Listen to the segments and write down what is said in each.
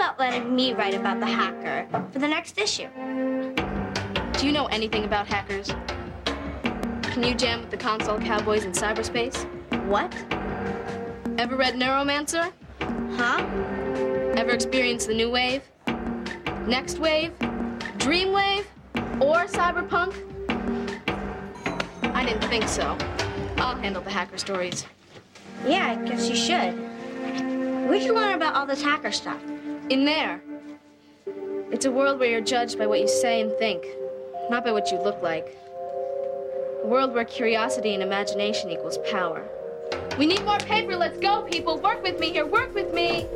about letting me write about the hacker for the next issue? Do you know anything about hackers? Can you jam with the console cowboys in cyberspace? What? Ever read Neuromancer? Huh? Ever experienced the new wave? Next wave? Dream wave? Or cyberpunk? I didn't think so. I'll handle the hacker stories. Yeah, I guess you should. Where'd you learn about all this hacker stuff? In there. It's a world where you're judged by what you say and think, not by what you look like. A world where curiosity and imagination equals power. We need more paper. Let's go, people. Work with me here. Work with me.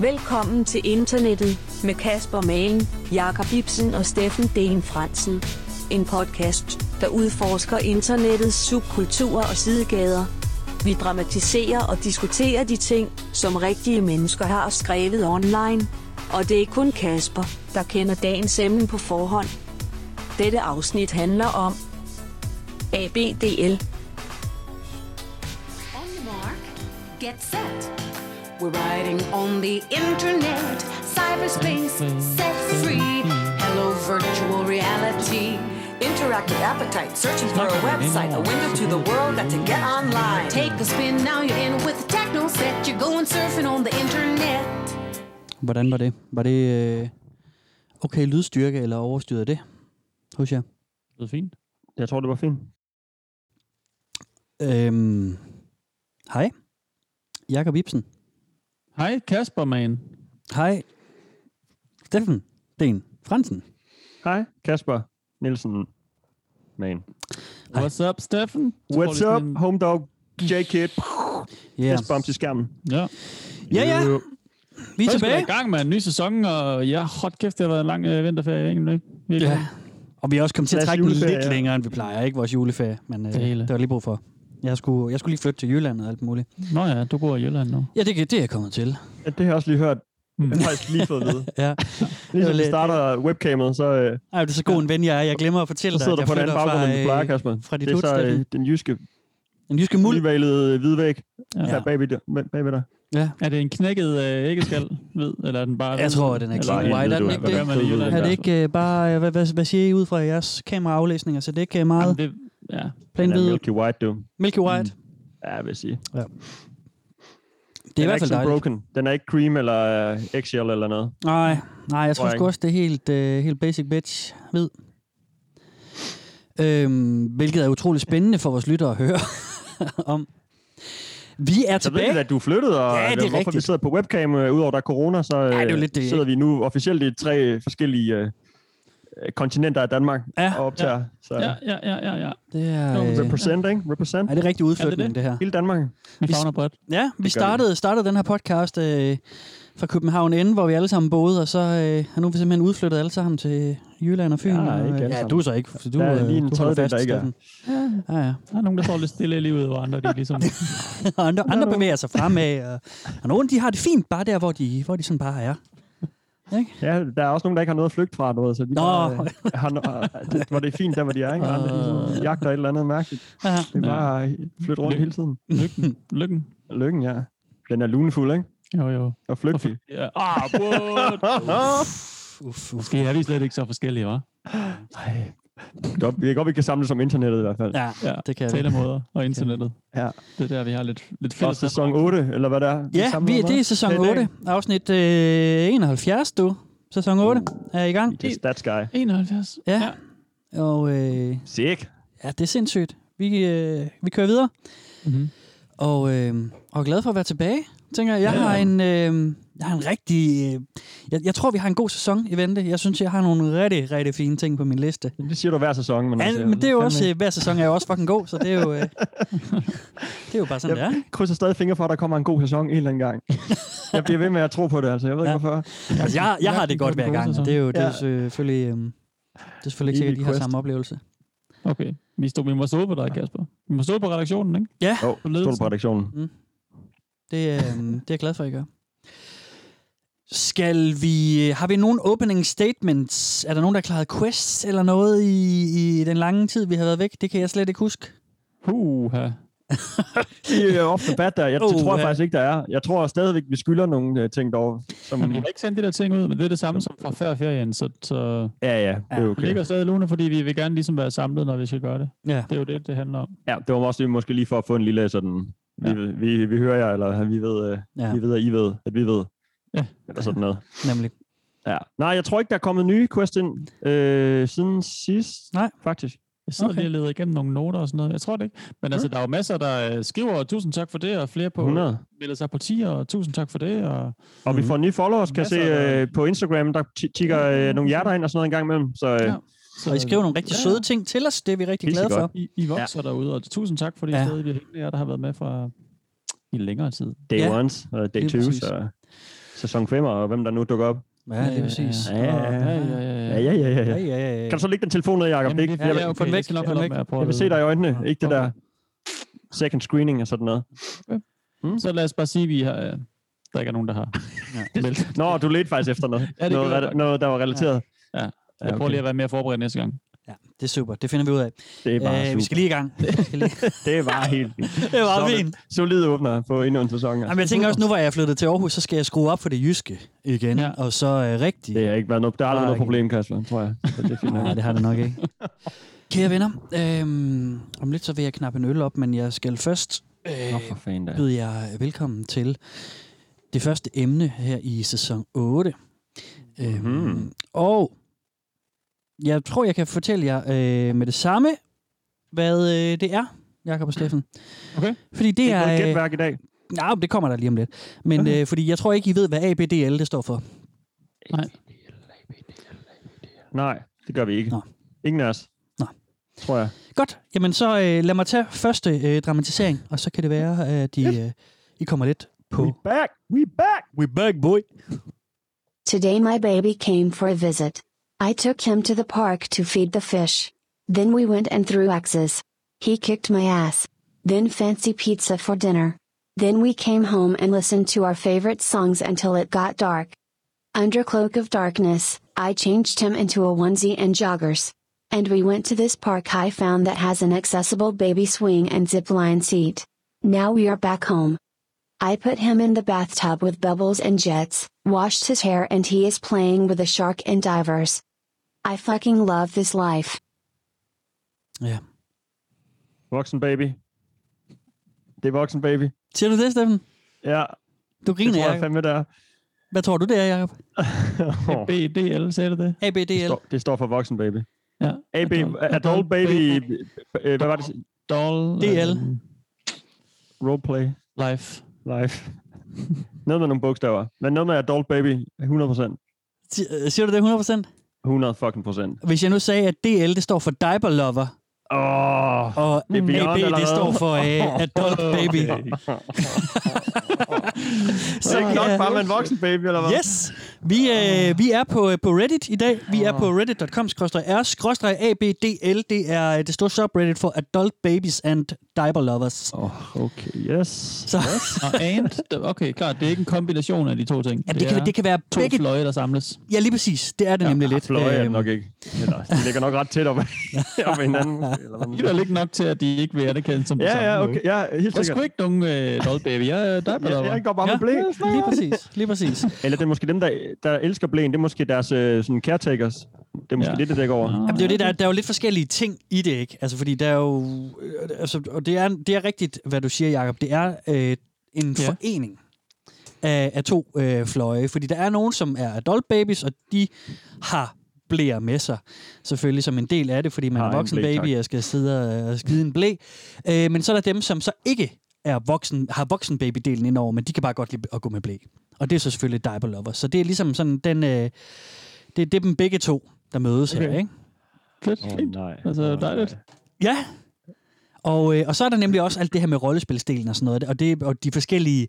Velkommen til internettet med Kasper Malen, Jakob Ibsen og Steffen Den Fransen. En podcast, der udforsker internettets subkulturer og sidegader. Vi dramatiserer og diskuterer de ting, som rigtige mennesker har skrevet online. Og det er kun Kasper, der kender dagens emne på forhånd. Dette afsnit handler om ABDL. On the mark, get set. We're riding on the internet, cyberspace set free. Hello, virtual reality. Interactive appetite, searching for a website, a window to the world, got to get online. Take a spin, now you're in with the techno set. You're going surfing on the internet. Hvordan var det? Var det øh, okay lydstyrke, eller overstyrede det hos jer? Det er fint. Jeg tror, det var fint. Øhm, hej. Jakob Ibsen. Hej Kasper, man. Hej. Steffen Den Fransen. Hej, Kasper Nielsen. Man. What's up, Steffen? What's up, en- home dog, J-Kid. Ja, Fist bumps i skærmen. Ja. ja, ja. Vi er vi i tilbage. gang med en ny sæson, og ja, hot kæft, det har været en lang øh, vinterferie, egentlig. Virkelig. Ja. Og vi er også kommet til at trække den lidt længere, end vi plejer. Ikke vores juleferie, men øh, Det det, hele. det var lige brug for. Jeg skulle, jeg skulle lige flytte til Jylland og alt muligt. Nå ja, du bor i Jylland nu. Ja, det, det er jeg kommet til. Ja, det har jeg også lige hørt. Mm. Det har jeg faktisk lige fået at vide. Ja. Lige så vi starter webcamet, så, øh, Ej, det er så god en ven, jeg er. Jeg glemmer at fortælle dig, at du jeg på en anden flytter baggrund, fra, du plejer, øh, Kasper. fra dit det er så øh, den jyske, en jyske muld. udvalgede hvidvæg Ja. ja. bagved, dig- bagved dig. Ja. Er det en knækket øh, æggeskal, ved, eller er den bare... Jeg tror, at den er Eller- white, er den Hvad ikke det? Er det ikke øh, bare, øh, hvad, hvad, hvad siger I ud fra jeres kameraaflæsninger? Så det er ikke øh, meget Jamen, det, ja. plain Den Milky White, du. Milky White? Ja, jeg vil sige. Det er i hvert ikke fald dejligt. broken. Den er ikke cream eller uh, eggshell eller noget. Nej, nej, jeg tror Tror jeg også, det er helt, øh, helt basic bitch hvid. Øhm, hvilket er utrolig spændende for vores lyttere at høre om. Vi er ved tilbage. jeg, at du er flyttet, og Ja, det er hvorfor vi rigtigt. sidder på webcam, øh, udover der er corona, så det er øh, jo lidt det, sidder vi nu officielt i tre forskellige øh, øh, kontinenter af Danmark Ja. og optager. Så Ja, ja, ja, ja, ja. Det er, øh, represent, ikke? Represent. er det rigtig udflytning, Er det, det det her? Hele Danmark. Vi Vi- fagner bredt. Ja, vi startede, startede den her podcast øh, fra København N, hvor vi alle sammen boede, og så øh, har nu vi simpelthen udflyttet alle sammen til Jylland og Fyn. Ja, og, ikke øh, alle ja, du er så ikke, du, Der er øh, lige en fast, der ikke er. Steffen. Ja, ja. Der er nogen, der står lidt stille i livet, og andre, de ligesom... Andre, andre bevæger sig fremad, og, og nogle de har det fint bare der, hvor de, hvor de sådan bare er. Ja, der er også nogen, der ikke har noget at flygte fra, du ved, så de Nå. bare, øh, har det, hvor det er fint, der hvor de er, ikke? Og andre, de sådan, jagter et eller andet mærkeligt. Ja. Det er bare at flytte rundt Lykke. hele tiden. Lykken. Lykken. Lykken, ja. Den er lunefuld, ikke? Jo, jo. Og flygtig. Ja. Ah, what? Uf, uf. Måske er vi slet ikke så forskellige, hva'? Nej. Godt, vi kan godt, vi kan samles om internettet i hvert fald. Ja, Ja, det kan vi. Talemåder og internettet. Ja. Det er der, vi har lidt, lidt Og fælles. sæson 8, eller hvad det er? Ja, vi, det er sæson Det er i dag. 8, afsnit øh, 71, du. Sæson 8 er i gang. Det er Stats Guy. 71. Ja. Og øh, Sick. ja, det er sindssygt. Vi, øh, vi kører videre. Mm-hmm. Og, øh, og er glad for at være tilbage. Tænker jeg, jeg Ja. har en, øh, jeg har en rigtig... Øh, jeg, jeg tror, vi har en god sæson i vente. Jeg synes, jeg har nogle rigtig, rigtig fine ting på min liste. Det siger du hver sæson. Men, altså, Ja, men det er jo også... Øh, hver sæson er jo også fucking god, så det er jo... Øh, det er jo bare sådan, det er. Jeg krydser stadig fingre for, at der kommer en god sæson en eller anden gang. jeg bliver ved med at tro på det, altså. Jeg ved Ja. ikke, hvorfor. Altså, jeg, jeg har det godt hver gang, og det er jo det er Ja. selvfølgelig... Øh, det er selvfølgelig ikke sikkert, Evig de har samme oplevelse. Okay. Vi, stod, vi må stå på dig, Kasper. Vi må stå på redaktionen, ikke? Ja, Jo, stol på redaktionen. det, øh, det er jeg glad for, at I gør. Skal vi... Har vi nogle opening statements? Er der nogen, der har klaret quests eller noget i, i den lange tid, vi har været væk? Det kan jeg slet ikke huske. Puha. I uh, off the bat der. Jeg oh, tror jeg faktisk ikke, der er. Jeg tror stadigvæk, vi skylder nogle uh, ting dog. Som, vi har ikke sendt de der ting ud, men det er det samme som fra før ferien, så, så ja, ja, det er vi okay. ligger stadig lune, fordi vi vil gerne ligesom være samlet, når vi skal gøre det. Ja. Det er jo det, det handler om. Ja, det var måske, måske lige for at få en lille sådan... Vi, Ja. vi, vi hører jer, eller vi ved, uh, Ja. vi ved, at I ved, at vi ved. Ja. Eller sådan noget. Nemlig. Ja. Nej, jeg tror ikke, der er kommet nye question øh, siden sidst. Nej. Faktisk. Jeg sidder Okay. lige og leder igennem nogle noter og sådan noget. Jeg tror det ikke. Men altså, der er jo masser, der øh, skriver, og tusind tak for det, og flere på 100. melder sig på 10, og tusind tak for det. Og Og vi Mhm. får nye followers, kan jeg se Masser af- øh, på Instagram, der ti- tigger øh, nogle hjerter ind og sådan noget en gang imellem. Så øh, Ja. så, Og I skriver nogle rigtig ja, søde ting til os. Det er vi rigtig glade Pissegodt. for. I, I vokser ja. derude, og tusind tak for det Ja. stadig, vi er der har været med fra i længere tid. day Ja, ones og day præcis. og sæson 5 og hvem der nu dukker op. Ja, lige præcis. Ja, ja, Ja, ja, ja. Ja, ja, ja, ja. Ja, ja. ja, ja, ja. Kan du så lægge den telefon ned, Jacob? Jamen, Det er det, jeg, ja, okay, væk, jeg nok få den væk. at prøve jeg vil se dig i øjnene, ikke det Okay. der second screening og sådan noget. Så lad os bare sige, at vi har, øh, der ikke er nogen, der har Ja. meldt. Nå, du ledte faktisk efter noget. Ja, det noget, jeg noget, der var relateret. Ja. Jeg Ja, prøver okay. lige at være mere forberedt næste gang. Ja, det er super. Det finder vi ud af. Det er bare Øh, super. vi skal lige i gang. Lige... Det er bare helt fint. det var Så er fint. Solid åbner på endnu en sæson. altså. Jamen, jeg tænker også, nu hvor jeg er flyttet til Aarhus, så skal jeg skrue op for det jyske igen. Ja. Og så øh, rigtig... Det har ikke været noget, der har aldrig været noget problem, Kasper, tror jeg. Så det er nok. Nej, det har det nok ikke. Kære venner, øhm, om lidt så vil jeg knappe en øl op, men jeg skal først øh, Nå, for fanden byde jer velkommen til det første emne her i sæson 8. Øhm, Mhm. og jeg tror, jeg kan fortælle jer øh, med det samme, hvad øh, det er, Jakob og Steffen. Okay. Fordi det, Det er er... noget øh, i dag. Nej, det kommer der lige om lidt. Men Okay. øh, fordi jeg tror ikke, I ved, hvad ABDL det står for. Nej, det gør vi ikke. Nå. Ingen af os. Nå. Tror jeg. Godt, jamen så øh, lad mig tage første øh, dramatisering, og så kan det være, at I, øh, I kommer lidt på... We back! We back! We back, boy! Today my baby came for a visit. I took him to the park to feed the fish. Then we went and threw axes. He kicked my ass. Then fancy pizza for dinner. Then we came home and listened to our favorite songs until it got dark. Under cloak of darkness, I changed him into a onesie and joggers. And we went to this park I found that has an accessible baby swing and zip line seat. Now we are back home. I put him in the bathtub with bubbles and jets, washed his hair, and he is playing with a shark and divers. I fucking love this life. Ja. Voksen baby. Det er voksen baby. Siger du det, Steffen? Ja, Du det griner, tror jeg Jacob. fandme, det er. Hvad tror du, det er, Jacob? BDL, sagde du det? det, ABDL. står, det står for voksen baby. Ja. AB, adult baby, øh, hvad var det? Doll. DL. øh, Roleplay. Life. Life. noget med nogle bogstaver. Men noget med adult baby, 100%. Si- øh, Siger du det 100%? 100 fucking procent. Hvis jeg nu sagde, at DL det står for Diaper Lover, oh, og Det er beyond AB det står for uh, Adult Baby. så ikke nok kan- bare med en voksen baby, eller hvad? Yes! Vi, øh, vi er på, på Reddit i dag. Vi er på reddit.com r abdl. Det er øh, det store subreddit for adult babies and diaper lovers. Oh, okay, yes. Så Og and. Okay, klart. Det er ikke en kombination af de to ting. ja, det, kan, er det kan være to begge... fløje, der samles. Ja, lige præcis. Det er det nemlig lidt. Fløje er det Øhm, nok ikke. Eller, de ligger nok ret tæt op, op hinanden. Eller hvad man Det er ikke nok til, at de ikke vil anerkende som det Ja, samme. ja, jo. okay. Ja, helt Jeg er sgu sikkert. ikke nogen øh, doll baby. Jeg er diaper Ja, jeg går bare Ja. med blæ. Lige præcis. Lige præcis. Eller det er måske dem, der, der elsker blæen. Det er måske deres øh, sådan caretakers. Det er måske Ja. det, det dækker over. Jamen, det er jo det, der, er- der er jo lidt forskellige ting i det, ikke? Altså, fordi der er jo... øh, Altså, og det er, det er rigtigt, hvad du siger, Jacob. Det er øh, en Ja. forening af, af to øh, fløje. Fordi der er nogen, som er adult babies, og de har blæer med sig, selvfølgelig som en del af det, fordi man Har er en voksen ble, baby og skal sidde og skide en blæ. Øh, men så er der dem, som så ikke er voksen, har voksen baby-delen indover, men de kan bare godt lide at gå med blæ. Og det er så selvfølgelig diaper lover. Så det er ligesom sådan den... Øh, det, det er dem begge to, der mødes okay. her, ikke? Fedt. Åh, Fint. nej. Altså, dejligt. Ja. Og, øh, og så er der nemlig også alt det her med rollespilsdelen og sådan noget, og, det, og de forskellige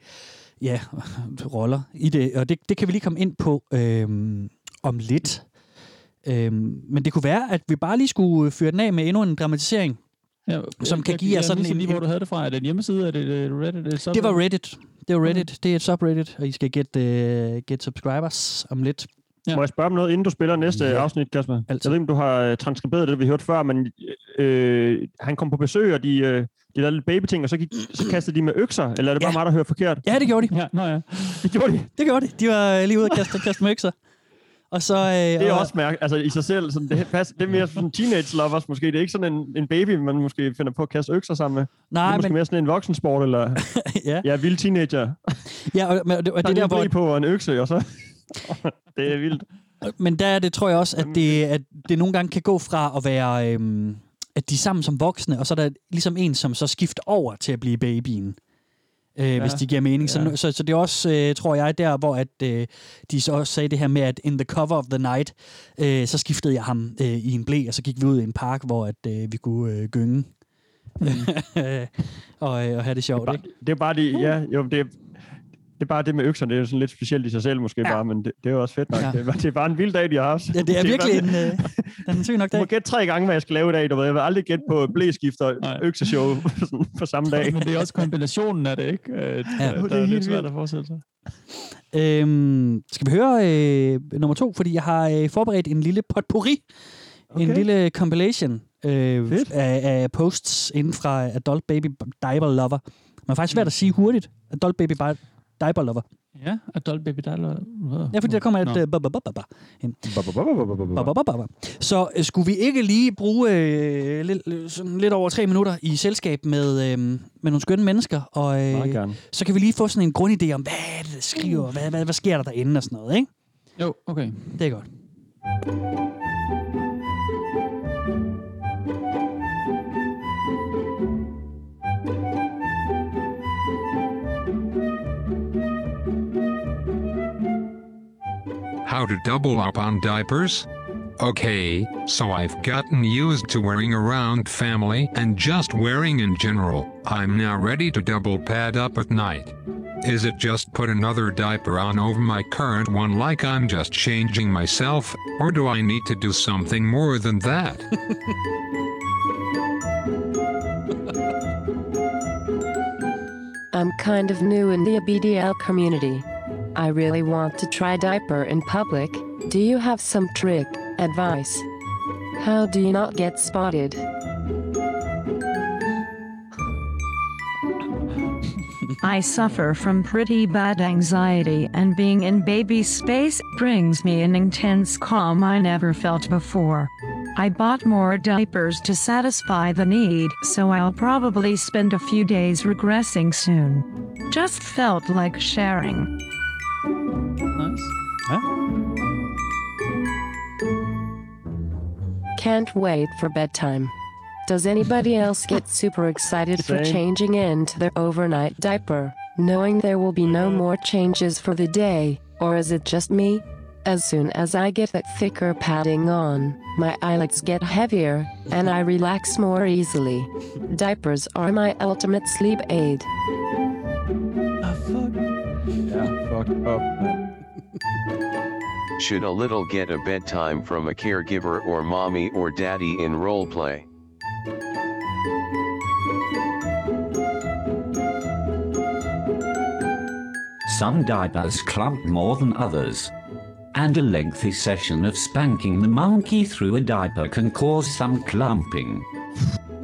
ja, roller i det, og det, det kan vi lige komme ind på øhm, om lidt. Øhm, men det kunne være, at vi bare lige skulle fyre den af med endnu en dramatisering. Ja, Som kan jeg- give jer sådan en- lige, hvor du havde det fra. Er det en hjemmeside? Er det et Reddit? Et Det var Reddit. Det var Reddit. Det er et subreddit, og I skal get, uh, get subscribers om lidt. Må jeg spørge om noget, inden du spiller næste Ja. afsnit, Kasper? Altid. Jeg ved ikke, om du har øh, transkriberet det, vi hørte før, men øh, han kom på besøg, og de, øh, de lavede lidt babyting, og så, gik, så kastede de med økser, eller er det bare Ja. mig, der hører forkert? Ja, det gjorde de. Ja, nå ja. Det gjorde de. Det gjorde de. De var øh, lige ude og kaste, kaste med økser. Og så... Øh, Det er og, også mærke, altså i sig selv, sådan, det, passer, det er mere sådan teenage lovers måske. Det er ikke sådan en, en baby, man måske finder på at kaste økser sammen med. det Nej, er måske men... mere sådan en voksensport, eller Ja, ja, vild teenager. ja og, men, og det, og Der det er der, hvor... på og en økse, og så... det er vildt. Men der er det, tror jeg også, at det, at det nogle gange kan gå fra at være, øhm, at de er sammen som voksne, og så er der ligesom en, som så skifter over til at blive babyen. Øh, ja, hvis det giver mening. Så, ja. så, så det er også, øh, tror jeg, der, hvor at, øh, de så også sagde det her med, at in the cover of the night, øh, så skiftede jeg ham øh, i en blæ, og så gik vi ud i en park, hvor at, øh, vi kunne øh, gynge. Mm. og, øh, og have det sjovt, ikke? Det er bare de, ja, jo, det er, det er bare det med økserne, det er jo sådan lidt specielt i sig selv måske Ja. bare, men det, det er jo også fedt nok. Ja. Det, er, bare- det er bare en vild dag, de har haft. Ja, det er virkelig en, øh, den er en syg nok Du må dag. gætte tre gange, hvad jeg skal lave i dag. Du ved. Jeg vil aldrig gætte på blæskift og økseshow sådan på samme dag. Men det er også kombinationen af det, ikke? Øh, Ja. Det der, er der er helt lidt svært at forestille sig. Øhm, skal vi høre øh, nummer to? Fordi jeg har øh, forberedt en lille potpourri. Okay. En lille compilation øh, Fedt. af, af posts inden fra Adult Baby Diaper Lover. Man er faktisk svært at sige hurtigt. Adult Baby Diaper Lover. Ja, Adult Baby Dialer. Ja, fordi der kommer et... Nå. Øh, ba- ba- ba- ba- ba- ind. Ba- ba- ba- ba- ba. Så øh, skulle vi ikke lige bruge øh, lidt, sådan lidt over tre minutter i selskab med, øh, med nogle skønne mennesker, og øh, så kan vi lige få sådan en grundidé om, hvad er det, der skriver, hvad sker der derinde og sådan noget, ikke? Jo, okay. Det er godt. How to double up on diapers? Okay, so I've gotten used to wearing around family and just wearing in general. I'm now ready to double pad up at night. Is it just put another diaper on over my current one like I'm just changing myself, or do I need to do something more than that? I'm kind of new in the BDL community. I really want to try diaper in public. Do you have some trick, advice? How do you not get spotted? I suffer from pretty bad anxiety, and being in baby space brings me an intense calm I never felt before. I bought more diapers to satisfy the need, so I'll probably spend a few days regressing soon. Just felt like sharing. Can't wait for bedtime. Does anybody else get super excited for changing into their overnight diaper, knowing there will be no more changes for the day, or is it just me? As soon as I get that thicker padding on, my eyelids get heavier, and I relax more easily. Diapers are my ultimate sleep aid. Ah, fuck. Ja, fuck up. Should a little get a bedtime from a caregiver or mommy or daddy in roleplay? Some diapers clump more than others. And a lengthy session of spanking the monkey through a diaper can cause some clumping.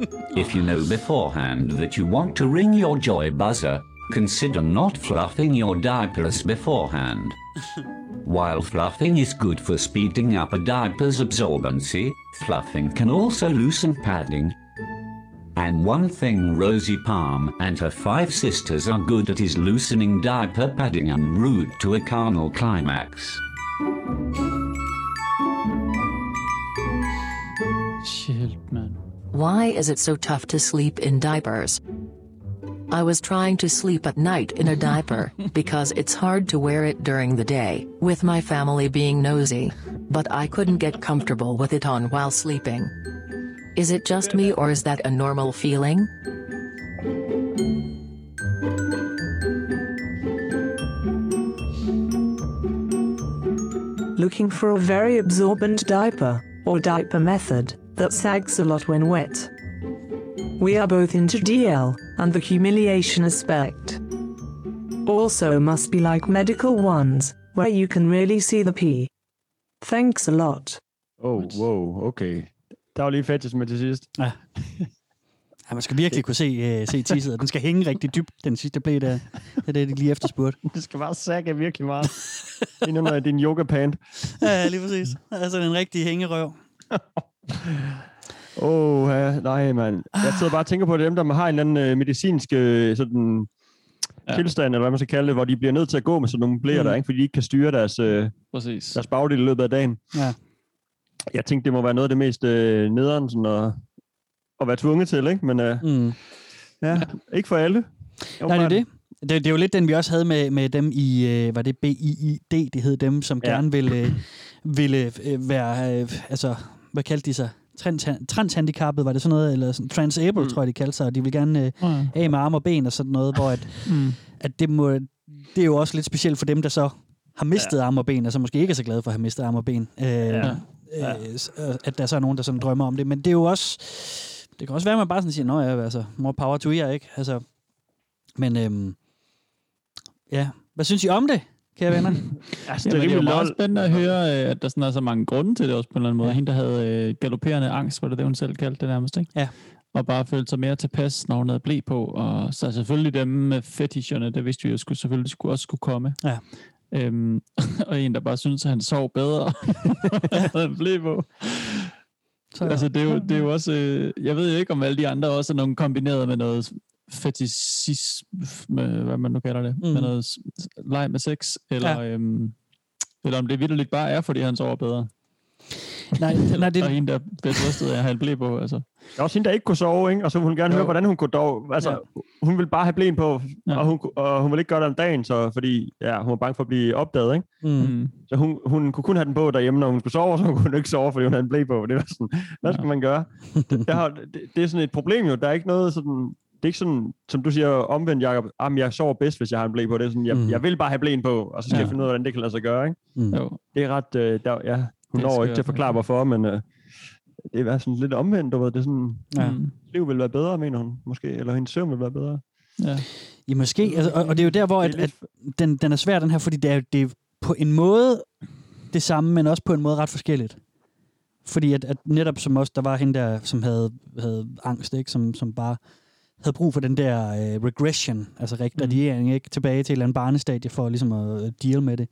if you know beforehand that you want to ring your joy buzzer, consider not fluffing your diapers beforehand. While fluffing is good for speeding up a diaper's absorbency, fluffing can also loosen padding. And one thing Rosie Palm and her five sisters are good at is loosening diaper padding en route to a carnal climax. Shit. Why is it so tough to sleep in diapers? I was trying to sleep at night in a diaper because it's hard to wear it during the day, with my family being nosy. But I couldn't get comfortable with it on while sleeping. Is it just me or is that a normal feeling? Looking for a very absorbent diaper, or diaper method, that sags a lot when wet. We are both into DL, and the humiliation aspect. Also must be like medical ones, where you can really see the pee. Thanks a lot. Oh, wow, okay. Der var lige fetish med til sidst. Ja. Ja, man skal virkelig kunne se, uh, se tisset, den skal hænge rigtig dybt, den sidste blæ der. Det er det, de lige efterspurgte. Det skal bare sække virkelig meget. Ind under din yoga pant. Ja, lige præcis. Altså en rigtig hængerøv. Åh, oh, ja, nej, mand. Jeg sidder bare og tænker på dem, der har en eller anden øh, medicinsk øh, sådan, ja. tilstand, eller hvad man skal kalde det, hvor de bliver nødt til at gå med sådan nogle blæer, mm. der, ikke? fordi de ikke kan styre deres, øh, Præcis. deres bagdel i løbet af dagen. Ja. Jeg tænkte, det må være noget af det mest øh, nederen sådan at, at være tvunget til, ikke? Men øh, mm. ja, ikke for alle. Nej, det er det. Det, det er jo lidt den, vi også havde med, med dem i, øh, var det BIID, det hed dem, som Ja. ja. gerne ville, øh, ville øh, være, øh, altså, hvad kaldte de sig? Trans, transhandicappet, var det sådan noget? Eller sådan, transable, mm. tror jeg, de kaldte sig. Og de vil gerne øh, Ja. af med arme og ben og sådan noget, hvor at, Mm. at det, må, det er jo også lidt specielt for dem, der så har mistet ja. arme og ben, og så måske ikke er så glade for at have mistet arme og ben. Øh, ja. øh, s- øh, at der så er nogen, der sådan drømmer om det. Men det er jo også... Det kan også være, at man bare sådan siger, nå ja, altså, more power to you, ikke? Altså, men øhm, ja, hvad synes I om det, kære venner? altså, Jamen, det er jo meget lol. spændende at høre, øh, at der sådan er så mange grunde til det også på en eller anden måde. Ja. Hende, der havde øh, galopperende angst, var det det, hun selv kaldte det nærmest, ikke? Ja. Og bare følte sig mere tilpas, når hun havde blæ på. Og så selvfølgelig dem med fetisherne, det vidste vi jo skulle, selvfølgelig skulle, også skulle komme. Ja. Øhm, og en, der bare synes, at han sov bedre, når han blæ på. Så, altså, det er, jo, det er jo også... Øh, jeg ved jo ikke, om alle de andre også er nogen kombineret med noget fetishisme, hvad man nu kalder det, mm. med noget leg med sex, eller, Ja. ja. øhm, eller om det vidderligt bare er, fordi han sover bedre. Nej, nej, det... Og hende, der bliver trøstet af at have en blæ på, altså. Der er også hende, der ikke kunne sove, ikke? og så ville hun gerne Jo. høre, hvordan hun kunne dog... Altså, ja. hun ville bare have blæen på, Ja. ja. og, hun, og hun ville ikke gøre det om dagen, så, fordi ja, hun var bange for at blive opdaget. Ikke? Mm. Mm. Så hun, hun kunne kun have den på derhjemme, når hun skulle sove, og så kunne hun ikke sove, fordi hun havde en blæ på. Det var sådan, hvad skal man gøre? Det, har, det, det, er sådan et problem jo. Der er ikke noget sådan... Det er ikke sådan, som du siger omvendt, Jacob, jamen, jeg sover bedst, hvis jeg har en blæ på. Det er sådan, jeg, Mm. jeg vil bare have blæen på, og så skal Ja. jeg finde ud af, hvordan det kan lade sig gøre. Ikke? Mm. Jo. Det er ret... Øh, der, ja, hun Det når ikke til at forklare, hvorfor, men øh, det er sådan lidt omvendt, du ved. Det er sådan, Ja. Mm. liv vil være bedre, mener hun måske, eller hendes søvn vil være bedre. Ja. Ja, måske. Altså, og, og det er jo der, hvor at, at den, den er svær, den her, fordi det er, det er på en måde det samme, men også på en måde ret forskelligt. Fordi at, at netop som også, der var hende der, som havde, havde angst, ikke? Som, som bare havde brug for den der øh, regression, altså regrediering, ikke? Tilbage til et eller andet barnestadie for ligesom at øh, deal med det.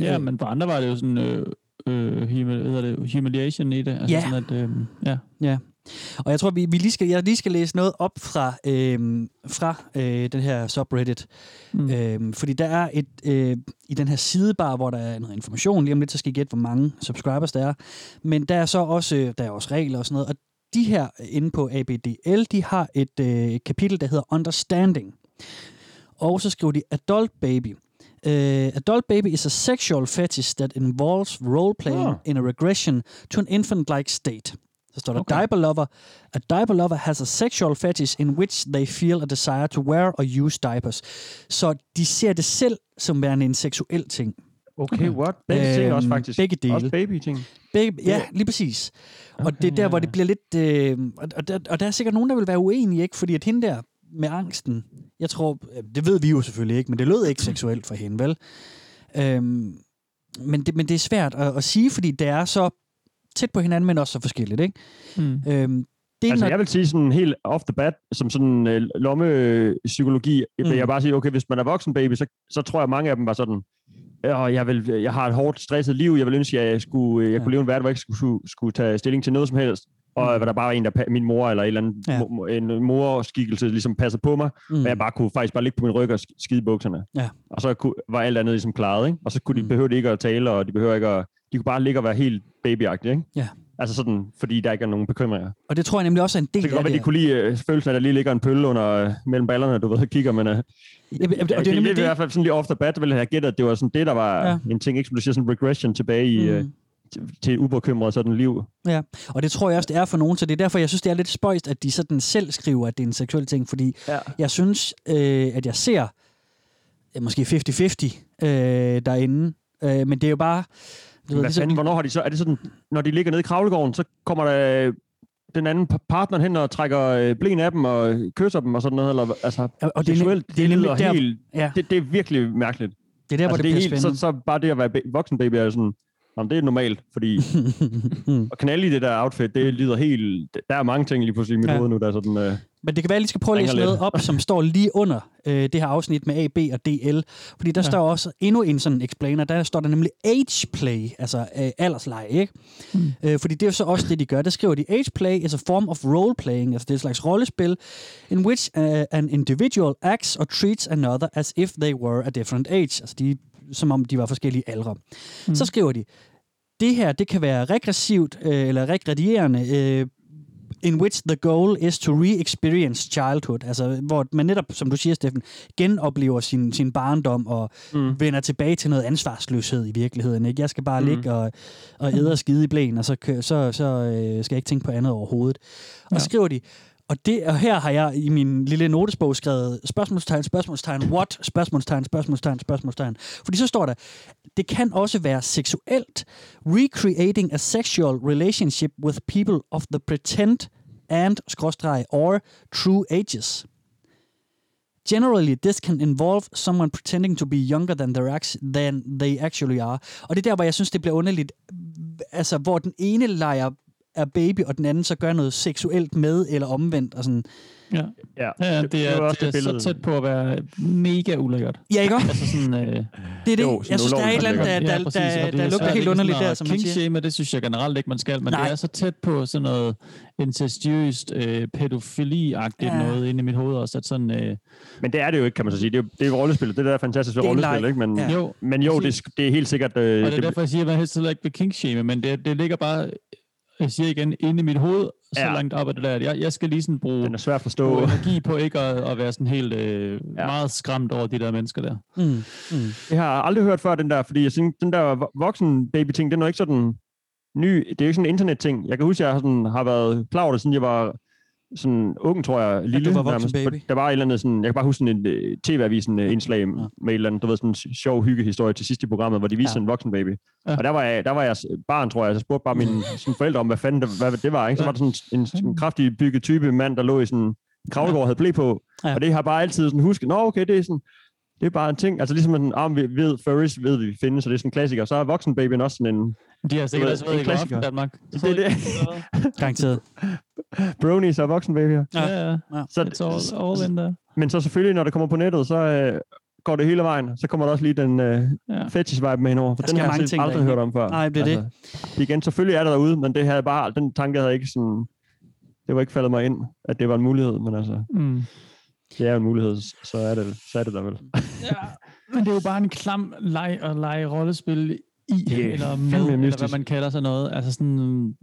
Ja, Øh. men for andre var det jo sådan... Øh, øh, humi- hvad hedder det, humiliation i det. Altså Ja. Sådan at, øh, ja. Ja. Og jeg tror, vi, vi lige skal, jeg lige skal læse noget op fra, øhm, fra øh, den her subreddit. Mm. Mm. Øhm, fordi der er et, øh, i den her sidebar, hvor der er noget information, lige om lidt, så skal I gætte, hvor mange subscribers der er. Men der er så også, øh, der er også regler og sådan noget. Og de her inde på ABDL, de har et øh, kapitel, der hedder Understanding. Og så skriver de Adult Baby. Uh, adult baby is a sexual fetish that involves role-playing Ah. in a regression to an infant-like state. Så står der, Okay. diaper lover. A diaper lover has a sexual fetish in which they feel a desire to wear or use diapers. Så de ser det selv som værende en seksuel ting. Okay, what? Begge ting Øhm, også faktisk. begge dele. Også baby-ting. Begge, ja, lige præcis. Okay, og det er der, hvor det bliver lidt... Øh, og, og, der, og der er sikkert nogen, der vil være uenige, ikke? Fordi at hende der med angsten, jeg tror, øh, det ved vi jo selvfølgelig ikke, men det lød ikke seksuelt for hende, vel? Øhm, men, det, men det er svært at, at sige, fordi det er så tæt på hinanden, men også så forskelligt, ikke? Mm. Øhm, det er Altså, når- jeg vil sige sådan helt off the bat, som sådan øh, lommepsykologi, mm. vil Mm. jeg bare sige, okay, hvis man er voksen baby, så, så tror jeg, mange af dem var sådan, "Åh, jeg, vil, jeg har et hårdt, stresset liv, jeg vil ønske, at jeg, skulle, jeg kunne leve en verden, hvor jeg ikke skulle, skulle, tage stilling til noget som helst, og Mm. der bare var en, der, min mor eller en eller anden Ja. mo- en morskikkelse, ligesom passede på mig, Mm. og jeg bare kunne faktisk bare ligge på min ryg og sk- skide bukserne. Ja. Og så kunne, var alt andet ligesom klaret, ikke? Og så kunne de, Mm. behøvede de ikke at tale, og de behøver ikke at, de kunne bare ligge og være helt babyagtige, ikke? Ja. Altså sådan, fordi der ikke er nogen bekymringer. Og det tror jeg nemlig også er en del Det kan af godt være, det. de kunne lide øh, følelsen af, at der lige ligger en pølle under øh, mellem ballerne, du ved, og kigger, men øh, Ja, og det er det, det, nemlig det, i det. hvert fald sådan lige off the bat, ville jeg have gættet, at det var sådan det, der var Ja. en ting, ikke som du siger, sådan regression tilbage i, Mm. til, til ubekymret sådan liv. Ja, og det tror jeg også, det er for nogen, så det er derfor, jeg synes, det er lidt spøjst, at de sådan selv skriver, at det er en seksuel ting, fordi Ja. jeg synes, øh, at jeg ser øh, måske 50-50 øh, derinde, øh, men det er jo bare... Hvad ligesom- fanden, hvornår har de så, er det sådan, når de ligger nede i kravlegården, så kommer der øh, den anden pa- partner hen og trækker øh, blen af dem og kysser dem og sådan noget, eller altså, Og- og det er seksuelt, det er nemlig lyder der- helt, ja. det, det er virkelig mærkeligt. Det er der, hvor altså, det er helt, så, så bare det at være voksen baby er sådan, Jamen, det er normalt, fordi at knalde i det der outfit, det lyder helt... Der er mange ting lige pludselig i mit Ja. hoved nu, der er sådan... Øh, Men det kan være, at jeg lige skal prøve at læse noget lidt. op, som står lige under øh, det her afsnit med A, B og DL. Fordi der ja. Ja. står også endnu en sådan explainer. Der står der nemlig age play, altså øh, aldersleje, ikke? Mm. Øh, fordi det er jo så også det, de gør. Der skriver de, age play is a form of role playing, altså det er et slags rollespil, in which uh, an individual acts or treats another as if they were a different age. Altså de, som om de var forskellige aldre. Mm. Så skriver de, det her, det kan være regressivt øh, eller regredierende, øh, in which the goal is to re-experience childhood. Altså, hvor man netop, som du siger, Steffen, genoplever sin, sin barndom og mm. vender tilbage til noget ansvarsløshed i virkeligheden. Ikke? Jeg skal bare mm. ligge og, og æde og skide i blæen, og så, så, så øh, skal jeg ikke tænke på andet overhovedet. Og Ja. så skriver de, og, det, og her har jeg i min lille notesbog skrevet spørgsmålstegn, spørgsmålstegn, what, spørgsmålstegn, spørgsmålstegn, spørgsmålstegn. Fordi så står der, det kan også være seksuelt. Recreating a sexual relationship with people of the pretend and, skråstreg, or true ages. Generally, this can involve someone pretending to be younger than, their act- than they actually are. Og det er der, hvor jeg synes, det bliver underligt. Altså, hvor den ene leger er baby, og den anden så gør noget seksuelt med, eller omvendt. Og sådan. Ja. Ja, ja det, det er, også det er det så tæt på at være mega ulækkert. Ja, ikke også? Altså sådan, øh, Det er det. Jo, jeg synes, der er et eller andet, der, der, der, der, der lugter helt underligt der, som man siger. Det synes jeg generelt ikke, man skal, men Nej. det er så tæt på sådan noget incestuøst, øh, pædofili-agtigt Ja. noget inde i mit hoved også, at sådan... Øh, men det er det jo ikke, kan man så sige. Det er jo, det er jo rollespil. Det der er fantastisk ved Det rollespil, ikke? Men, Ja. Jo, men jo, det, det er helt sikkert... Øh, og det er det, derfor, jeg siger, at man helst ikke vil kingshame, men det, det ligger bare, jeg siger igen, inde i mit hoved, så Ja. langt det der, at jeg, jeg skal lige sådan bruge Den er svær at forstå. energi på ikke at, at være sådan helt øh, ja. meget skræmt over de der mennesker der. Mm. Mm. Jeg har aldrig hørt før den der, fordi jeg synes, den der vo- voksen baby ting, den er jo ikke sådan ny. Det er jo ikke sådan en internet ting. Jeg kan huske, jeg har, sådan, har været klar over det, siden jeg var sådan ung, tror jeg, lille. var voksen nærmest. baby. Der var et eller andet sådan, jeg kan bare huske sådan en uh, tv-avisen uh, indslag ja. med et eller andet, du ved, sådan en sjov hyggehistorie til sidst i programmet, hvor de viste Ja. ja. en voksen baby. Ja. Ja. Og der var, jeg, der var jeg barn, tror jeg, så spurgte bare mine sådan forældre om, hvad fanden det, hvad det var. Ikke? Så var der sådan en, en kraftig bygget type mand, der lå i sådan en kravlegård og havde blæ på. Ja. Ja. Og det har bare altid sådan husket, nå okay, det er sådan, det er bare en ting. Altså ligesom, at ah, vi ved, furries ved vi findes, så det er sådan en klassiker. Så er voksenbabyen også sådan en... De har sikkert også ved, været en i klassiker. Danmark. Det er det. Garanteret. Bronies og voksenbabyer. Ja, ja. ja. Så, It's all, all in there. men så selvfølgelig, når det kommer på nettet, så øh, går det hele vejen. Så kommer der også lige den øh, ja. fetish-vibe med indover. For Der den har mange jeg ting aldrig hørt om før. Nej, det er det. det. Igen, selvfølgelig er der derude, men det havde bare, den tanke havde ikke sådan... Det var ikke faldet mig ind, at det var en mulighed, men altså... Mm. Det er jo en mulighed, så er det, så er det der vel. Men det er jo bare en klam leg at lege rollespil i, er eller med, eller hvad man kalder sådan noget. Altså sådan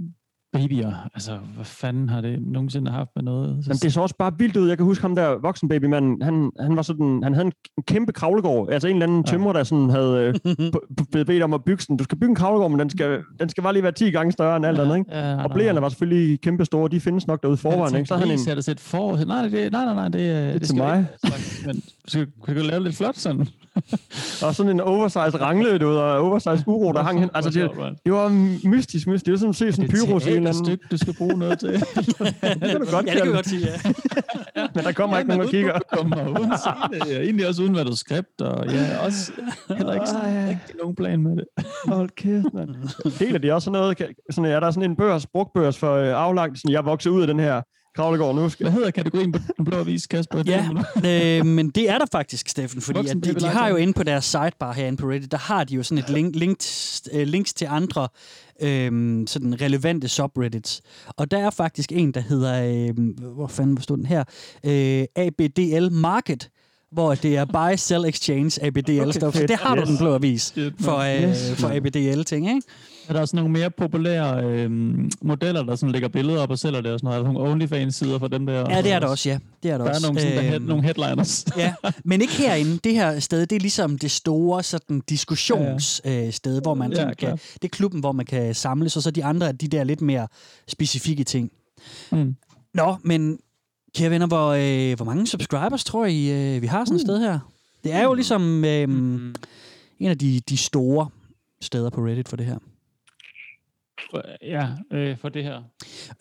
babyer. Altså, hvad fanden har det nogensinde haft med noget? Men det så også bare vildt ud. Jeg kan huske ham der voksenbabymanden, han, han var sådan, han havde en kæmpe kravlegård. Altså en eller anden tømrer, der sådan havde øh, blevet bedt om at bygge sådan, du skal bygge en kravlegård, men den skal, den skal bare lige være 10 gange større end alt andet, ikke? Ja, og blæerne var selvfølgelig kæmpe store, de findes nok derude forvejen, ikke? Så Så havde han en, det set for... Nej, det, nej, nej, nej, det, det, det til mig. ikke. Men skal, kan du lave lidt flot sådan? og sådan en oversized rangle, du ved, og oversized uro, der hang hen. Altså, det, det var mystisk, mystisk. Det var sådan at se sådan en en eller anden... stykke, du skal bruge noget til. det kan du godt Ja, det kan vi godt sige, ja. Men der kommer ikke nogen, der kigger. Kommer uden scene, ja, egentlig også uden manuskript, og ja, også heller ikke sådan rigtig nogen plan med det. Hold kæft, mand. Deler de også sådan noget? Sådan, er der sådan en børs, brugtbørs for øh, aflagt, sådan, jeg vokser ud af den her kravlegård nu? Skal... Hvad hedder kategorien på den blå avis, Kasper? Ja, øh, men det er der faktisk, Steffen, fordi at de, de har jo inde på deres sidebar herinde på Reddit, der har de jo sådan et link, link, øh, links til andre øh, sådan relevante subreddits. Og der er faktisk en, der hedder, øh, hvor fanden stod den her, øh, ABDL Market, hvor det er Buy, Sell, Exchange, ABDL Okay, stuff. Så det har du Yes. den blå avis for, øh, Yes, for. ABDL-ting, ikke? Er der også nogle mere populære øh, modeller, der sådan lægger billeder op og sælger det og sådan noget? Er der nogle OnlyFans-sider for dem der? Ja, det er der også, ja. Det er der, Der er også. nogle, sådan, der, head, Øhm, nogle headliners. ja, men ikke herinde. Det her sted, det er ligesom det store sådan, diskussionssted, øh, hvor man Ja, sådan, kan, klart. det er klubben, hvor man kan samles, og så de andre er de der lidt mere specifikke ting. Mm. Nå, men kære venner, hvor, øh, hvor mange subscribers tror I, øh, vi har sådan et sted her? Det er jo ligesom øh, en af de, de store steder på Reddit for det her. Ja, øh, for det her.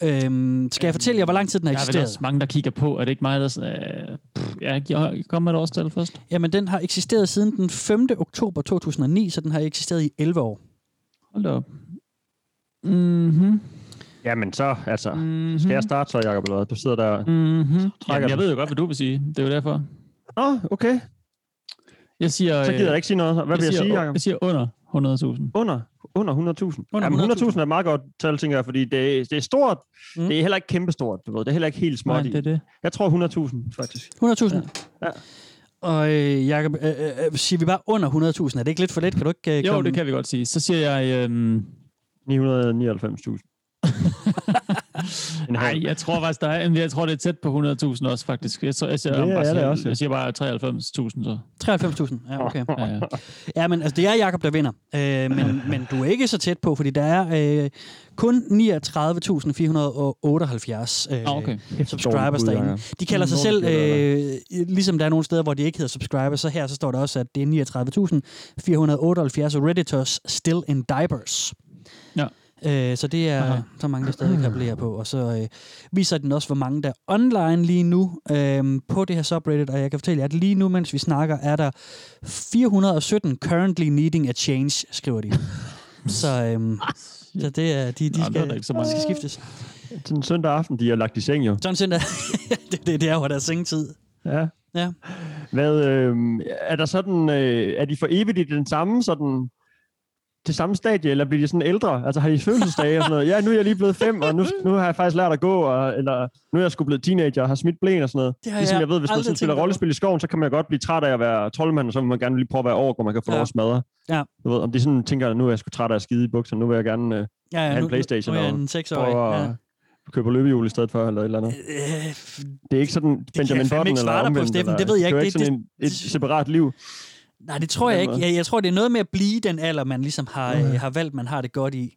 Øhm, skal jeg fortælle jer, hvor lang tid den har Der er eksisteret? også mange, der kigger på. Er det ikke mig, der... Øh, pff, ja, jeg kommer med et årstal først. Jamen, den har eksisteret siden den 5. oktober 2009, så den har eksisteret i 11 år. Hold da op. Mhm. Jamen så, altså, mm-hmm. skal jeg starte så, Jacob, eller hvad? Du sidder der Mhm. trækker Jamen, jeg den. ved jo godt, hvad du vil sige. Det er jo derfor. Åh, oh, okay. Jeg siger... Så gider jeg ikke sige noget. Hvad vil jeg siger, sige, Jacob? Jeg siger under 100.000. Under, under 100.000. Under Jamen, 100.000. 100.000 er et meget godt tal, tænker jeg, fordi det, er- det er stort. Mm. Det er heller ikke kæmpestort, du ved. Det er heller ikke helt småt Nej, det er det. Jeg tror 100.000, faktisk. 100.000? Ja. Og øh, Jacob, øh, øh, siger vi bare under 100.000? Er det ikke lidt for let? Kan du ikke øh, Jo, komme... det kan vi godt sige. Så siger jeg... Øhm... 999.000. Nej, jeg tror faktisk, der er, jeg tror, det er tæt på 100.000 også, faktisk. Jeg, tror, jeg, siger, Det bare er det siger, også, ja. jeg siger bare 93.000 så. 93.000, ja, okay. Ja, ja. Ja, men altså, det er Jakob der vinder. Øh, men, men du er ikke så tæt på, fordi der er øh, kun 39.478 øh, Ah, okay. subscribers derinde. De kalder sig selv, øh, ligesom der er nogle steder, hvor de ikke hedder subscribers, så her så står der også, at det er 39.478 Redditors still in diapers. Ja. Øh, så det er Aha. så mange, der stadig kan appellere på. Og så øh, viser den også, hvor mange der er online lige nu øh, på det her subreddit. Og jeg kan fortælle jer, at lige nu, mens vi snakker, er der 417 currently needing a change, skriver de. så, øh, så det er, de, de, Nå, skal, ikke så mange. skal skiftes. Sådan en søndag aften, de har lagt i seng jo. Sådan søndag. det, det, det er jo deres sengetid. Ja. Ja. Hvad, øh, er der sådan, øh, er de for evigt i den samme sådan, det samme stadie, eller bliver de sådan ældre? Altså har de fødselsdage og sådan noget? Ja, nu er jeg lige blevet fem, og nu, nu har jeg faktisk lært at gå, og, eller nu er jeg sgu blevet teenager og har smidt blæn og sådan noget. Det ligesom jeg jeg ved, hvis man sådan spiller rollespil i skoven, så kan man godt blive træt af at være troldmand, og så vil man gerne lige prøve at være over, hvor man kan få Ja. lov at smadre. Ja. Du ved, om de sådan tænker, nu er jeg sgu træt af at skide i bukserne, nu vil jeg gerne øh, Ja, ja, have nu- en Playstation nu er jeg og en seksårig, prøve at ja. købe på løbehjul i stedet for, eller et eller andet. Øh, Det er ikke sådan Benjamin Button ikke eller dig på, omvendt. Steffen. eller- Det ved jeg Det er ikke. ikke Det- sådan en, et separat liv. Nej, det tror jeg ikke. Jeg, jeg tror, det er noget med at blive den alder, man ligesom har, øh, har valgt, man har det godt i.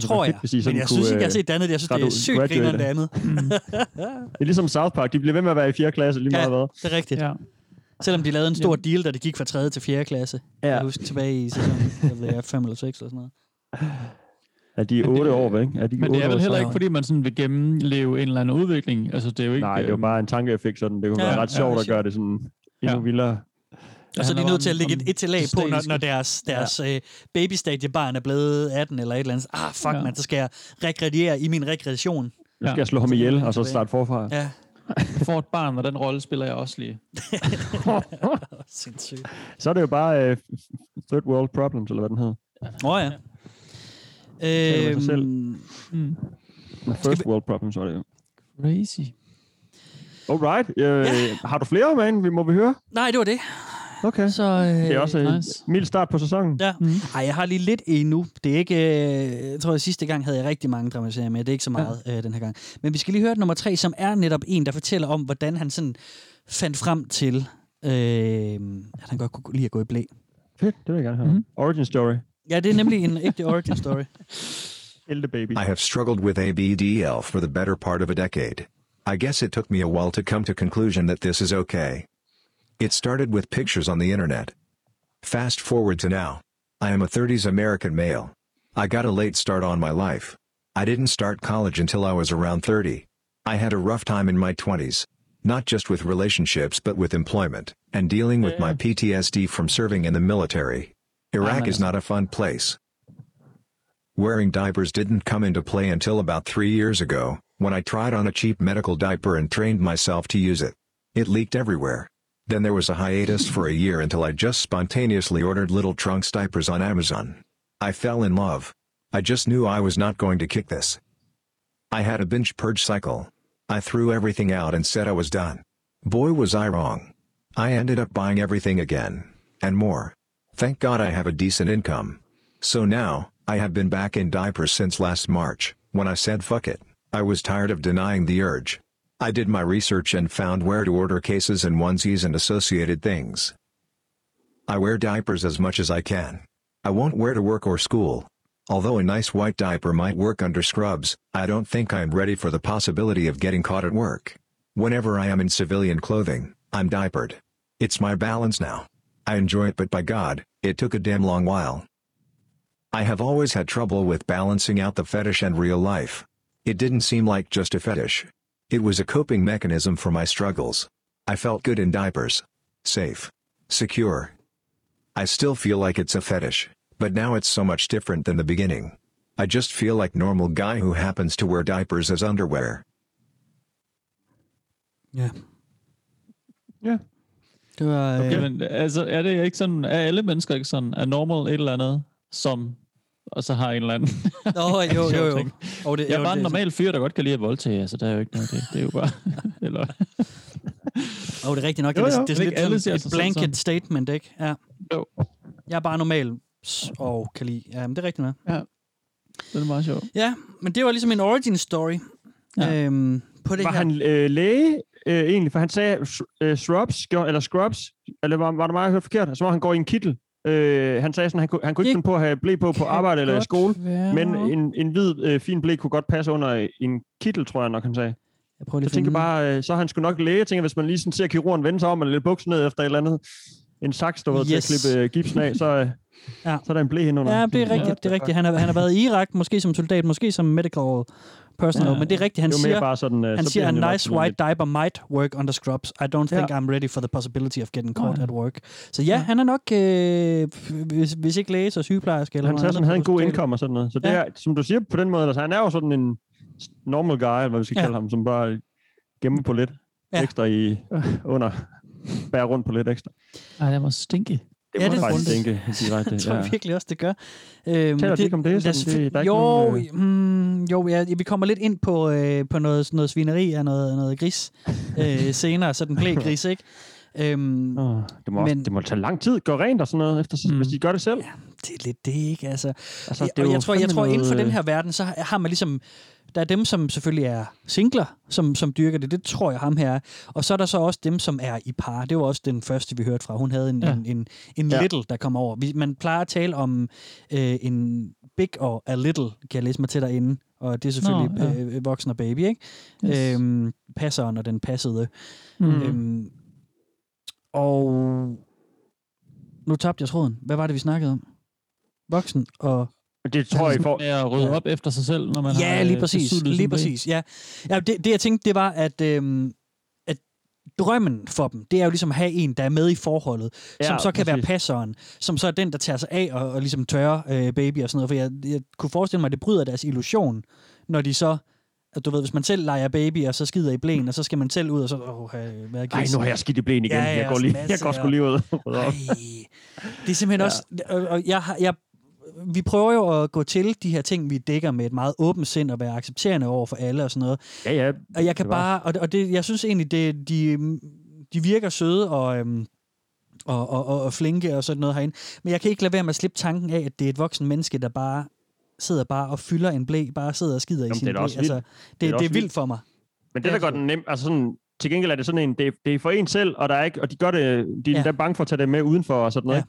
Tror jeg. Men jeg kunne, synes ikke, jeg har øh, set det andet. Jeg synes, det er sygt griner det andet. Det er ligesom South Park. De bliver ved med at være i 4. klasse lige meget Ja, hvad. det er rigtigt. Ja. Selvom de lavede en stor deal, da det gik fra 3. til 4. klasse. Ja. Jeg husker tilbage i sæsonen, jeg ved, jeg er 5 eller 6 eller sådan noget. Er de 8 år, ikke? Er de Men det er vel heller ikke, fordi man sådan vil gennemleve en eller anden udvikling. Altså, det er jo ikke... Nej, det er jo bare en tankeeffekt sådan. Det kunne Ja, være ret ja, sjovt det er at gøre det sådan endnu Ja. vildere. Og så er de nødt til at lægge et, om et til lag på, når, når deres, deres ja. babystadiebarn er blevet 18 eller et eller andet. Ah, fuck, Ja. ja. man, så skal jeg rekrediere i min rekreation. Nu skal jeg slå ham ihjel, og så starte forfra. Ja. får et barn, og den rolle spiller jeg også lige. Sindssygt. Så er det jo bare uh, third world problems, eller hvad den hedder. Åh oh, ja. Med sig selv. Øhm, Mm. First world problems var det jo. Crazy. Alright. Øh, Har du flere, man? Vi må vi høre? nej, det var det. Okay. Så, øh, Det er også en nice. mild start på sæsonen. Ja. Mm. Ej, jeg har lige lidt endnu. Det er ikke... Øh, jeg tror, at sidste gang havde jeg rigtig mange dramatiseringer med. Det er ikke så meget ja. øh, den her gang. Men vi skal lige høre nummer tre, som er netop en, der fortæller om, hvordan han sådan fandt frem til, øh, at han godt kunne lide at gå i blæ. Fedt, det vil jeg gerne høre. Mm-hmm. Origin story. Ja, det er nemlig en ægte origin story. Hilde baby. I have struggled with ABDL for the better part of a decade. I guess it took me a while to come to conclusion that this is okay. It started with pictures on the internet. Fast forward to now. I am a 30s American male. I got a late start on my life. I didn't start college until I was around 30. I had a rough time in my 20s. Not just with relationships but with employment, and dealing with my mm. PTSD from serving in the military. Iraq is not a fun place. Wearing diapers didn't come into play until about three years ago, when I tried on a cheap medical diaper and trained myself to use it. It leaked everywhere. Then there was a hiatus for a year until I just spontaneously ordered little trunks diapers on Amazon. I fell in love. I just knew I was not going to kick this. I had a binge purge cycle. I threw everything out and said I was done. Boy was I wrong. I ended up buying everything again. And more. Thank God I have a decent income. So now, I have been back in diapers since last March, when I said fuck it. I was tired of denying the urge. I did my research and found where to order cases and onesies and associated things. I wear diapers as much as I can. I won't wear to work or school. Although a nice white diaper might work under scrubs, I don't think I'm ready for the possibility of getting caught at work. Whenever I am in civilian clothing, I'm diapered. It's my balance now. I enjoy it but by God, it took a damn long while. I have always had trouble with balancing out the fetish and real life. It didn't seem like just a fetish. It was a coping mechanism for my struggles. I felt good in diapers. Safe. Secure. I still feel like it's a fetish, But now it's so much different than the beginning. I just feel like normal guy who happens to wear diapers as underwear. Ja. Ja. Det var... Okay, øh, men altså, er det ikke sådan, er alle mennesker ikke sådan, er normal et eller andet, som og så har en eller anden. Nå, jo, jo, jo. Og det- jeg er jo, bare en normal fyr, der godt kan lide at voldtage, altså der er jo ikke noget af det. Det er jo bare... eller, Og det er rigtigt nok. Jo, det er, jo. det er Ikke sådan alle lidt sådan et blanket sådan. statement, ikke? Ja. Jo. Jeg er bare normal og kan lide. Ja, men det er rigtigt nok. Ja. Det er meget sjovt. Ja, men det var ligesom en origin story. Ja. Øhm, på det var her. han øh, læge øh, egentlig? For han sagde øh, shrubs, eller scrubs, eller var, var det mig, jeg hørte forkert? Så var han går i en kittel. Øh, han sagde sådan, han kunne, han kunne ikke finde på at have blæ på på arbejde eller i skole, være. men en, en hvid, øh, fin blæ kunne godt passe under en kittel, tror jeg nok, han sagde. Jeg prøver lige at tænker bare, øh, så han sgu nok læge. Tænker, hvis man lige sådan ser kirurgen vende sig om, eller lidt bukser ned efter et eller andet, en saks, du ved, Yes. til at klippe øh, gipsen af, så, øh, Ja. så er der en blæ hen under. Ja, det er rigtigt. Det er rigtigt. Han har, han har været i Irak, måske som soldat, måske som medical personnel, Ja. men det er rigtigt. Han Det er jo mere siger, bare sådan, øh, han så siger, a nice white diaper might work under scrubs. I don't think Ja. I'm ready for the possibility of getting caught Nej. at work. Så ja, han er nok, øh, hvis, hvis ikke læge, så sygeplejerske. Eller Han sagde, han havde en god income og sådan noget. Så det Ja. er, som du siger på den måde, altså, han er jo sådan en normal guy, eller hvad vi skal Ja. kalde ham, som bare gemmer på lidt Ja. ekstra i under, bærer rundt på lidt ekstra. Ej, det må stinke. Det Ja, må det faktisk tror- tænke direkte. Jeg tror ja. virkelig også, det gør. Øhm, Taler vi ikke om det? der Sådan, det- der er selvfølgelig- ikke jo, nogen, mm, jo ja, vi kommer lidt ind på, øh, på noget, noget svineri og noget, noget gris øh, senere, så den blev gris, ikke? Øhm, oh, det, må også, men- det må tage lang tid. Gå rent og sådan noget, efter, mm. hvis de gør det selv. det er lidt det, ikke? Altså, Altså, ja, det og jeg tror, jeg tror inden for den her verden, så har man ligesom... Der er dem, som selvfølgelig er singler, som, som dyrker det. Det tror jeg, ham her er. Og så er der så også dem, som er i par. Det var også den første, vi hørte fra. Hun havde en, Ja. ja. en, en, en Ja. little, der kom over. Vi, man plejer at tale om øh, en big og a little, kan jeg læse mig til derinde. Og det er selvfølgelig Nå, ja. ja. øh, voksen og baby, ikke? Yes. Øhm, passeren og den passede. Mm. Øhm, og nu tabte jeg tråden. Hvad var det, vi snakkede om? Voksen og... Det tror jeg, I får... Med at rydde op efter sig selv, når man har Ja, lige øh, præcis. Lige præcis, ja. ja det, det, jeg tænkte, det var, at, øhm, at drømmen for dem, det er jo ligesom at have en, der er med i forholdet, ja, Ja, som så kan præcis. være passeren, som så er den, der tager sig af og, og ligesom tørrer øh, baby og sådan noget. For jeg, jeg kunne forestille mig, at det bryder deres illusion, når de så du ved, hvis man selv leger baby, og så skider i blæen, og så skal man selv ud, og så, åh, øh, hvad Ej, gris? nu har jeg skidt i blæen igen. Ja, ja, jeg går lige, jeg går sgu lige ud. og rydder op. Det er simpelthen ja. også... Og, jeg, jeg, vi prøver jo at gå til de her ting, vi dækker med et meget åbent sind og være accepterende over for alle og sådan noget. Ja, ja. Og jeg kan det bare... Og, og det, jeg synes egentlig, det, de, de virker søde og, øhm, og, og, og, og flinke og sådan noget herinde. Men jeg kan ikke lade være med at slippe tanken af, at det er et voksen menneske, der bare sidder bare og fylder en blæ, bare sidder og skider i Jamen, sin det er blæ. også vildt. Altså, det, Det er det, er vildt for mig. Men det, der gør den nem, altså sådan, til gengæld er det sådan en, det, det er for en selv, og der er ikke, og de gør det, de er Ja. bange for at tage det med udenfor og sådan noget.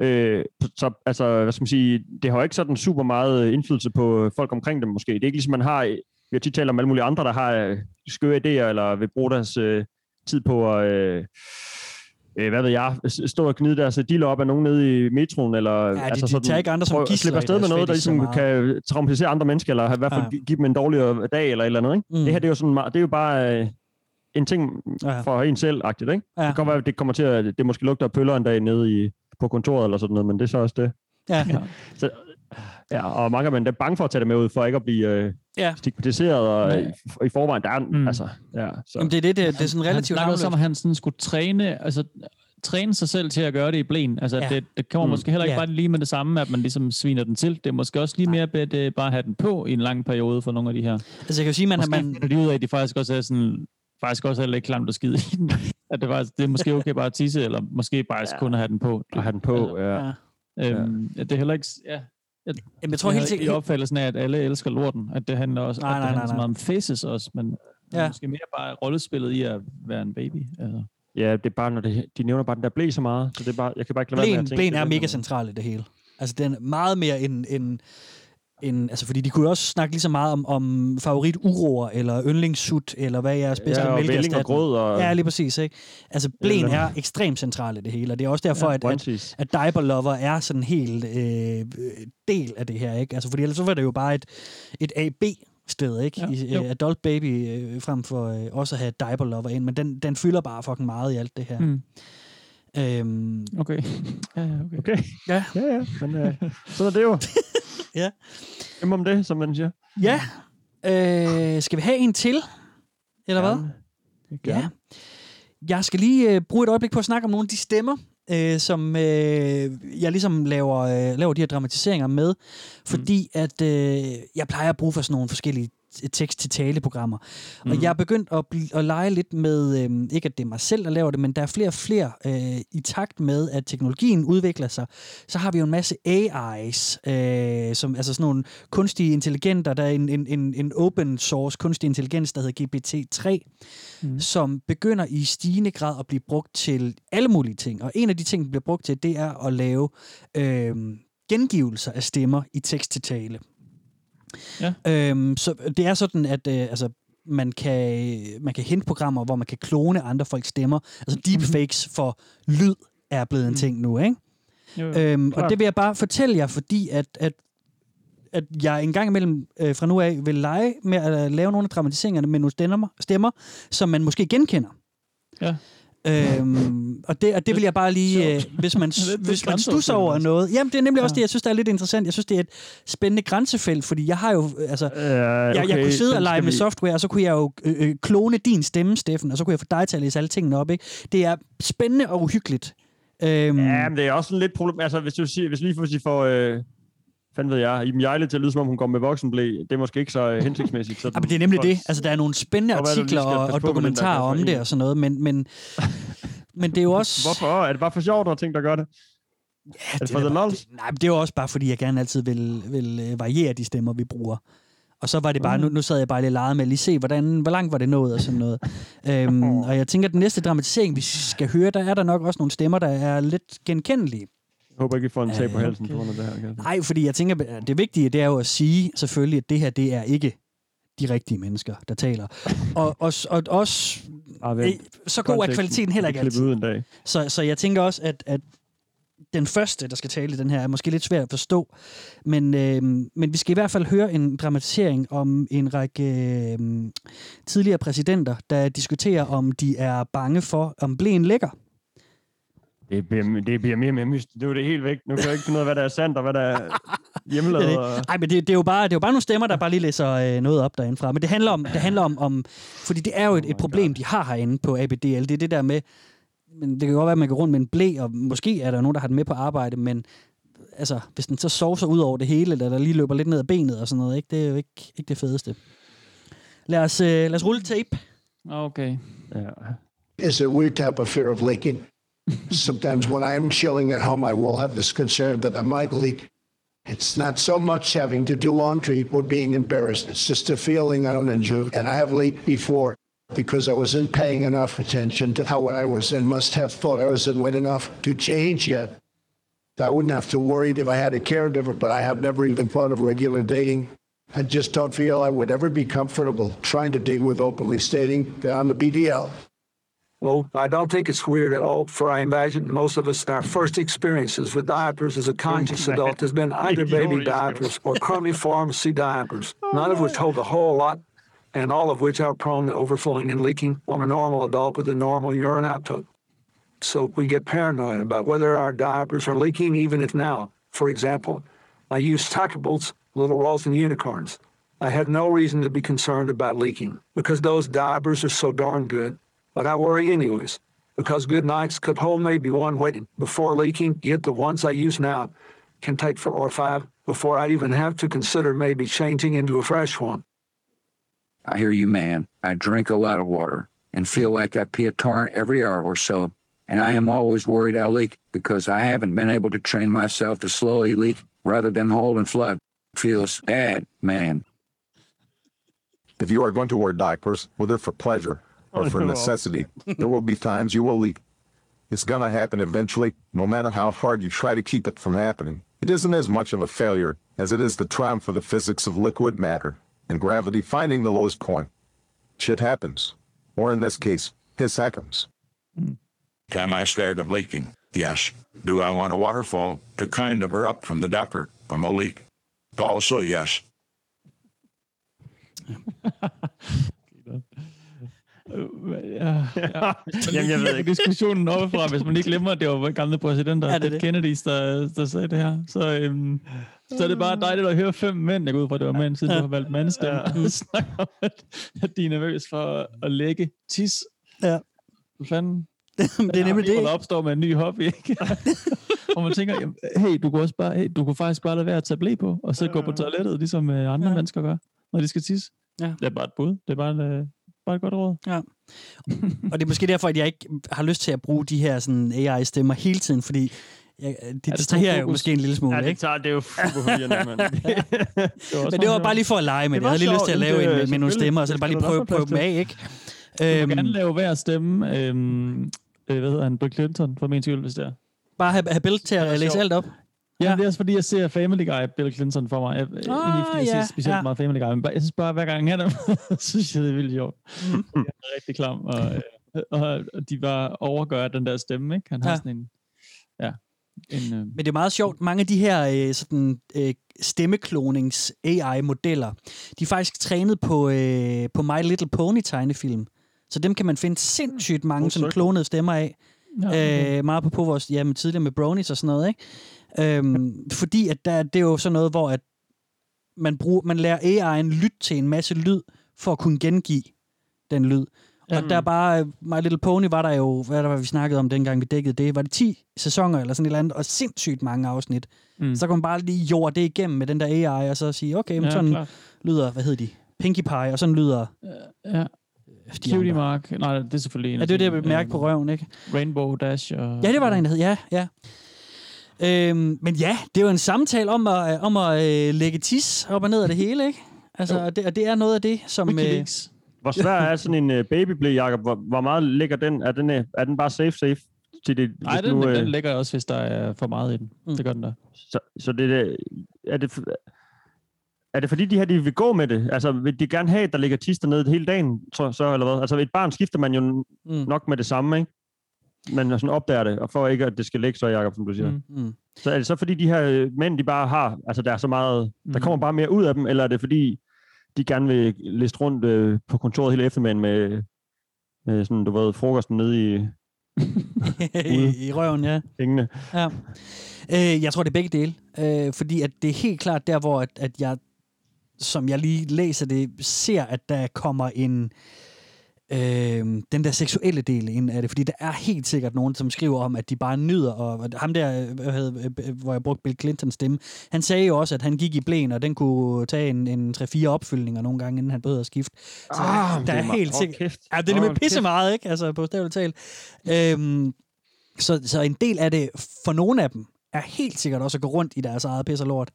Ja. Øh, så altså, hvad skal man sige, det har jo ikke sådan super meget indflydelse på folk omkring dem måske. Det er ikke ligesom, man har, vi har tit talt om alle mulige andre, der har øh, skøre idéer, eller vil bruge deres øh, tid på at, øh, øh, hvad ved jeg, stå og gnide deres diller op af nogen nede i metroen, eller de- de tager ikke andre som gidsler slippe afsted med noget, der så ligesom kan traumatisere andre mennesker, eller i hvert fald Ja. ja. give dem en dårligere dag, eller et eller andet. Ikke? Mm. Det her, det er jo, sådan, det er jo bare øh, en ting Ja. for en selv-agtigt, ikke? Ja. Det kan være, det kommer til at, det måske lugter af pøller en dag nede i, på kontoret, eller sådan noget, men det er så også det. Ja. Så, ja, og mange af dem er bange for at tage det med ud, for ikke at blive øh, Ja. stigmatiseret, og Ja. i, i forvejen, der er, mm. altså, ja, så. Jamen, det er det, det, det er sådan Han relativt også om, at han sådan skulle træne, altså træne sig selv til at gøre det i blæen. Altså, Ja. det, det kommer Mm. måske heller ikke Ja. bare lige med det samme, at man ligesom sviner den til. Det er måske også lige mere bedt øh, bare at have den på i en lang periode for nogle af de her. Altså, jeg kan jo sige, man, Måske man, finder de ud af, at de faktisk også er sådan faktisk også er lidt klamt at skide i den. At det, faktisk, det er måske okay bare at tisse, eller måske bare ja. kun at have den på. At have den på, ja. ja. Øhm, ja. Det er heller ikke... Ja, jeg, Jamen, jeg tror helt sikkert... I opfattelsen af, at alle elsker lorten. At det handler også Nej, at det nej, handler nej, så nej. meget om faces også, men Ja. måske mere bare rollespillet i at være en baby. Altså. Ja, det er bare, når det, de nævner bare den der blæ så meget, så det er bare, jeg kan bare ikke lade være med at tænke... blæen det er mega central i det hele. Altså, den er meget mere end... end end, altså, fordi de kunne jo også snakke lige så meget om, om favorit uroer, eller yndlingssut, eller hvad er jeres bedste Ja, og velling og mælkeerstatning. grød og- Ja, lige præcis. Ikke? Altså, Eller- er ekstremt central i det hele, og det er også derfor, Ja, at, at, at diaper lover er sådan en helt øh, del af det her. Ikke? Altså, fordi ellers så var det jo bare et, et A-B sted, ikke? Ja, I, øh, adult baby, øh, frem for øh, også at have diaper lover ind, men den, den fylder bare fucking meget i alt det her. Mm. Øhm, Okay. Ja, ja, okay. Okay. Ja. Ja, ja. Men øh, sådan er det jo. ja. Hvem om det, som man siger. Ja. Øh, skal vi have en til? Eller hvad? Gerne. Ja. Jeg skal lige øh, bruge et øjeblik på at snakke om nogle af de stemmer, øh, som øh, jeg ligesom laver, øh, laver de her dramatiseringer med. Fordi mm. at øh, jeg plejer at bruge for sådan nogle forskellige tekst-til-tale-programmer. Mm. Og jeg er begyndt at, at lege lidt med, øh, ikke at det er mig selv, der laver det, men der er flere og flere øh, i takt med, at teknologien udvikler sig. Så har vi jo en masse AI's, øh, som, altså sådan nogle kunstige intelligenter. Der er en, en, en, en open source kunstig intelligens, der hedder GPT-3, mm. som begynder i stigende grad at blive brugt til alle mulige ting. Og en af de ting, den bliver brugt til, det er at lave øh, gengivelser af stemmer i tekst-til-tale. Ja. Øhm, så det er sådan, at øh, altså, man kan, man kan hente programmer, hvor man kan klone andre folks stemmer. Altså deepfakes for lyd er blevet en ting nu, ikke? Jo, jo, Øhm, og det vil jeg bare fortælle jer, fordi at, at, at jeg en gang imellem øh, fra nu af vil lege med at lave nogle af dramatiseringerne med nogle stemmer, stemmer som man måske genkender. Ja. Øhm, og, det, og det vil jeg bare lige, øh, hvis man, hvis man stusser over noget. Jamen, det er nemlig også det, jeg synes, der er lidt interessant. Jeg synes, det er et spændende grænsefelt, fordi jeg har jo, altså, Uh, jeg, jeg okay, kunne sidde og lege med vi- software, og så kunne jeg jo øh, øh, klone din stemme, Steffen, og så kunne jeg få dig til at læse alle tingene op, ikke? Det er spændende og uhyggeligt. Øhm, Ja, men det er også sådan lidt problem. Altså, hvis du siger, hvis vi får, øh, fanden ved jeg, Iben Jejle til at lyde, som om hun går med voksenblæ, det er måske ikke så øh, hensigtsmæssigt. Så Ja, men det er nemlig det. Altså, der er nogle spændende Og er det, artikler og, og dokumentarer om det og sådan noget, men, men, men det er jo også... Hvorfor? Er det bare for sjovt, at ting, der gør det? Ja, er det for er bare- det, nej, men det er jo også bare, fordi jeg gerne altid vil, vil øh, variere de stemmer, vi bruger. Og så var det bare, Mm. nu, nu sad jeg bare lidt leget med lige se, hvordan, hvor langt var det nået og sådan noget. øhm, og jeg tænker, at den næste dramatisering, vi skal høre, der er der nok også nogle stemmer, der er lidt genkendelige. Jeg håber ikke, vi får en tag på halsen på grund af det her. Nej, fordi jeg tænker, det vigtige, det er jo at sige selvfølgelig, at det her, det er ikke de rigtige mennesker, der taler. Og, og, og også, Ah, øh, så god er kvaliteten heller ikke altid. ud en dag. Så, så jeg tænker også, at, at den første, der skal tale i den her, er måske lidt svær at forstå. Men, øh, men vi skal i hvert fald høre en dramatisering om en række øh, tidligere præsidenter, der diskuterer, om de er bange for, om blæen lækker. Det bliver, det bliver mere og mere mystisk. Det er jo det helt væk. Nu kan jeg ikke finde ud af, hvad der er sandt, og hvad der er hjemmelavet. Det er og- det. Ej, men det, det, er jo bare, det er jo bare nogle stemmer, der bare lige læser øh, noget op derindefra. Men det handler om, det handler om, om fordi det er jo et, et problem, de har herinde på ABDL. Det er det der med, men det kan godt være, at man går rundt med en blæ, og måske er der nogen, der har den med på arbejde, men altså, hvis den så sovser ud over det hele, eller der lige løber lidt ned ad benet og sådan noget, ikke? det er jo ikke, ikke det fedeste. Lad os, øh, lad os rulle tape. Okay. Ja. is a weird type of fear of leaking. Sometimes when I'm chilling at home, I will have this concern that I might leak. It's not so much having to do laundry or being embarrassed. It's just a feeling I don't enjoy. And I have leaked before because I wasn't paying enough attention to how I was and must have thought I wasn't wet enough to change yet. I wouldn't have to worry if I had a caregiver, but I have never even thought of regular dating. I just don't feel I would ever be comfortable trying to date with openly stating that I'm a BDL. Well, I don't think it's weird at all, for I imagine most of us, our first experiences with diapers as a conscious adult has been either baby diapers or crummy pharmacy diapers, none of which hold a whole lot, and all of which are prone to overflowing and leaking on a normal adult with a normal urine output. So we get paranoid about whether our diapers are leaking, even if now, for example, I use Tuckables, Little Rolls, and Unicorns. I had no reason to be concerned about leaking because those diapers are so darn good. But I worry anyways because good nights could hold maybe one waiting before leaking. Yet the ones I use now can take four or five before I even have to consider maybe changing into a fresh one. I hear you, man. I drink a lot of water and feel like I pee a torrent every hour or so. And I am always worried I'll leak because I haven't been able to train myself to slowly leak rather than hold and flood. Feels bad, man. If you are going to wear diapers, whether for pleasure or for Oh, necessity, there will be times you will leak. It's gonna happen eventually, no matter how hard you try to keep it from happening. It isn't as much of a failure as it is the triumph of the physics of liquid matter and gravity finding the lowest point. Shit happens. Or in this case, piss happens. Am I scared of leaking? Yes. Do I want a waterfall to kind of erupt from the diaper from a leak? Also, yes. Ja, ja. Jamen, jeg ved ikke. Diskussionen oppefra, hvis man lige glemmer, at det var gamle præsidenter, Ja, ja, det er det. Kennedys, der, der sagde det her. Så, øhm, så er det bare dejligt at høre fem mænd, jeg går ud fra, det var mænd, siden du har valgt mandstemme, ja. snakke om, at, at de er nervøs for at lægge tis. Ja. Hvad fanden? det er nemlig det. Der opstår med en ny hobby, ikke? og man tænker, jamen, hey, du kunne, også bare, hey, du kunne faktisk bare lade være at tage blæ på, og så gå på toilettet, ligesom øh, andre ja. mennesker gør, når de skal tisse. Ja. Det er bare et bud. Det er bare, en, øh, bare et godt råd. Ja. Og det er måske derfor, at jeg ikke har lyst til at bruge de her sådan AI-stemmer hele tiden, fordi jeg, det det distraherer tager jo måske en lille smule, Ja, det, ikke? tager, det er jo super forvirrende, mand. Men det var bare lige for at lege med Det det. var Jeg havde lige lyst til at lave det- en med, med nogle stemmer, og så er bare lige prøve, prøve dem af, ikke? Du må Øhm, gerne lave hver stemme. Øhm, øh, hvad hedder han? Bill Clinton, for min skyld, hvis det er. Bare have, have Bill til at læse sjovt. alt op. Ja, det er også fordi, jeg ser Family Guy, Bill Clinton for mig. Jeg, oh, egentlig fordi jeg ja, ser specielt ja. ja. meget Family Guy, men jeg synes bare, hver gang han er der, synes jeg, det er vildt sjovt. Mm. Jeg er rigtig klam, og, øh, og, og de bare overgør den der stemme, ikke? Han har Ja. sådan en... Ja. En, øh, Men det er meget sjovt. Mange af de her øh, sådan, øh, stemmeklonings AI-modeller, de er faktisk trænet på, øh, på My Little Pony tegnefilm. Så dem kan man finde sindssygt mange sådan klonede stemmer af. Ja, okay. Øh, meget på, på vores jamen, tidligere med bronies og sådan noget. Ikke? Øhm, fordi at der, det er jo sådan noget, hvor at man, bruger, man lærer AI'en lytte til en masse lyd, for at kunne gengive den lyd. Og der er bare, øh, My Little Pony var der jo, hvad der var, vi snakkede om dengang, vi dækkede det, var det 10 sæsoner eller sådan et eller andet, og sindssygt mange afsnit. Mm. Så kan man bare lige jorde det igennem med den der AI, og så sige, okay, men Ja, sådan klart. lyder, hvad hedder de? Pinkie Pie, og sådan lyder... Ja. Cutie Mark. Nej, det er selvfølgelig en Ja, det er det, jeg sine, vil mærke på røven, ikke? Rainbow Dash. Og, Ja, det var der en, der hed, ja, ja. Øhm, men ja, det er jo en samtale om at, om at øh, lægge tis op og ned af det hele, ikke? Altså, og det, og det er noget af det, som... Øh, Hvor svær er sådan en uh, babyblæ, Jacob? Hvor, hvor meget ligger den? Er den, øh, er den bare safe, safe? Til det, Nej, den, nu, øh, den ligger også, hvis der er for meget i den. Mm. Det gør den der. Så, så det, er- det, er det fordi, de her de vil gå med det? Altså, vil de gerne have, at der ligger tister ned hele dagen, så, så, eller hvad? Altså, et barn skifter man jo mm. nok med det samme, ikke? Man sådan opdager det, og for ikke, at det skal ligge så, Jacob, som du siger. Mm. Mm. Så er det så fordi, de her mænd, de bare har, altså der er så meget, Mm. der kommer bare mere ud af dem, eller er det fordi, de gerne vil liste rundt øh, på kontoret hele eftermiddagen med, med sådan, du ved, frokosten nede i, I, I røven, ja. Pengene. Ja. Øh, jeg tror, det er begge dele. Øh, fordi at det er helt klart der, hvor at, at jeg, som jeg lige læser det, ser, at der kommer en... Øh, den der seksuelle del ind af det, fordi der er helt sikkert nogen, som skriver om, at de bare nyder, og og ham der, øh, hvad hedder, øh, hvor jeg brugte Bill Clintons stemme, han sagde jo også, at han gik i blæn, og den kunne tage en, en 3-4 opfyldninger nogle gange, inden han behøvede at skifte. Så Ah, der det er er helt sikkert... kæft. Ja, det er nemlig pisse meget, ikke? Altså, på stavligt talt. Øhm, så, så en del af det, for nogle af dem, er helt sikkert også at gå rundt i deres eget pis og lort.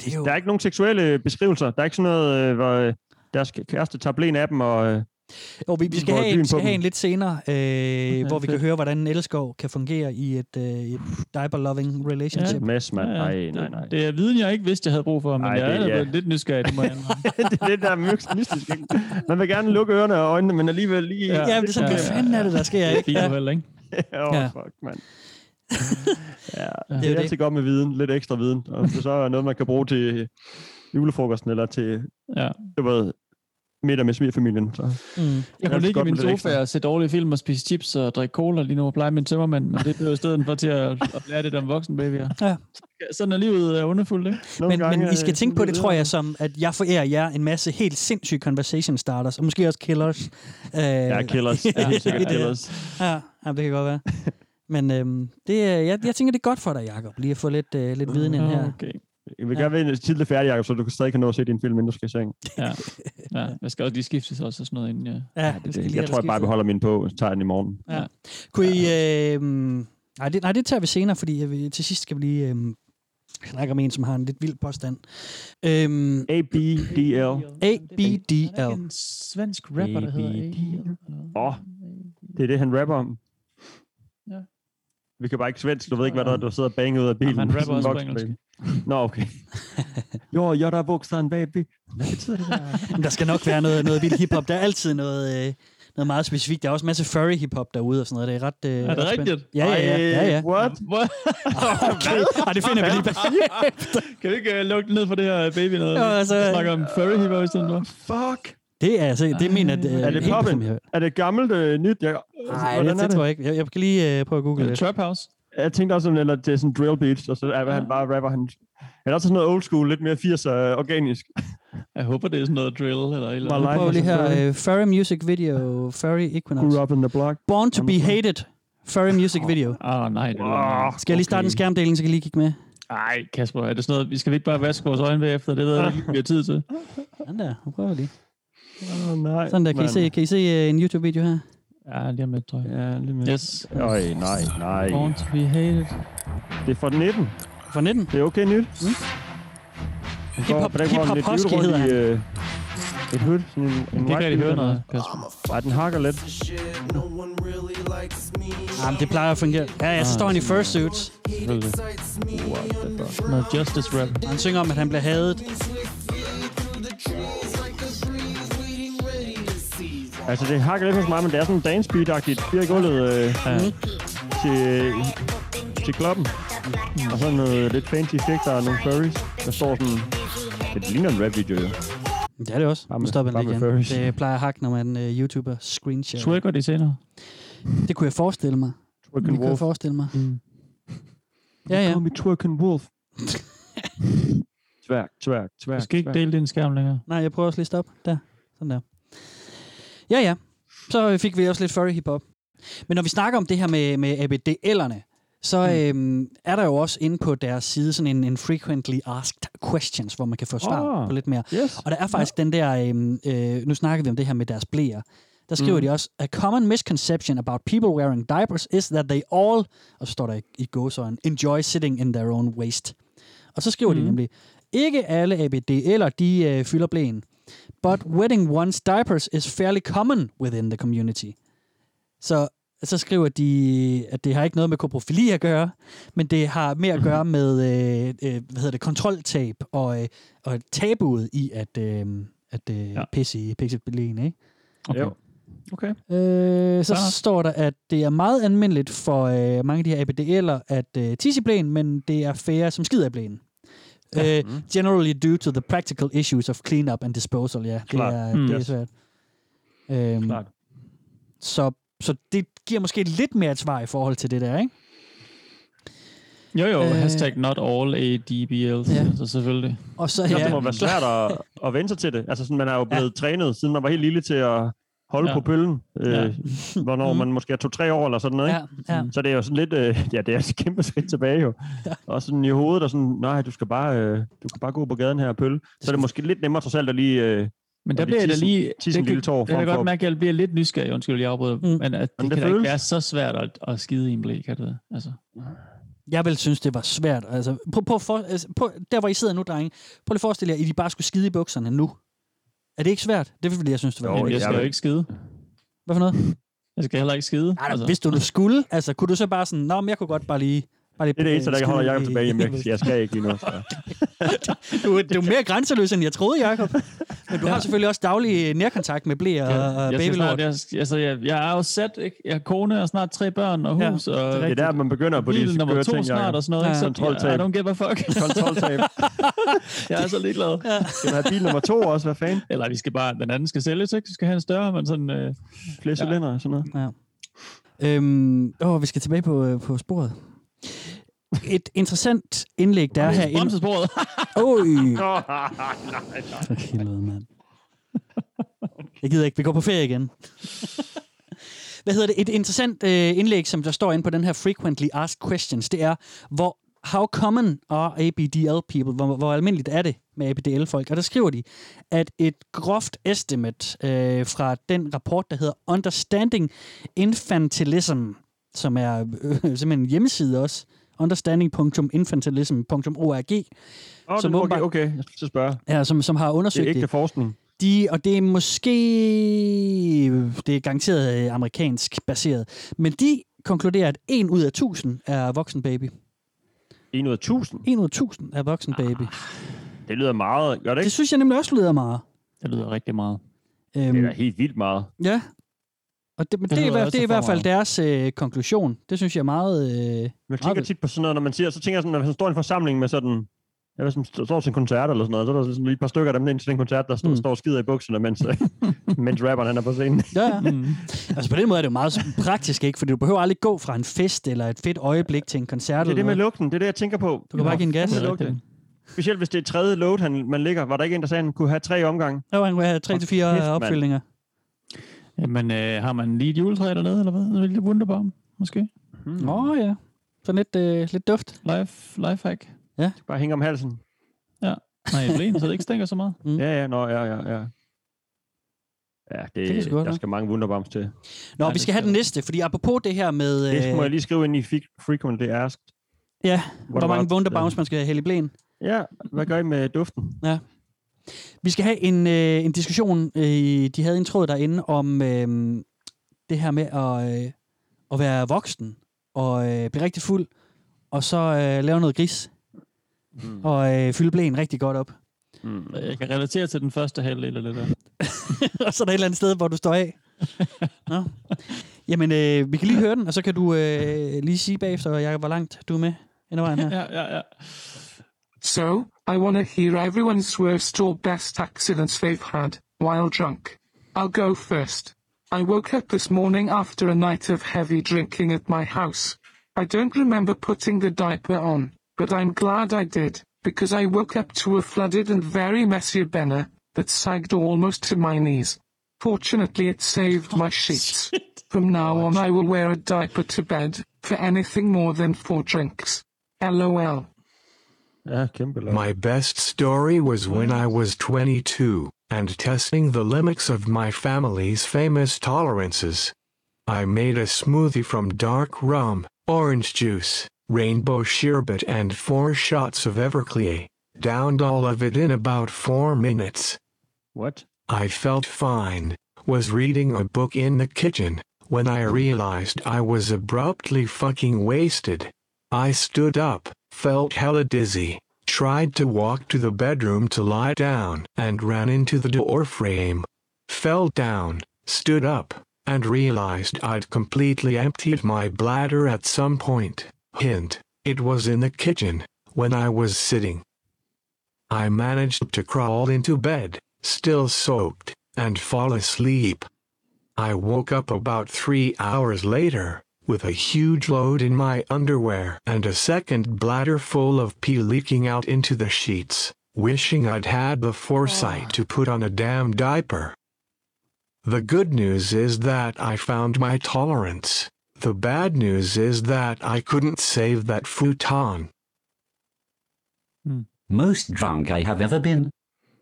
Det er jo... Der er ikke nogen seksuelle beskrivelser. Der er ikke sådan noget, øh, hvor øh, deres kæreste tager blæn af dem, og... Øh, Jo, vi, vi skal, have, byen vi skal have en lidt senere, øh, hvor vi kan fedt. høre, hvordan en elskov kan fungere i et, øh, et diaper-loving relationship. Ja. Mess, mand. Nej, nej, det, nej. Det er viden, jeg ikke vidste, jeg havde brug for, men Ej, jeg det- er ja. ja. lidt nysgerrig, det må jeg det er det, der er mys- mystisk. ikke? Man vil gerne lukke ørerne og øjnene, men alligevel lige... Ja, ja, det er sådan, hvad fanden er det, der sker, ikke? Det er fint, ikke? Åh, oh, Ja. fuck, mand. ja, Det det er er jo altid godt med viden. Lidt ekstra viden. Og det så er noget, man kan bruge til julefrokosten, eller til, ja. det var middag med svigerfamilien. Så. Mm. Jeg kunne ligge i min sofa og se dårlige film og spise chips og drikke cola lige nu og pleje min tømmermand, men det blev i stedet for til at, at lære det om voksenbabyer. Ja. Sådan er livet er underfuldt, ikke? Men, men I skal tænke på det, tror jeg, som at jeg forærer jer en masse helt sindssyge conversation starters, og måske også killers. Øh, Ja, killers. Ja, sikkert killers. Ja, ja, det kan godt være. Men øhm, det, er- jeg, jeg tænker, det er godt for dig, Jacob, lige at få lidt, øh, lidt viden ind her. Okay. Jeg vil gerne være tidligt færdig, Jacob, så du kan stadig kan nå at se din film, inden du skal i seng. Ja. ja. Jeg skal også lige skiftes også og sådan noget inden, ja. Ja, Det, det, jeg tror, jeg bare beholder min på, og tager den i morgen. Ja. Kunne I... Øh, nej, det, nej, det tager vi senere, fordi jeg vil, til sidst skal vi lige øh, snakke om en, som har en lidt vild påstand. Øhm, ABDL. ABDL. En svensk rapper, der hedder Åh, oh, det er det, han rapper om. Ja. Vi kan bare ikke svensk, du ved ikke, hvad der er, du sidder og banger ud af bilen. Jamen, han rapper en også på engelsk. Nå, okay. jo, jeg der er voksen, baby. Hvad betyder det der? Der skal nok være noget, noget vild hiphop. Der er altid noget, øh, noget meget specifikt. Der er også en masse furry hiphop derude og sådan noget. Det er ret... Øh, Er det rigtigt? Ja, ja, ja. ja, ja. What? What? Okay. Ej, det finder vi lige Kan vi ikke uh, lukke ned for det her baby noget? Jo, altså- Vi snakker om furry hiphop i stedet for. Fuck. Det er altså, det er at, øh, Er det jeg- Er det gammelt øh, nyt? Jeg, Nej, det, det tror jeg ikke. Jeg, jeg kan lige øh, prøve at google det. Trap House? Jeg tænkte også, eller det er sådan drill beats, og så er han bare rapper. Han, eller også sådan noget old school, lidt mere 80'er organisk. Jeg håber, det er sådan noget drill eller et eller andet. life Prøv was lige her. furry. Øh, Furry Music Video. Furry Equinox. Grew up in the block. Born to be hated. Furry Music Video. Ah, nej. Det var, Skal jeg lige starte en skærmdeling, så kan I lige kigge med? Nej, Kasper, er det sådan noget, vi skal vi ikke bare vaske vores øjne bagefter? Det ved jeg ikke, vi har tid til. Sådan der. Nu prøver vi lige. Oh, nej, Sådan der. Kan I se, kan I se øh, en YouTube-video her? Ja, lige om lidt, tror jeg. Ja, lige med. Yes. Øj, nej, nej. Born to be hated. Det er fra 19. Fra 19? Det er okay nyt. Mm. Hip-hop- Hip-Hop Husky hedder han. Øh, et hood, sådan en, en ikke rigtig høre noget, Nej, den hakker lidt. Jamen, det plejer at fungere. Ja, ja, så står han i fursuits. Selvfølgelig. Noget justice rap. Han synger om, at han bliver hadet. Altså, det hakker lidt hos mig, men det er sådan dance beat-agtigt. Det er gulvet øh, Ja. til, til klubben. Mm. Og så noget lidt fancy effekter og nogle furries. Der står sådan... Det ligner en rap-video, jo. Det er det også. Bare Nu med- stopper bare igen. furries. Det plejer at hakke, når man uh, YouTuber screenshot. Swagger de senere? Det kunne jeg forestille mig. Twerk Det and kunne jeg Wolf. forestille mig. Mm. Ja, ja. Call me Twerk and Wolf. tværk, tværk, tværk. Du skal ikke tværk. dele din skærm længere. Nej, jeg prøver også lige at stoppe. Der. Sådan der. Ja, ja. Så fik vi også lidt furry hiphop. Men når vi snakker om det her med, med ABDL'erne, så Mm. øhm, er der jo også inde på deres side sådan en, en frequently asked questions, hvor man kan få svar Ah, på lidt mere. Yes. Og der er faktisk den der, øhm, øh, nu snakker vi om det her med deres blæer. Der skriver Mm. de også, a common misconception about people wearing diapers is that they all, og så står der i, i gåsøjne, enjoy sitting in their own waste. Og så skriver mm. de nemlig, ikke alle ABD'er, de øh, fylder blæen. But wetting one's diapers is fairly common within the community. Så så skriver de, at det har ikke noget med koprofili at gøre, men det har mere at gøre med øh, øh, hvad hedder det, kontroltab og, øh, og tabuet i at, øh, at øh, ja. pisse i pisse blæen, ikke? Okay. Jo. Okay. Øh, så nok. står der, at det er meget almindeligt for øh, mange af de her ABDL'er at øh, tisse i blæen, men det er færre, som skider i blæen. Ja. Øh, generally due to the practical issues of cleanup and disposal. Ja, det Klart. er, Mm. det er Yes. svært. Øhm, Klart. så, så det giver måske lidt mere et svar i forhold til det der, ikke? Jo, jo, Øh. øh, hashtag not all ADBLs, Ja. altså selvfølgelig. Og så, Ja, ja, det må være svært at, at vende sig til det. Altså, sådan, man er jo blevet ja. trænet, siden man var helt lille til at holde Ja. på pøllen. Øh, Ja. Hvornår Mhm. man måske er to-tre år eller sådan noget. Ikke? Ja, ja. Så det er jo sådan lidt, øh, ja, det er et kæmpe skridt tilbage jo. Ja. Og sådan i hovedet, og sådan, nej, du skal bare, øh, du kan bare gå på gaden her og pølle. Så er det måske lidt nemmere trods alt at lige... Øh, Men der bliver jeg da lige... Tisse en det lille tår. Jeg kan godt mærke, at jeg bliver lidt nysgerrig, undskyld, jeg afbryder, Mm. men at det, Men det det kan da ikke være så svært at, at skide i en blæ, kan det det? Altså. Jeg vil synes, det var svært. Altså, prøv, prøv, for, altså, prøv, der, hvor I sidder nu, drenge. Prøv lige at forestille jer, at I bare skulle skide i bukserne nu. Er det ikke svært? Det er fordi, jeg synes, det var Jo, jeg skal jo ikke skide. Hvad for noget? Jeg skal heller ikke skide. Nej, altså. Hvis du nu skulle, altså, kunne du så bare sådan, nå, men jeg kunne godt bare lige... Bare lige Det er det eneste, der skide holder i- Jacob tilbage. Jamen, jeg, jeg skal ikke lige nu. Så. du, er- du er mere grænseløs, end jeg troede, Jacob. Men du har selvfølgelig også daglig nærkontakt med blæ og, og babylord. snart, jeg, altså, jeg, jeg er jo sat, ikke? Jeg har kone og snart tre børn og Ja, hus. det er og Det er der, man begynder på de skøre to ting, snart Jacob. og sådan noget. Ja. Ikke? Så, Kontroltab. I don't give a fuck. Kontroltab. jeg er så ligeglad. Ja. Skal man have bil nummer to også? Hvad fanden? Eller vi skal bare, den anden skal sælges, ikke? Vi skal have en større, men sådan... Øh, Flere cylinder og sådan noget. Ja. Øhm, åh, vi skal tilbage på, øh, på sporet. Et interessant indlæg, der er herinde. bremsesporet. Oj, nej, nej. for helvede, mand. Jeg gider ikke, vi går på ferie igen. Hvad hedder det? Et interessant øh, indlæg, som der står inde på den her frequently asked questions, det er, hvor how common are ABDL people? Hvor, hvor almindeligt er det med ABDL-folk? Og der skriver de, at et groft estimate øh, fra den rapport, der hedder Understanding Infantilism, som er øh, simpelthen en hjemmeside også, understanding.infantilism.org, Åh, Som det, okay, åbenbart- okay. Jeg skal spørge. ja, som, som har Det undersøgt er ægte forskning. de, og det er måske, det er garanteret øh, amerikansk baseret, men de konkluderer, at 1 ud af 1000 er voksen baby. 1 ud af 1000. 1 ud af 1000 er voksen baby. Det lyder meget. Gør det Det ikke? synes jeg nemlig også lyder meget. det lyder rigtig meget. Det Øhm, er da helt vildt meget. ja. Og det, men Det det, er, i lyder hvert- også det er i hvert fald meget. deres øh, konklusion. Det synes jeg er meget... Øh, Jeg tænker tit på sådan noget, når man siger, så tænker jeg sådan, når man står i en forsamling med sådan Jeg ved, som st- står til en koncert eller sådan noget, så er der sådan lige et par stykker af dem ind til den koncert, der står, mm. står og skider i bukserne, mens, øh, mens rapperen han er på scenen. Ja, ja. Mm. Altså på den måde er det jo meget praktisk, ikke? Fordi du behøver aldrig gå fra en fest eller et fedt øjeblik til en koncert. Det er det med lugten, det er det, jeg tænker på. Du kan bare give en gas. Det lugten. Specielt hvis det er tredje load, han, man ligger. Var der ikke en, der sagde, at han kunne have tre omgange? Jo, han kunne have tre til fire opfyldninger. Jamen, øh, har man lige et juletræ dernede, eller hvad? En lille wunderbaum, måske? Hmm. Åh oh, ja. Sådan lidt, øh, lidt duft. Life, lifehack. Ja. Bare hænge om halsen. Ja. Nej, i blæen, så det ikke stinker så meget. Mm. Ja, ja, nå, ja, ja, ja. Ja, det, Det der skal mange wunderbombs til. Nå, vi skal have den næste, fordi apropos det her med... Det må jeg Øh, lige skrive ind i fre- frequently asked. ja, Hvor hvor der mange wunderbaums man skal hælde i blæen. Ja, hvad gør I med duften? Ja. Vi skal have en, øh, en diskussion. Øh, de havde en tråd derinde om øh, det her med at, øh, at være voksen og øh, blive rigtig fuld, og så øh, lave noget gris. Mm. Og øh, fylde blæen rigtig godt op. Mm. Jeg kan relatere til den første halvdel af det der. og så er der et eller andet sted, hvor du står af. Nå. Jamen, øh, vi kan lige høre den, og så kan du øh, lige sige bagefter, Jacob, hvor langt du er med ind ad vejen her. ja, ja, ja. So, I want to hear everyone's worst or best accidents they've had while drunk. I'll go first. I woke up this morning after a night of heavy drinking at my house. I don't remember putting the diaper on, but I'm glad I did, because I woke up to a flooded and very messy Benna that sagged almost to my knees. Fortunately, it saved my oh, sheets. From now oh, on, I will wear a diaper to bed for anything more than four drinks. LOL. Ah, Kæmpe lov. My best story was when I was 22 and testing the limits of my family's famous tolerances. I made a smoothie from dark rum, orange juice, rainbow sherbet, and four shots of Everclear. Downed all of it in about four minutes. What? I felt fine, was reading a book in the kitchen, when I realized I was abruptly fucking wasted. I stood up, felt hella dizzy, tried to walk to the bedroom to lie down, and ran into the door frame. Fell down, stood up, and realized I'd completely emptied my bladder at some point. Hint, it was in the kitchen, when I was sitting. I managed to crawl into bed, still soaked, and fall asleep. I woke up about three hours later, with a huge load in my underwear and a second bladder full of pee leaking out into the sheets, wishing I'd had the foresight to put on a damn diaper. The good news is that I found my tolerance. The bad news is that I couldn't save that futon. Most drunk I have ever been.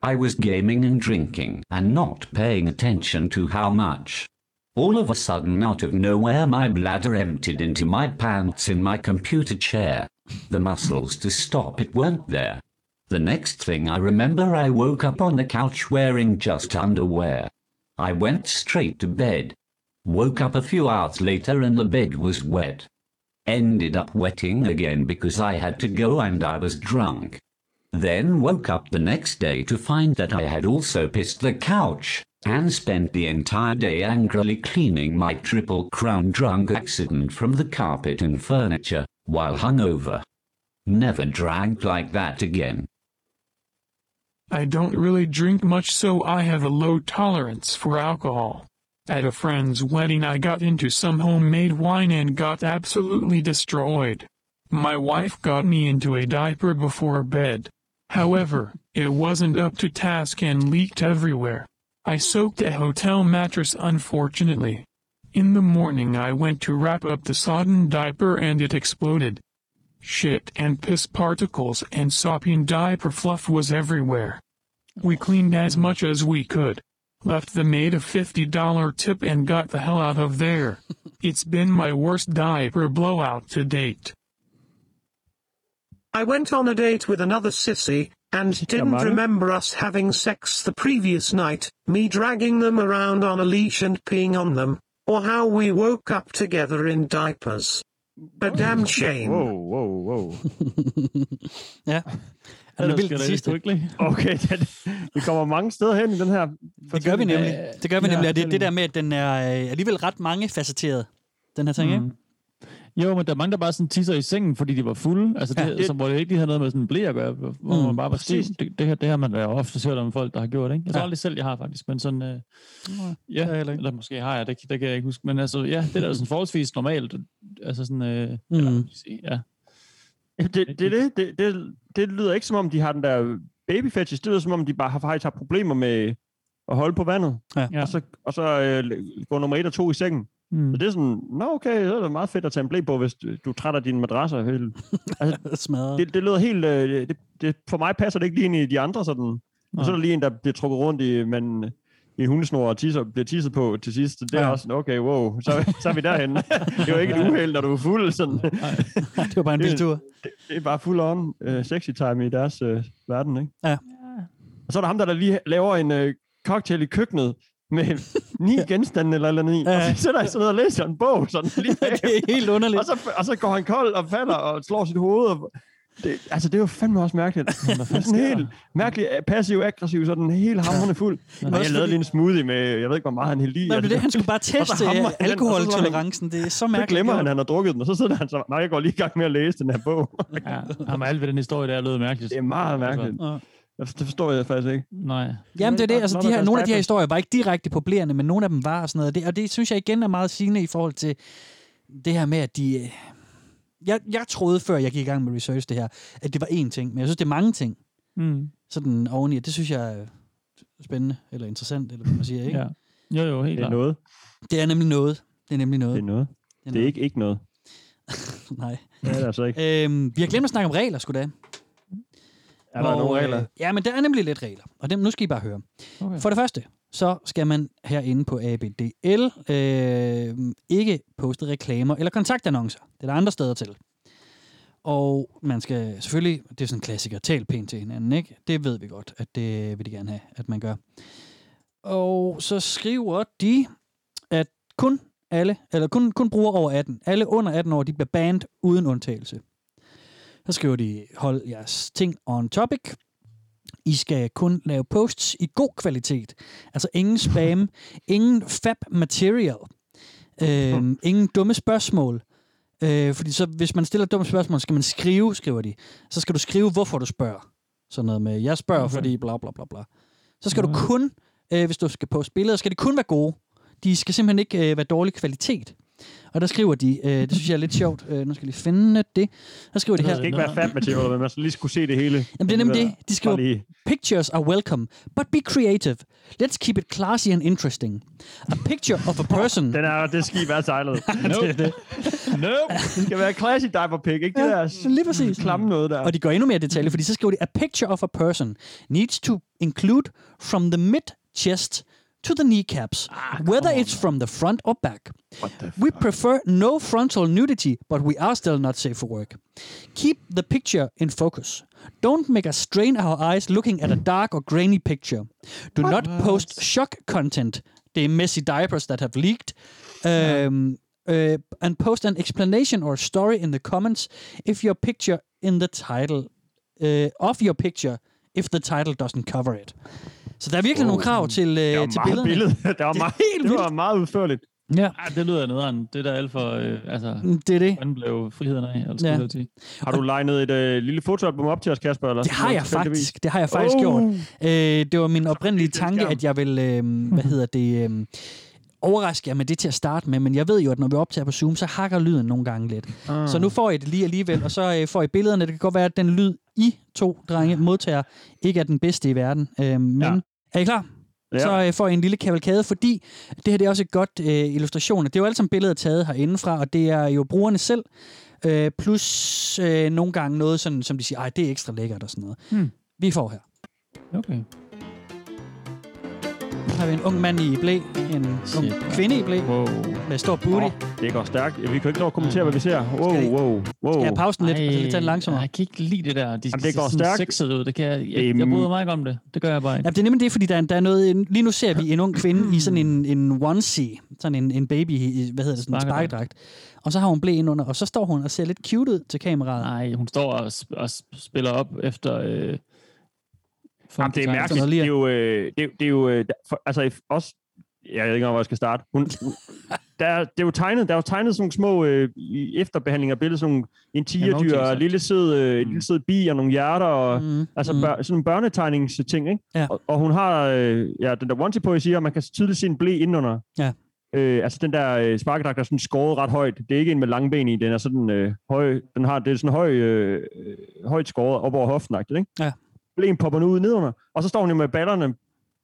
I was gaming and drinking and not paying attention to how much. All of a sudden, out of nowhere, my bladder emptied into my pants in my computer chair. The muscles to stop it weren't there. The next thing I remember, I woke up on the couch wearing just underwear. I went straight to bed. Woke up a few hours later and the bed was wet. Ended up wetting again because I had to go and I was drunk. Then woke up the next day to find that I had also pissed the couch, and spent the entire day angrily cleaning my triple crown drunk accident from the carpet and furniture, while hungover. Never drank like that again. I don't really drink much, so I have a low tolerance for alcohol. At a friend's wedding, I got into some homemade wine and got absolutely destroyed. My wife got me into a diaper before bed. However, it wasn't up to task and leaked everywhere. I soaked a hotel mattress unfortunately. In the morning I went to wrap up the sodden diaper and it exploded. Shit and piss particles and sopping diaper fluff was everywhere. We cleaned as much as we could. Left the maid a $50 tip and got the hell out of there. It's been my worst diaper blowout to date. I went on a date with another sissy, and didn't remember us having sex the previous night, me dragging them around on a leash and peeing on them, or how we woke up together in diapers. A damn shame. Wow, wow, wow. ja. Er det vildt det sidste? Okay, det, vi kommer mange steder hen i den her. Det gør vi nemlig. Det gør vi nemlig. Og det, det der med, at den er øh, alligevel ret mange facetteret, den her ting, Mm. ikke? Jo, men der er mange, der bare sådan tisser i sengen, fordi de var fulde. Altså, det, Ja. det, så, hvor det ikke lige havde noget med sådan en blæ at gøre, hvor Mm, man bare var præcis. stiv. Det, det, her, det har man da ofte hørt om folk, der har gjort, ikke? Jeg tror Ja. aldrig selv, jeg har faktisk, men sådan... Øh, ja, ikke. eller måske har jeg, det, det kan jeg ikke huske. Men altså, ja, det er da sådan forholdsvis normalt. Altså sådan... Øh, Mm. eller, ja. Ja, Det, det, det, det, det, det lyder ikke som om, de har den der baby fetish. Det lyder som om, de bare har faktisk har problemer med at holde på vandet. Ja. Og så, og så øh, gå nummer et og to i sengen. Mm. Så det er sådan, nå okay, så er det meget fedt at tage en blæ på, hvis du, du er træt af dine madrasser. Helt. Altså, det, det lyder helt... Øh, det, det, for mig passer det ikke lige ind i de andre sådan. Og så er der lige en, der bliver trukket rundt i, men, i en hundesnor og tisser, bliver tisset på til sidst. Det er Ja. også sådan, okay, wow, så, så er vi derhen. det er jo ikke et uheld, når du er fuld. Sådan. det var bare en Det- biltur. Det, det er bare full on uh, sexy time i deres uh, verden, ikke? Ja. Og så er der ham, der, der lige laver en uh, cocktail i køkkenet med ni genstande eller eller andet i, og så sætter han sig ned og læser en bog sådan lige bag. det er helt underligt. Og så, og så går han kold og falder og slår sit hoved. Og, det, altså, det er jo fandme også mærkeligt. Det er sådan helt mærkeligt passiv-aggressiv, sådan helt hamrende fuld. Men Og jeg også lavede lige en smoothie med, jeg ved ikke, hvor meget han hældte i. Nej, men det er det, han skulle bare så teste så alkoholtolerancen. Det er så Så mærkeligt. glemmer han, at han har drukket den, og så sidder han så, nej, jeg går lige i gang med at læse den her bog. ja. Jamen, alt ved den historie, der lød mærkeligt. Det er meget mærkeligt. Ja. Jeg- Det forstår jeg faktisk ikke. Nej. Jamen, det er det. Altså, de her, nogle af de her historier var ikke direkte populerende, men nogle af dem var og sådan noget. Det, og det synes jeg igen er meget sigende i forhold til det her med, at de... øh, Jeg, jeg troede, før jeg gik i gang med research det her, at det var én ting, men jeg synes, det er mange ting. Mm. Sådan oveni, og det synes jeg er spændende, eller interessant, eller hvad man siger, ikke? Ja. Jo, jo, helt Det er klart. noget. Det er nemlig noget. Det er nemlig noget. Det er noget. Det er ikke ikke noget. Nej. Det er det altså ikke. Øhm, vi har glemt at snakke om regler, skulle da. Er der nogle regler? Øh, ja, men der er nemlig lidt regler, og dem, nu skal I bare høre. Okay. For det første, så skal man herinde på ABDL øh, ikke poste reklamer eller kontaktannoncer. Det er der andre steder til. Og man skal selvfølgelig, det er sådan en klassiker, tale pænt til hinanden, ikke? Det ved vi godt, at det vil de gerne have, at man gør. Og så skriver de, at kun alle, eller kun, kun bruger over 18, alle under 18 år, de bliver banned uden undtagelse. Så skriver de, hold jeres ting on topic. I skal kun lave posts i god kvalitet. Altså ingen spam, ingen fab material, øh, ingen dumme spørgsmål. Øh, fordi så, hvis man stiller dumt spørgsmål, skal man skrive, skriver de. Så skal du skrive, hvorfor du spørger. Sådan noget med, jeg spørger, okay. fordi bla bla bla bla. Så skal du kun, øh, hvis du skal poste billeder, skal de kun være gode. De skal simpelthen ikke øh, være dårlig kvalitet. Og der skriver de, øh, det synes jeg er lidt sjovt, øh, nu skal jeg lige finde det. Der skriver de Det her. skal ikke være fat materiale, men man skal lige skulle se det hele. Jamen, det er nemlig det. De skriver, pictures are welcome, but be creative. Let's keep it classy and interesting. A picture of a person... Den er, det skal være sejlet. det er det. Nope. Det skal være classy diaper pic, ikke det der lige præcis. klamme noget der. Og de går endnu mere i detalje, fordi så skriver de, a picture of a person needs to include from the mid-chest to the kneecaps, whether it's from the front or back. We prefer no frontal nudity, but we are still not safe for work. Keep the picture in focus. Don't make us strain our eyes looking at a dark or grainy picture. Do not post shock content. The messy diapers that have leaked. Um, uh, and post an explanation or story in the comments if your picture in the title uh, of your picture if the title doesn't cover it. Så der er virkelig oh. nogle krav til, uh, Det var til billederne. billede. Det var Det er meget, helt det var vildt. meget udførligt. Ja. Ja, det lyder nederen. Det der alt for, øh, altså, det er det. hvordan blev friheden af? Eller Ja. sige. Har du legnet et øh, lille fotoalbum op til os, Kasper? Eller? Det har jeg faktisk. Det har jeg faktisk Oh. gjort. Øh, det var min oprindelige tanke, at jeg vil, øh, hvad hedder det, øh, overraske jer med det til at starte med, men jeg ved jo, at når vi optager på Zoom, så hakker lyden nogle gange lidt. Ah. Så nu får I det lige alligevel, og så øh, får I billederne. Det kan godt være, at den lyd, I to drenge modtager, ikke er den bedste i verden. Øh, men Ja. Er I klar? Ja. Så øh, får I en lille kavalkade, fordi det her det er også et godt øh, illustration. Det er jo alle sammen billeder taget herindefra, og det er jo brugerne selv, øh, plus øh, nogle gange noget, sådan, som de siger, ej, det er ekstra lækkert og sådan noget. Hmm. Vi får her. Okay. Har vi en ung mand i blæ, en ung kvinde i blæ, wow. med stor booty. Åh, det går stærkt. Vi kan ikke nå at kommentere, hvad vi ser. Wow, Skal wow, wow. Skal jeg pause den lidt, og så lige tage den langsommere? Jeg kan ikke lide det der. De Jamen, det går stærkt. sexet ud. Det kan jeg, jeg, jeg bryder mig ikke om det. Det gør jeg bare ikke. Ja, det er nemlig det, fordi der, er- der er noget... Lige nu ser vi en ung kvinde i sådan en, en onesie, sådan en, en baby, hvad hedder det, sådan en Sparkedragt. Og så har hun blæ ind under, og så står hun og ser lidt cute ud til kameraet. Nej, hun står og, og sp- spiller op efter... Øh, Jamen, det er mærkeligt. Det er jo, øh, det, er- det er jo øh, for, altså if- også jeg ved ikke, hvor jeg skal starte. Hun, der, er- det er jo tegnet, der er jo tegnet sådan nogle små øh, i efterbehandlinger af billedet, sådan nogle en tigerdyr, ja. en lille sød, øh, en lille sød bi og nogle hjerter, og Mm, altså mm. bør, sådan en børnetegningsting, ikke? Ja. Og, og, hun har øh, ja, den der onesie på, jeg siger, og man kan tydeligt se en blæ indenunder. Ja. Øh, altså den der øh, sparkedragt er sådan skåret ret højt. Det er ikke en med lange ben i, den er sådan øh, høj, den har, det er sådan høj, øh, øh, højt skåret op over hoften, ikke? Ja. Blæen popper nu ud nedenunder, og så står hun jo med ballerne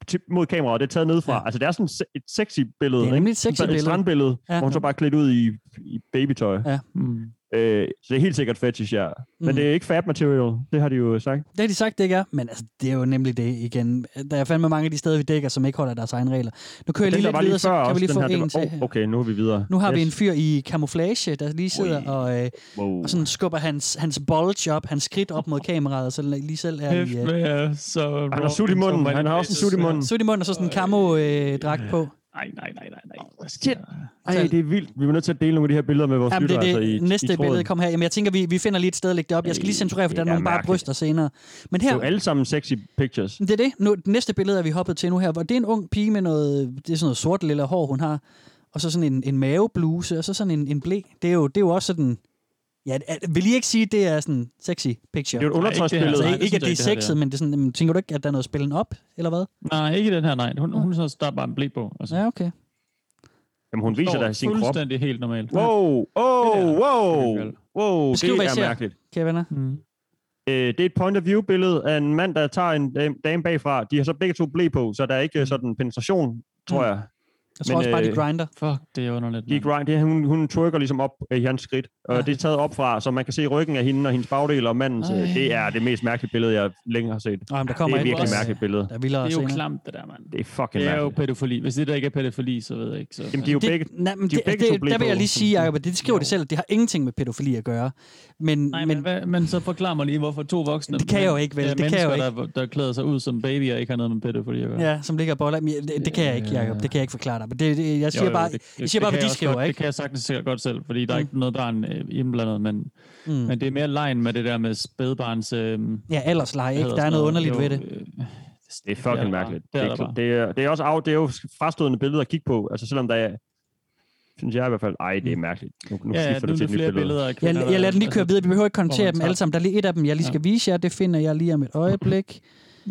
til, mod kameraet, og det er taget nedefra. Ja. Altså det er sådan et sexy billede, Det er nemlig ikke? et sexy et billede. strandbillede, Ja. ja. hvor hun så bare er klædt ud i, i babytøj. Ja. Mm. Øh, så det er helt sikkert fetish, ja. Men Mm. det er ikke fab material, det har de jo sagt. Det har de sagt, det ikke er, men altså, det er jo nemlig det igen. Der er fandme mange af de steder, vi dækker, som ikke holder deres egne regler. Nu kører jeg lige lidt videre, så kan vi lige få her, en var- til. Oh, okay, nu er vi videre. Nu har vi Yes. en fyr i camouflage, der lige sidder og, øh, wow. og sådan skubber hans, hans bulge op, hans skridt op mod kameraet, og så lige selv er i... Øh, med, så Han har sut i munden. Han har også en sut i munden. Sut i munden, og så sådan en camo-dragt på. Nej, nej, nej, nej, nej. Shit. Ej, det er vildt. Vi er nødt til at dele nogle af de her billeder med vores Jamen, det lyttere. er det altså, i, næste i tråden. billede kom her. Jamen, jeg tænker, vi, vi finder lige et sted at lægge det op. Jeg skal lige censurere, for der er det nogle bare bryster senere. Men Det er her, jo alle sammen sexy pictures. det er det. Nu, det næste billede er vi hoppet til nu her, hvor det er en ung pige med noget, det er sådan noget sort lille hår, hun har, og så sådan en, en mavebluse, og så sådan en, en blæ. Det er jo, det er jo også sådan, ja, vil I ikke sige, at det er sådan sexy picture? Det er jo et undertøjsbillede. Altså, ikke, at det er sexet, men det er sådan, tænker du ikke, at der er noget spillen op, eller hvad? Nej, ikke den her, nej. Hun, hun så der er bare en blæ på. Altså. Ja, okay. Jamen, hun viser da sin krop. fuldstændig helt normalt. Wow, oh, wow, wow, Beskriv, det ser. er mærkeligt. Kære venner. Mm. Øh, det er et point of view billede af en mand, der tager en dame, dame bagfra. De har så begge to blæ på, så der er ikke sådan penetration, tror jeg. Jeg tror også bare, de øh, grinder. Fuck, det er underligt. De grind, det, er- hun, hun twerker ligesom op i hans skridt, og Ja. det er taget op fra, så man kan se ryggen af hende og hendes bagdel og mandens. Ej. Øh, det er det mest mærkelige billede, jeg længe har set. Ej, men der kommer det er et virkelig også- mærkeligt billede. Der er Det er jo senere. klamt, det der, mand. Det er fucking Det er jo mærkeligt. pædofili. Hvis det der ikke er pædofili, så ved jeg ikke. Så. Jamen, de er jo begge, det, nej, men de er det, begge det, to blæ der vil jeg lige sige, Jacob, at det skriver det selv, at det har ingenting med pædofili at gøre. Men, Nej, men, men, hvad, men så forklar mig lige, hvorfor to voksne Det kan jeg jo ikke, vel? øh, Det kan jeg jo mennesker, Der, der klæder sig ud som babyer, ikke har noget med pædofili at gøre. ja, som ligger og boller. Men det, det kan jeg ikke, Jacob. Det kan jeg ikke forklare dig. Men det, det, jeg siger Jo, jo, bare, det- jeg siger det bare, hvad de skriver, godt, Det ikke? kan jeg sagtens sikkert godt selv, fordi der er Mm. ikke noget barn øh, indblandet, men, Mm. men det er mere lejen med det der med spædbarns... Øh, Ja, aldersleje, ikke? Der er noget underligt ved det. Jo, øh, Det er det er fucking mærkeligt. Det Det er det, er, det er også af, det er jo frastødende billeder at kigge på. Altså selvom der er, synes jeg i hvert fald, ej, det er mærkeligt. Nu, nu Ja, ja, nu det er til det flere billede. billeder af Jeg, jeg lader den lige køre videre. Vi behøver ikke kommentere dem alle sammen. Der er lige et af dem, jeg lige skal vise jer. Det finder jeg lige om et øjeblik.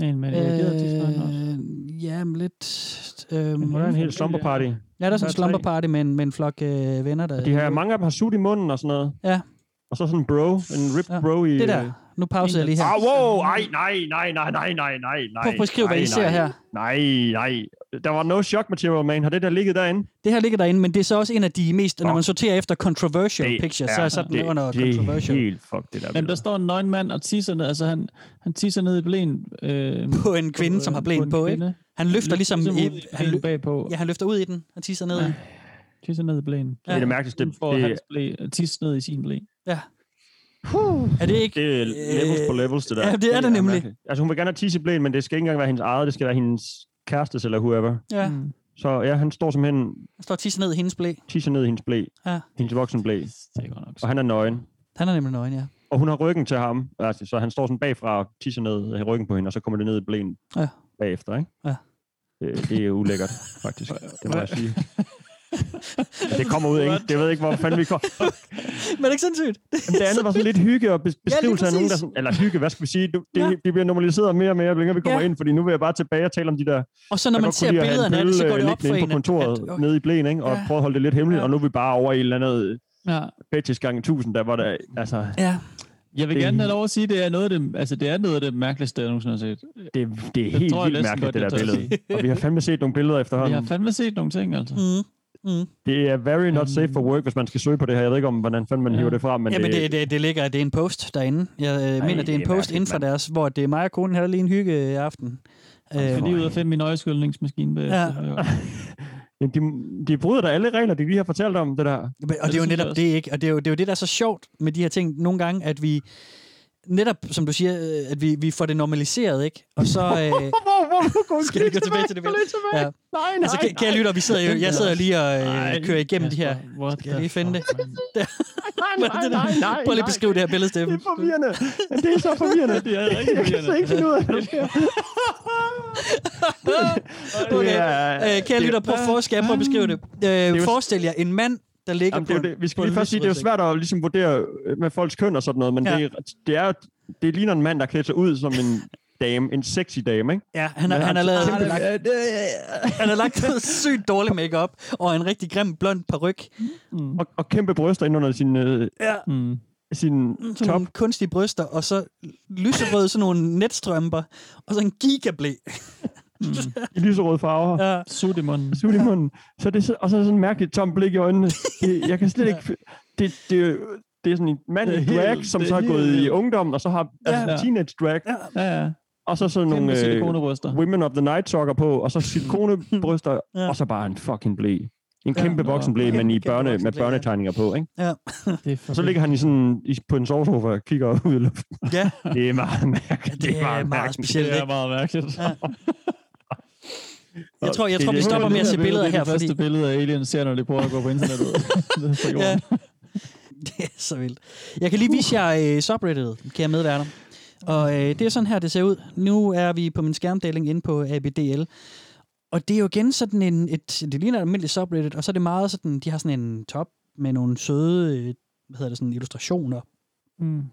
En med øh, Øh, ja, men lidt... Øhm, Der er en hel slumber party. Ja, der er sådan en slumber party med en, med en flok øh, venner, der... De her, mange af dem har sut i munden og sådan noget. Ja. Og så sådan en bro, en ripped Ja, bro i... det der. Nu pauser jeg lige her. Ah, wow, ej, nej, nej, nej, nej, nej, nej, nej. Prøv at beskrive, hvad I nej, ser her. Nej, nej. Der var no shock material, man. Har det der ligget derinde? Det her ligger derinde, men det er så også en af de mest... Når man sorterer efter controversial Det pictures, er- så er sådan det- under det er controversial. helt fuck, det der. Men der står en nøgen mand og tisser ned, altså han, han tisser ned i blæen. Øh, På en kvinde, som har blæn en på, ikke? kvinde. Han løfter ligesom... ud, i- han, bagpå. ja, han løfter ud i den og tisser ned i. Tisser ned i blæen. Det er det mærkeligste. Hun får Det- hans blæ, tis ned i sin blæ. Ja. Er det ikke... Det er levels på levels, det der. ja, det er det nemlig. Altså, hun vil gerne have tisse i blæen, men det skal ikke engang være hendes eget. Det skal være hendes kærestes eller whoever. Ja, Mm. Så ja, han står simpelthen der står tisser ned i hendes blæ. tisser ned i hendes blæ. Ja. Hendes voksen blæ. Det er godt nok. Og han er nøgen. Han er nemlig nøgen, ja. Og hun har ryggen til ham. Altså, så han står sådan bagfra og tisser ned i ryggen på hende, og så kommer det ned i blæen Ja. bagefter, ikke? Ja. Det, det er ulækkert, faktisk. Det må jeg sige. Det kommer ud, ikke? Det ved jeg ikke, hvor fanden vi kommer. Men er det ikke sindssygt? Men det andet var sådan lidt hygge og bes- beskrivelse af nogen, der sådan, eller hygge, hvad skal vi sige? Det, Ja. det bliver normaliseret mere og mere, længere vi kommer Ja. ind, fordi nu vil jeg bare tilbage og tale om de der... Og så når man ser billederne af det, så går det øh, op for en, på kontoret at- at- nede i blæen, ikke? Og Ja. prøve at holde det lidt hemmeligt, Ja. og nu er vi bare over i et eller andet Ja. fetish gange 1000, der var der, altså... Ja. Jeg vil Det- gerne have lov at sige, at det er noget af det, altså det er noget af det mærkeligste, jeg nogensinde har set. Det, det er Det helt tror vildt mærkeligt, det der billede. Og vi har fandme set nogle billeder Vi efterhånden. har fandme set nogle ting, altså. Mm. Mm. Det er very not safe for work, hvis man skal søge på det her. Jeg ved ikke, om hvordan fanden man Ja. hiver det frem, men, Men Jamen, det, det, det, det ligger, det er en post derinde. Jeg øh, mener, det er det en er post inden for deres, hvor det er mig og konen havde lige en hygge aften. Jeg skal Øh, lige ud og finde min øjeskyldningsmaskine bagefter. Ja. Jamen, de, de bryder da alle regler, de lige har fortalt om det der. og det er jo netop det, ikke? Og det er, jo, det er jo det, der er så sjovt med de her ting nogle gange, at vi netop, som du siger, øh, at vi, vi får det normaliseret, ikke? Og så... Øh, Hvor, Skal vi gå tilbage til det? Ja. Nej, nej, altså, kære lytter, vi sidder jo, jeg sidder lige og øh, kører igennem de her. Skal jeg lige finde det? Nej, nej, nej, nej, nej. Prøv lige at beskrive det her billede, Steffen. Det er forvirrende. Det er så forvirrende. Det er rigtig Jeg kan forvirrende. ikke finde ud af, der sker. Okay. Øh, kære det- lytter, prøv, for, skal jeg prøve at beskrive det. Øh, forestil jer en mand, der ligger Jamen, det er på, det. Vi skal lige først sige, det er jo svært at ligesom vurdere øh, med folks køn og sådan noget, men Ja. det, er, det er det ligner en mand, der klæder sig ud som en dame, en sexy dame, ikke? Ja, han, har, Men han har lavet han har lagt, han har lagt noget sygt dårlig makeup og en rigtig grim blond peruk. Og, og kæmpe bryster ind under sin, øh, Ja. Mm. sin Sådan top. nogle kunstige bryster, og så lyserøde sådan nogle netstrømper, og så en gigablæ. I lyserøde farver. Ja. Sut i munden. Sut i munden. Så det, er så- og så er sådan en mærkeligt tom blik i øjnene. Det, jeg kan slet ikke... Det, det, er det er sådan en mand Det er i drag, helt- som det er så er helt gået i ungdommen, og så har altså, Ja. teenage drag. Ja, ja. Og så sådan Kæmpe nogle øh. Women of the Night sokker på, og så silikonebryster, ja. og så bare en fucking blæ. En Ja. kæmpe voksenblæ, Kæmpe- men i børne, med ja. børnetegninger på, ikke? Ja. Det er så ligger han i sådan, i, på en sovesofa og kigger ud i luften. Ja. Det er meget mærkeligt. Det er meget mærkeligt. specielt, Det er meget mærkeligt. Ja. Jeg tror, jeg Det tror vi stopper med at se billeder billede, her, det er det fordi... første billede af aliens ser, når de prøver at gå på internettet. Det er. Det er så vildt. Jeg kan lige vise jer uh, subredditet, kære medværter. Og uh, det er sådan her, det ser ud. Nu er vi på min skærmdeling inde på ABDL. Og det er jo igen sådan en, et, det ligner et almindeligt subreddit, og så er det meget sådan, de har sådan en top med nogle søde, øh, hvad hedder det, sådan illustrationer. Mm.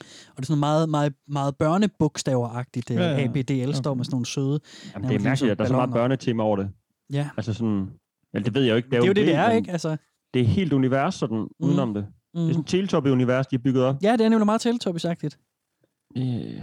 Og det er sådan meget, meget, meget børnebogstaver-agtigt. Ja, Ja, ja. ABDL står med sådan nogle søde... Jamen, det er mærkeligt, at der er så meget børnetema over det. Ja. Altså sådan... Ja, det ved jeg jo ikke. Det er jo det, det er, ikke? Altså, Det er helt univers sådan mm. udenom det. Mm. Det er sådan et Teletubby-univers, de har bygget op. ja, det er nemlig meget teletubbies-agtigt. Øh,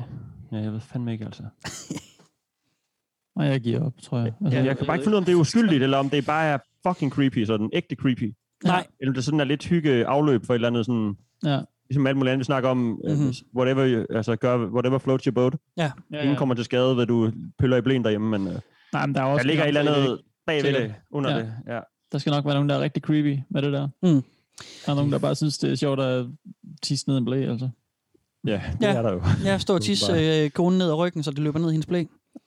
ja, jeg ved fandme ikke, altså. Og jeg giver op, tror jeg. Altså, Ja, jeg kan bare ikke finde ud af, om det er uskyldigt, eller om det bare er fucking creepy, sådan ægte creepy. Nej. Eller om det sådan er lidt hygge afløb for et eller andet sådan... Ja. Ligesom alt muligt andet, vi snakker om, Mhm. mm-hmm. whatever, you- altså gør, whatever floats your boat. Ja. Ja, Ingen ja. kommer til skade, ved du pøller i blæn derhjemme, men uh, Nej, men der er også der ligger et eller andet bagved det, under Ja. det. Ja. Der skal nok være nogen, der er rigtig creepy med det der. Mm. Der er nogen, der bare synes, det er sjovt at tisse ned en blæ, altså. Ja, det Ja. er der jo. Jeg står og tisse øh, konen ned ad ryggen, så det løber ned i hendes blæ.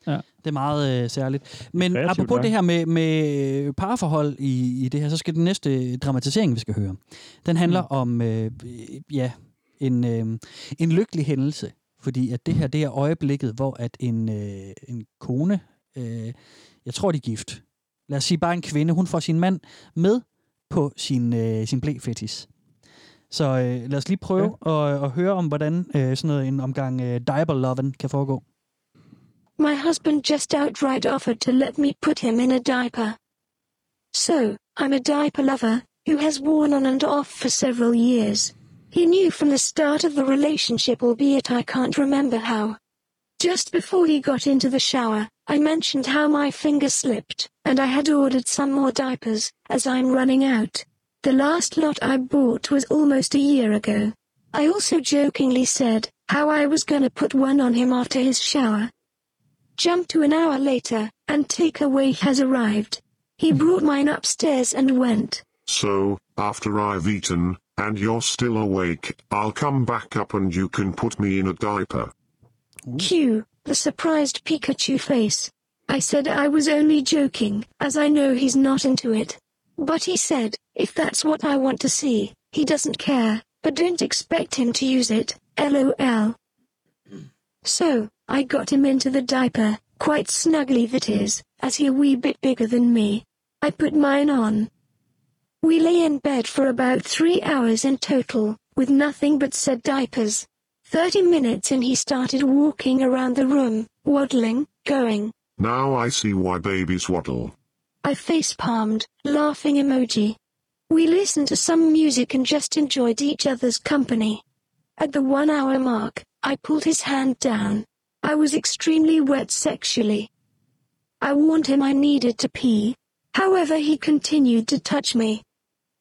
Ja. Det er meget øh, særligt. Men Kreativt, apropos ja. det her med, med parforhold i, i det her, så skal den næste dramatisering, vi skal høre, den handler mm. om øh, ja, en, øh, en lykkelig hændelse. Fordi at det her, det er øjeblikket, hvor at en, øh, en kone, øh, jeg tror de er gift, lad os sige bare en kvinde, hun får sin mand med på sin, øh, sin blæfetis. Så øh, lad os lige prøve ja. at, at høre om, hvordan øh, sådan noget, en omgang øh, diaper loven kan foregå. My husband just outright offered to let me put him in a diaper. So, I'm a diaper lover, who has worn on and off for several years. He knew from the start of the relationship, albeit I can't remember how. Just before he got into the shower, I mentioned how my finger slipped, and I had ordered some more diapers, as I'm running out. The last lot I bought was almost a year ago. I also jokingly said how I was gonna put one on him after his shower. Jump to an hour later, and takeaway has arrived. He brought mine upstairs and went. So, after I've eaten, and you're still awake, I'll come back up and you can put me in a diaper. Q, the surprised Pikachu face. I said I was only joking, as I know he's not into it. But he said, if that's what I want to see, he doesn't care, but don't expect him to use it, lol. So, I got him into the diaper, quite snugly that is, as he a wee bit bigger than me. I put mine on. We lay in bed for about three hours in total, with nothing but said diapers. Thirty minutes and he started walking around the room, waddling, going. Now I see why babies waddle. I face palmed, laughing emoji. We listened to some music and just enjoyed each other's company. At the one hour mark, I pulled his hand down. I was extremely wet sexually. I warned him I needed to pee. However, he continued to touch me.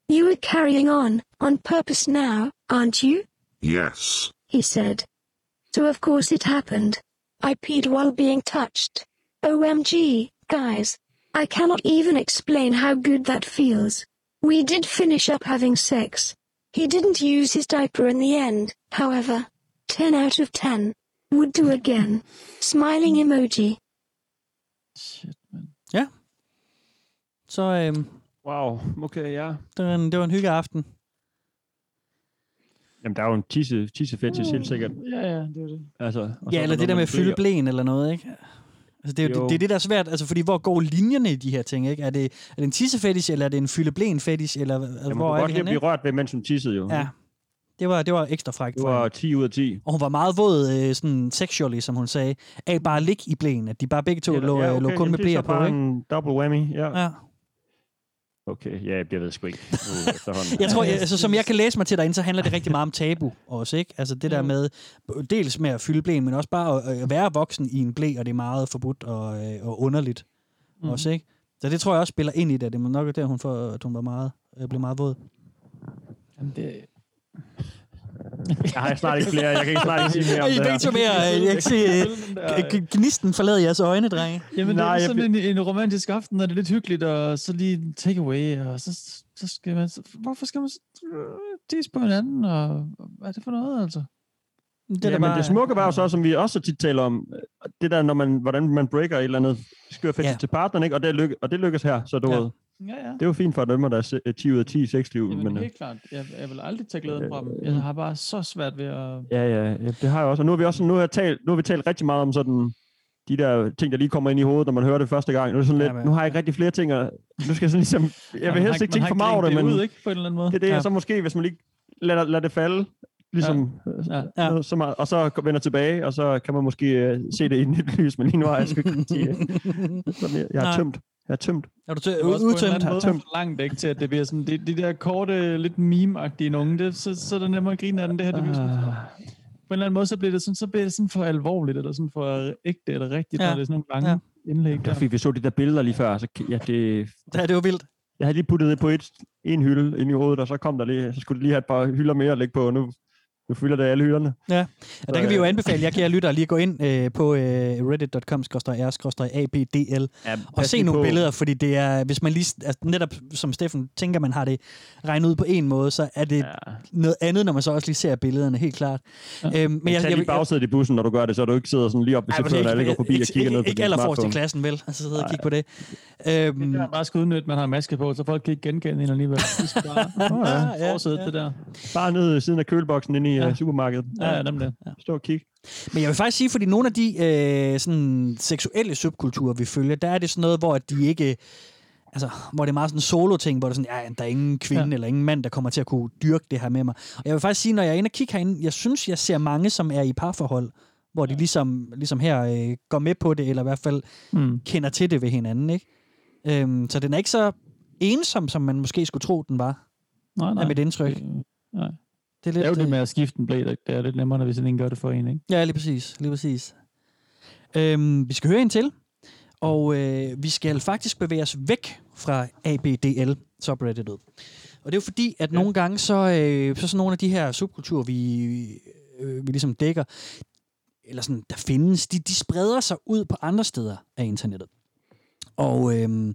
You are carrying on, on purpose now, aren't you? Yes. he said. So of course it happened. I peed while being touched. OMG, guys. I cannot even explain how good that feels. We did finish up having sex. He didn't use his diaper in the end, however. 10 out of 10. Would do again. Smiling emoji. Ja. Så øhm, Wow, okay, ja. det, var en, det var en hyggeaften. Jamen, der er jo en tisse, tisse fetish, helt sikkert. Ja, ja, det er det. Altså, og så Ja, er eller det der med man at fylde blæen eller noget, ikke? Altså, det, er jo, Jo. det, det er det, der er svært. Altså, fordi hvor går linjerne i de her ting, ikke? Er det, er det en tissefetish, eller er det en fylde blæen fetish, eller altså, Jamen, hvor hvor er godt det lide at henne, blive rørt ved, mens hun tissede jo. Ja. Det var, det var ekstra frækt. Det var hende. 10 ud af 10. Og hun var meget våd, øh, sådan sexually, som hun sagde, af bare at ligge i blæen. At de bare begge to lå, ja, okay. lå kun jamen, med det er blæer på, ikke? en double whammy, ja. Ja. Okay, ja, jeg ved sgu ikke. Efterhånden. Jeg tror, altså, som jeg kan læse mig til derinde, så handler det rigtig meget om tabu også, ikke? Altså det der med, dels med at fylde blæen, men også bare at, at være voksen i en blæ, og det er meget forbudt og, øh, og underligt mm. også, ikke? Så det tror jeg også spiller ind i det. Det er nok der, hun, får, at hun var meget, øh, blev meget våd. Jamen, det... Jeg har snart ikke flere. Jeg kan ikke snart ikke sige mere om I det her. mere, øh, jeg kan se, øh, gnisten forlader jeres øjne, drenge. Jamen, Nej, det er jeg sådan en, en romantisk aften, og det er lidt hyggeligt, og så lige en takeaway, og så, så skal man... Så, hvorfor skal man øh, tisse på hinanden, og hvad er det for noget, altså? Det ja, men det smukke var jo så, som vi også så tit taler om, det der, når man, hvordan man breaker et eller andet skør Ja. ja. til partneren, ikke? Og, det lykke, og det lykkes her, så du Ja. ved, Ja, ja. det er jo fint for dem, der er se- 10 ud af 10 sexliv. Jamen, men, øh, helt klart. Jeg, jeg vil aldrig tage glæden fra dem. Jeg har bare så svært ved at... Ja, ja, ja, det har jeg også. Og nu har vi også nu har, talt, nu har vi talt rigtig meget om sådan de der ting, der lige kommer ind i hovedet, når man hører det første gang. Nu, er det sådan lidt, Ja, men- nu har jeg ikke rigtig flere ting, at, nu skal jeg sådan ligesom, jeg vil helst ikke- ikke tænke for meget over det, men det ud, ikke? På en eller anden måde. det er det, Ja. ja. så måske, hvis man lige lader, lader det falde, ligesom, ja. Ja. Noget, så meget, og så vender tilbage, og så kan man måske uh, se det i et nyt lys, men lige nu har jeg sgu ikke rigtig, uh, sådan, jeg, jeg har tømt. Jeg har tømt. Er du er også på en eller anden måde Tømt. langt, ikke, til at det bliver sådan, det, de der korte, lidt meme-agtige nogen, det, så, så er det nemmere at grine af den. Det her, det bliver sådan, Ah. på en eller anden måde, så bliver det sådan, så bliver det sådan for alvorligt, eller sådan for ægte, eller rigtigt, Ja. når det er sådan nogle lange Ja. indlæg. Der fik vi så de der billeder lige før, så ja, det, Ja, det var vildt. jeg havde lige puttet det på et, en hylde ind i hovedet, og så kom der lige, så skulle lige have et par hylder mere at lægge på, og nu, nu fylder det alle hylderne. Ja, og der kan vi øh, jo anbefale, jeg kan lytte lige gå ind øh, på øh, reddit.com-r-abdl Ja, og se nogle på. billeder, fordi det er, hvis man lige, altså netop som Steffen tænker, man har det regnet ud på en måde, så er det ja. noget andet, når man så også lige ser billederne, helt klart. Ja. Øhm, men Men jeg, tag lige bagsædet i bussen, når du gør det, så du ikke sidder sådan lige op ved chaufføren, og alle går forbi ikke, og kigger ikke, ned på ikke allerforrest i klassen, vel? Altså sidde og kigge på det. Øhm, Det er bare skal udnytte, at man har en maske på, så folk kan ikke genkende en alligevel. Det skal bare ja, forsætte det der. Bare nede ved siden af køleboksen inde i Ja. ja. supermarkedet. Ja, ja, nemlig. Stå og kig. Men jeg vil faktisk sige, fordi nogle af de øh, sådan seksuelle subkulturer, vi følger, der er det sådan noget, hvor de ikke... Altså, hvor det er meget sådan en solo-ting, hvor det er sådan, ja, der er ingen kvinde ja. Ja. eller ingen mand, der kommer til at kunne dyrke det her med mig. Og jeg vil faktisk sige, når jeg er inde og kigger herinde, jeg synes, jeg ser mange, som er i parforhold, hvor de ligesom, ligesom her øh, går med på det, eller i hvert fald Mm. kender til det ved hinanden, ikke? Øhm, så den er ikke så ensom, som man måske skulle tro, den var. Nej, nej. Er mit indtryk. Det, nej. Det er Det er jo lidt, det med at skifte en blæ, det er lidt nemmere, når hvis en gør det for en, ikke? Ja, lige præcis. Lige præcis. Øhm, vi skal høre en til, og øh, vi skal faktisk bevæge os væk fra ABDL subredditet. Og det er jo fordi, at ja. nogle gange, så, øh, så sådan nogle af de her subkulturer, vi, øh, vi ligesom dækker, eller sådan, der findes, de, de spreder sig ud på andre steder af internettet. Og øh,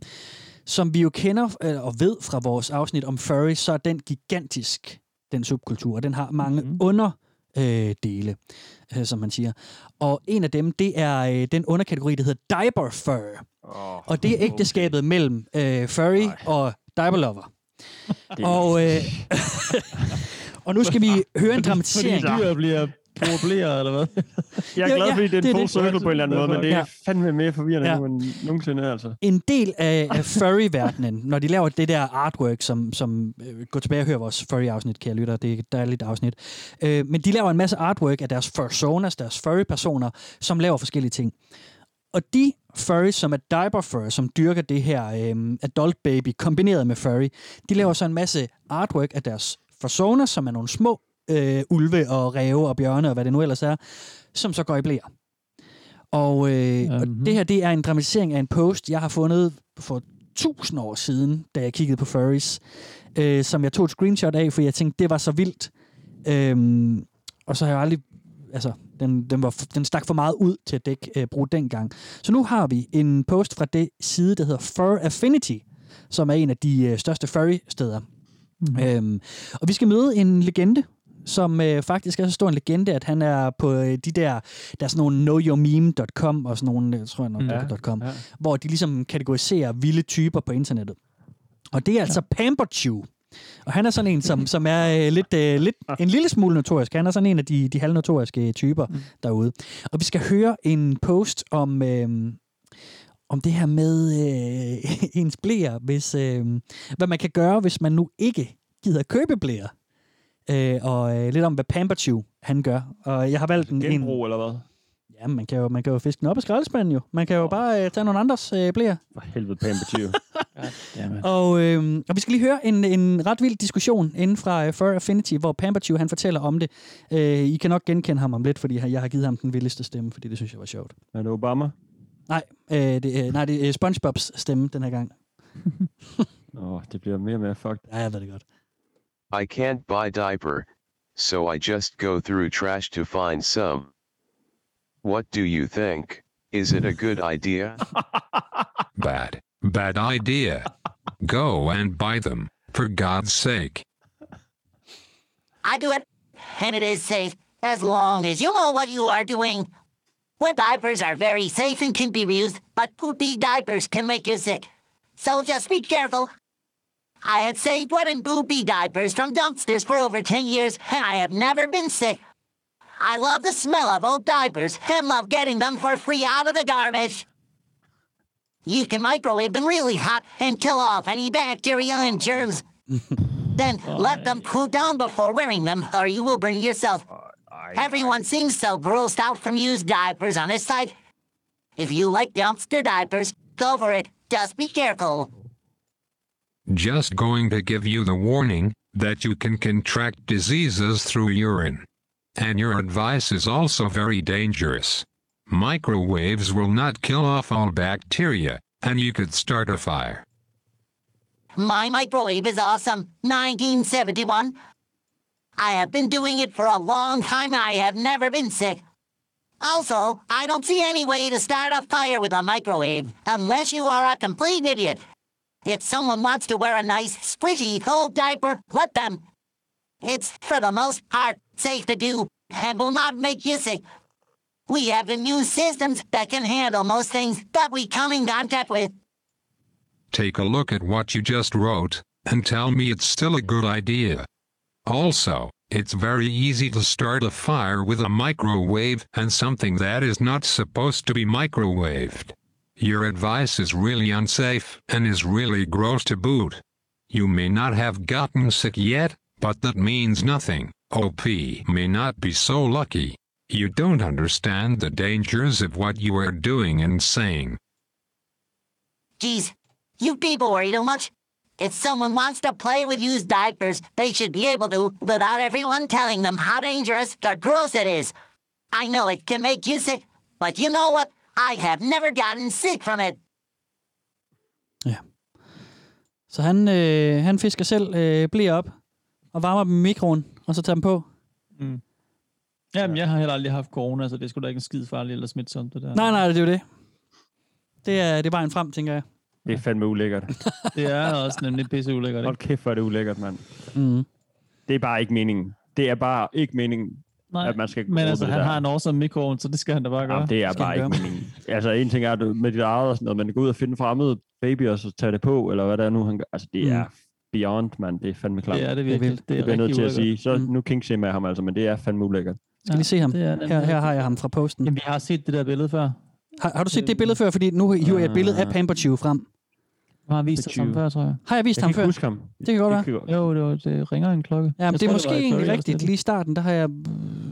som vi jo kender øh, og ved fra vores afsnit om furry, så er den gigantisk, den subkultur, og den har mange mm-hmm. under øh, dele, øh, som man siger. Og en af dem, det er øh, den underkategori, der hedder diaper fur. Oh, og det er ægteskabet mellem øh, furry Ej. og diaper lover. og, øh, og nu skal vi høre en dramatisering. Fordi dyr bliver probleret, eller hvad? Jeg er glad, fordi det er en full circle på en eller anden måde, men det er Ja. fandme mere forvirrende Ja. nu end nogensinde, altså. en del af, af furry-verdenen, når de laver det der artwork, som, som øh, gå tilbage og hør vores furry-afsnit, kære lytter, det er et dejligt afsnit. Øh, men de laver en masse artwork af deres fursonas, deres furry-personer, som laver forskellige ting. Og de furries, som er diaper fur, som dyrker det her øh, adult baby kombineret med furry, de laver så en masse artwork af deres fursonas, som er nogle små øh, ulve og ræve og bjørne og hvad det nu ellers er, som så går i blæer. Og, øh, mm-hmm. og det her, det er en dramatisering af en post, jeg har fundet for tusind år siden, da jeg kiggede på furries, øh, som jeg tog et screenshot af, for jeg tænkte, det var så vildt. Øhm, og så har jeg aldrig... Altså, den, den, var, den stak for meget ud til at dække, øh, bruge dengang. Så nu har vi en post fra det side, der hedder Fur Affinity, som er en af de øh, største furry-steder. Mm. Øhm, og vi skal møde en legende, som øh, faktisk er så stor en legende, at han er på øh, de der, der er sådan nogle knowyourmeme.com og sådan nogle, jeg tror jeg nok, Ja, ja, .com, ja. ja. hvor de ligesom kategoriserer vilde typer på internettet. Og det er altså Pamperchew. Og han er sådan en, som, som er øh, lidt, øh, lidt, en lille smule notorisk. Han er sådan en af de, de halvnotoriske typer mm. derude. Og vi skal høre en post om, øh, om det her med øh, ens blæer, hvis, øh, hvad man kan gøre, hvis man nu ikke gider købe blæer. Øh, og øh, lidt om, hvad Pamperchew han gør. Og jeg har valgt en... Genbrug, eller hvad? Ja, man kan jo, man kan jo fiske den op af skraldespanden jo. Man kan jo bare øh, tage nogle andres øh, blæer. For helvede, Pamperchew. Og, øh, og vi skal lige høre en, en ret vild diskussion inden fra øh, Fur Affinity, hvor Pamperchew han fortæller om det. Øh, I kan nok genkende ham om lidt, fordi jeg har givet ham den vildeste stemme, fordi det synes jeg var sjovt. Er det Obama? Nej, øh, det, øh, nej, det er SpongeBobs stemme den her gang. Åh, oh, det bliver mere og mere fucked. Ja, jeg ved det godt. I can't buy diaper, so I just go through trash to find some. What do you think? Is it a good idea? Bad, bad idea. Go and buy them, for God's sake. I do it, and it is safe as long as you know what you are doing. Wet diapers are very safe and can be reused, but poopy diapers can make you sick. So just be careful. I had saved wet and poopy diapers from dumpsters for over 10 years, and I have never been sick. I love the smell of old diapers and love getting them for free out of the garbage. You can microwave them really hot and kill off any bacteria and germs. then let them cool down before wearing them, or you will burn yourself. Everyone seems so grossed out from used diapers on this site. If you like dumpster diapers, go for it. Just be careful. Just going to give you the warning that you can contract diseases through urine. And your advice is also very dangerous. Microwaves will not kill off all bacteria, and you could start a fire. My microwave is awesome. 1971. I have been doing it for a long time. I have never been sick. Also, I don't see any way to start a fire with a microwave unless you are a complete idiot. If someone wants to wear a nice, squishy old diaper, let them. It's, for the most part, safe to do and will not make you sick. We have immune systems that can handle most things that we come in contact with. Take a look at what you just wrote, and tell me it's still a good idea. Also, it's very easy to start a fire with a microwave and something that is not supposed to be microwaved. Your advice is really unsafe and is really gross to boot. You may not have gotten sick yet, but that means nothing. OP may not be so lucky. You don't understand the dangers of what you are doing and saying. Geez, you people worry too much. If someone wants to play with used diapers, they should be able to without everyone telling them how dangerous or gross it is. I know it can make you sick, but you know what? I have never gotten sick from it. Så han, øh, han fisker selv øh, blæer op og varmer dem i mikroen, og så tager dem på. Mm. Jamen, jeg har heller aldrig haft corona, så det skulle da ikke en skid farligt eller smitsomt, det der. Nej, nej, det er jo det. Det er, det er vejen frem, tænker jeg. Det er fandme ulækkert. Det er også nemlig pisse ulækkert, Hold kæft, hvor er det ulækkert, mand. Mm. Det er bare ikke meningen. Det er bare ikke meningen, Nej, at man skal Men altså, det han der. har en awesome mikroovn, så det skal han da bare gøre. Jamen, det er Skal bare ikke meningen. Altså, en ting er at du- med dit eget og sådan noget, men gå ud og finde fremmede baby og så tage det på, eller hvad det er nu, han gør. Altså, det Mm. er beyond, mand. Det er fandme klart. Det er det virkelig. Det er det jeg nødt til at sige. Så nu king med ham altså, men det er fandme ulækkert. Skal lige se ham? det er Her, her har jeg ham fra posten. Jamen, vi har set det der billede før. Har, har du set det billede før? Fordi nu hiver jeg et billede af Ah. Pamperchew frem. Du har vist ham før, tror jeg. Har jeg vist Jeg ham kan før? ikke huske ham. Det kan godt være. Jo, det, var, det ringer en klokke. Ja, men Jeg det er måske egentlig rigtigt. Lige i starten, der har jeg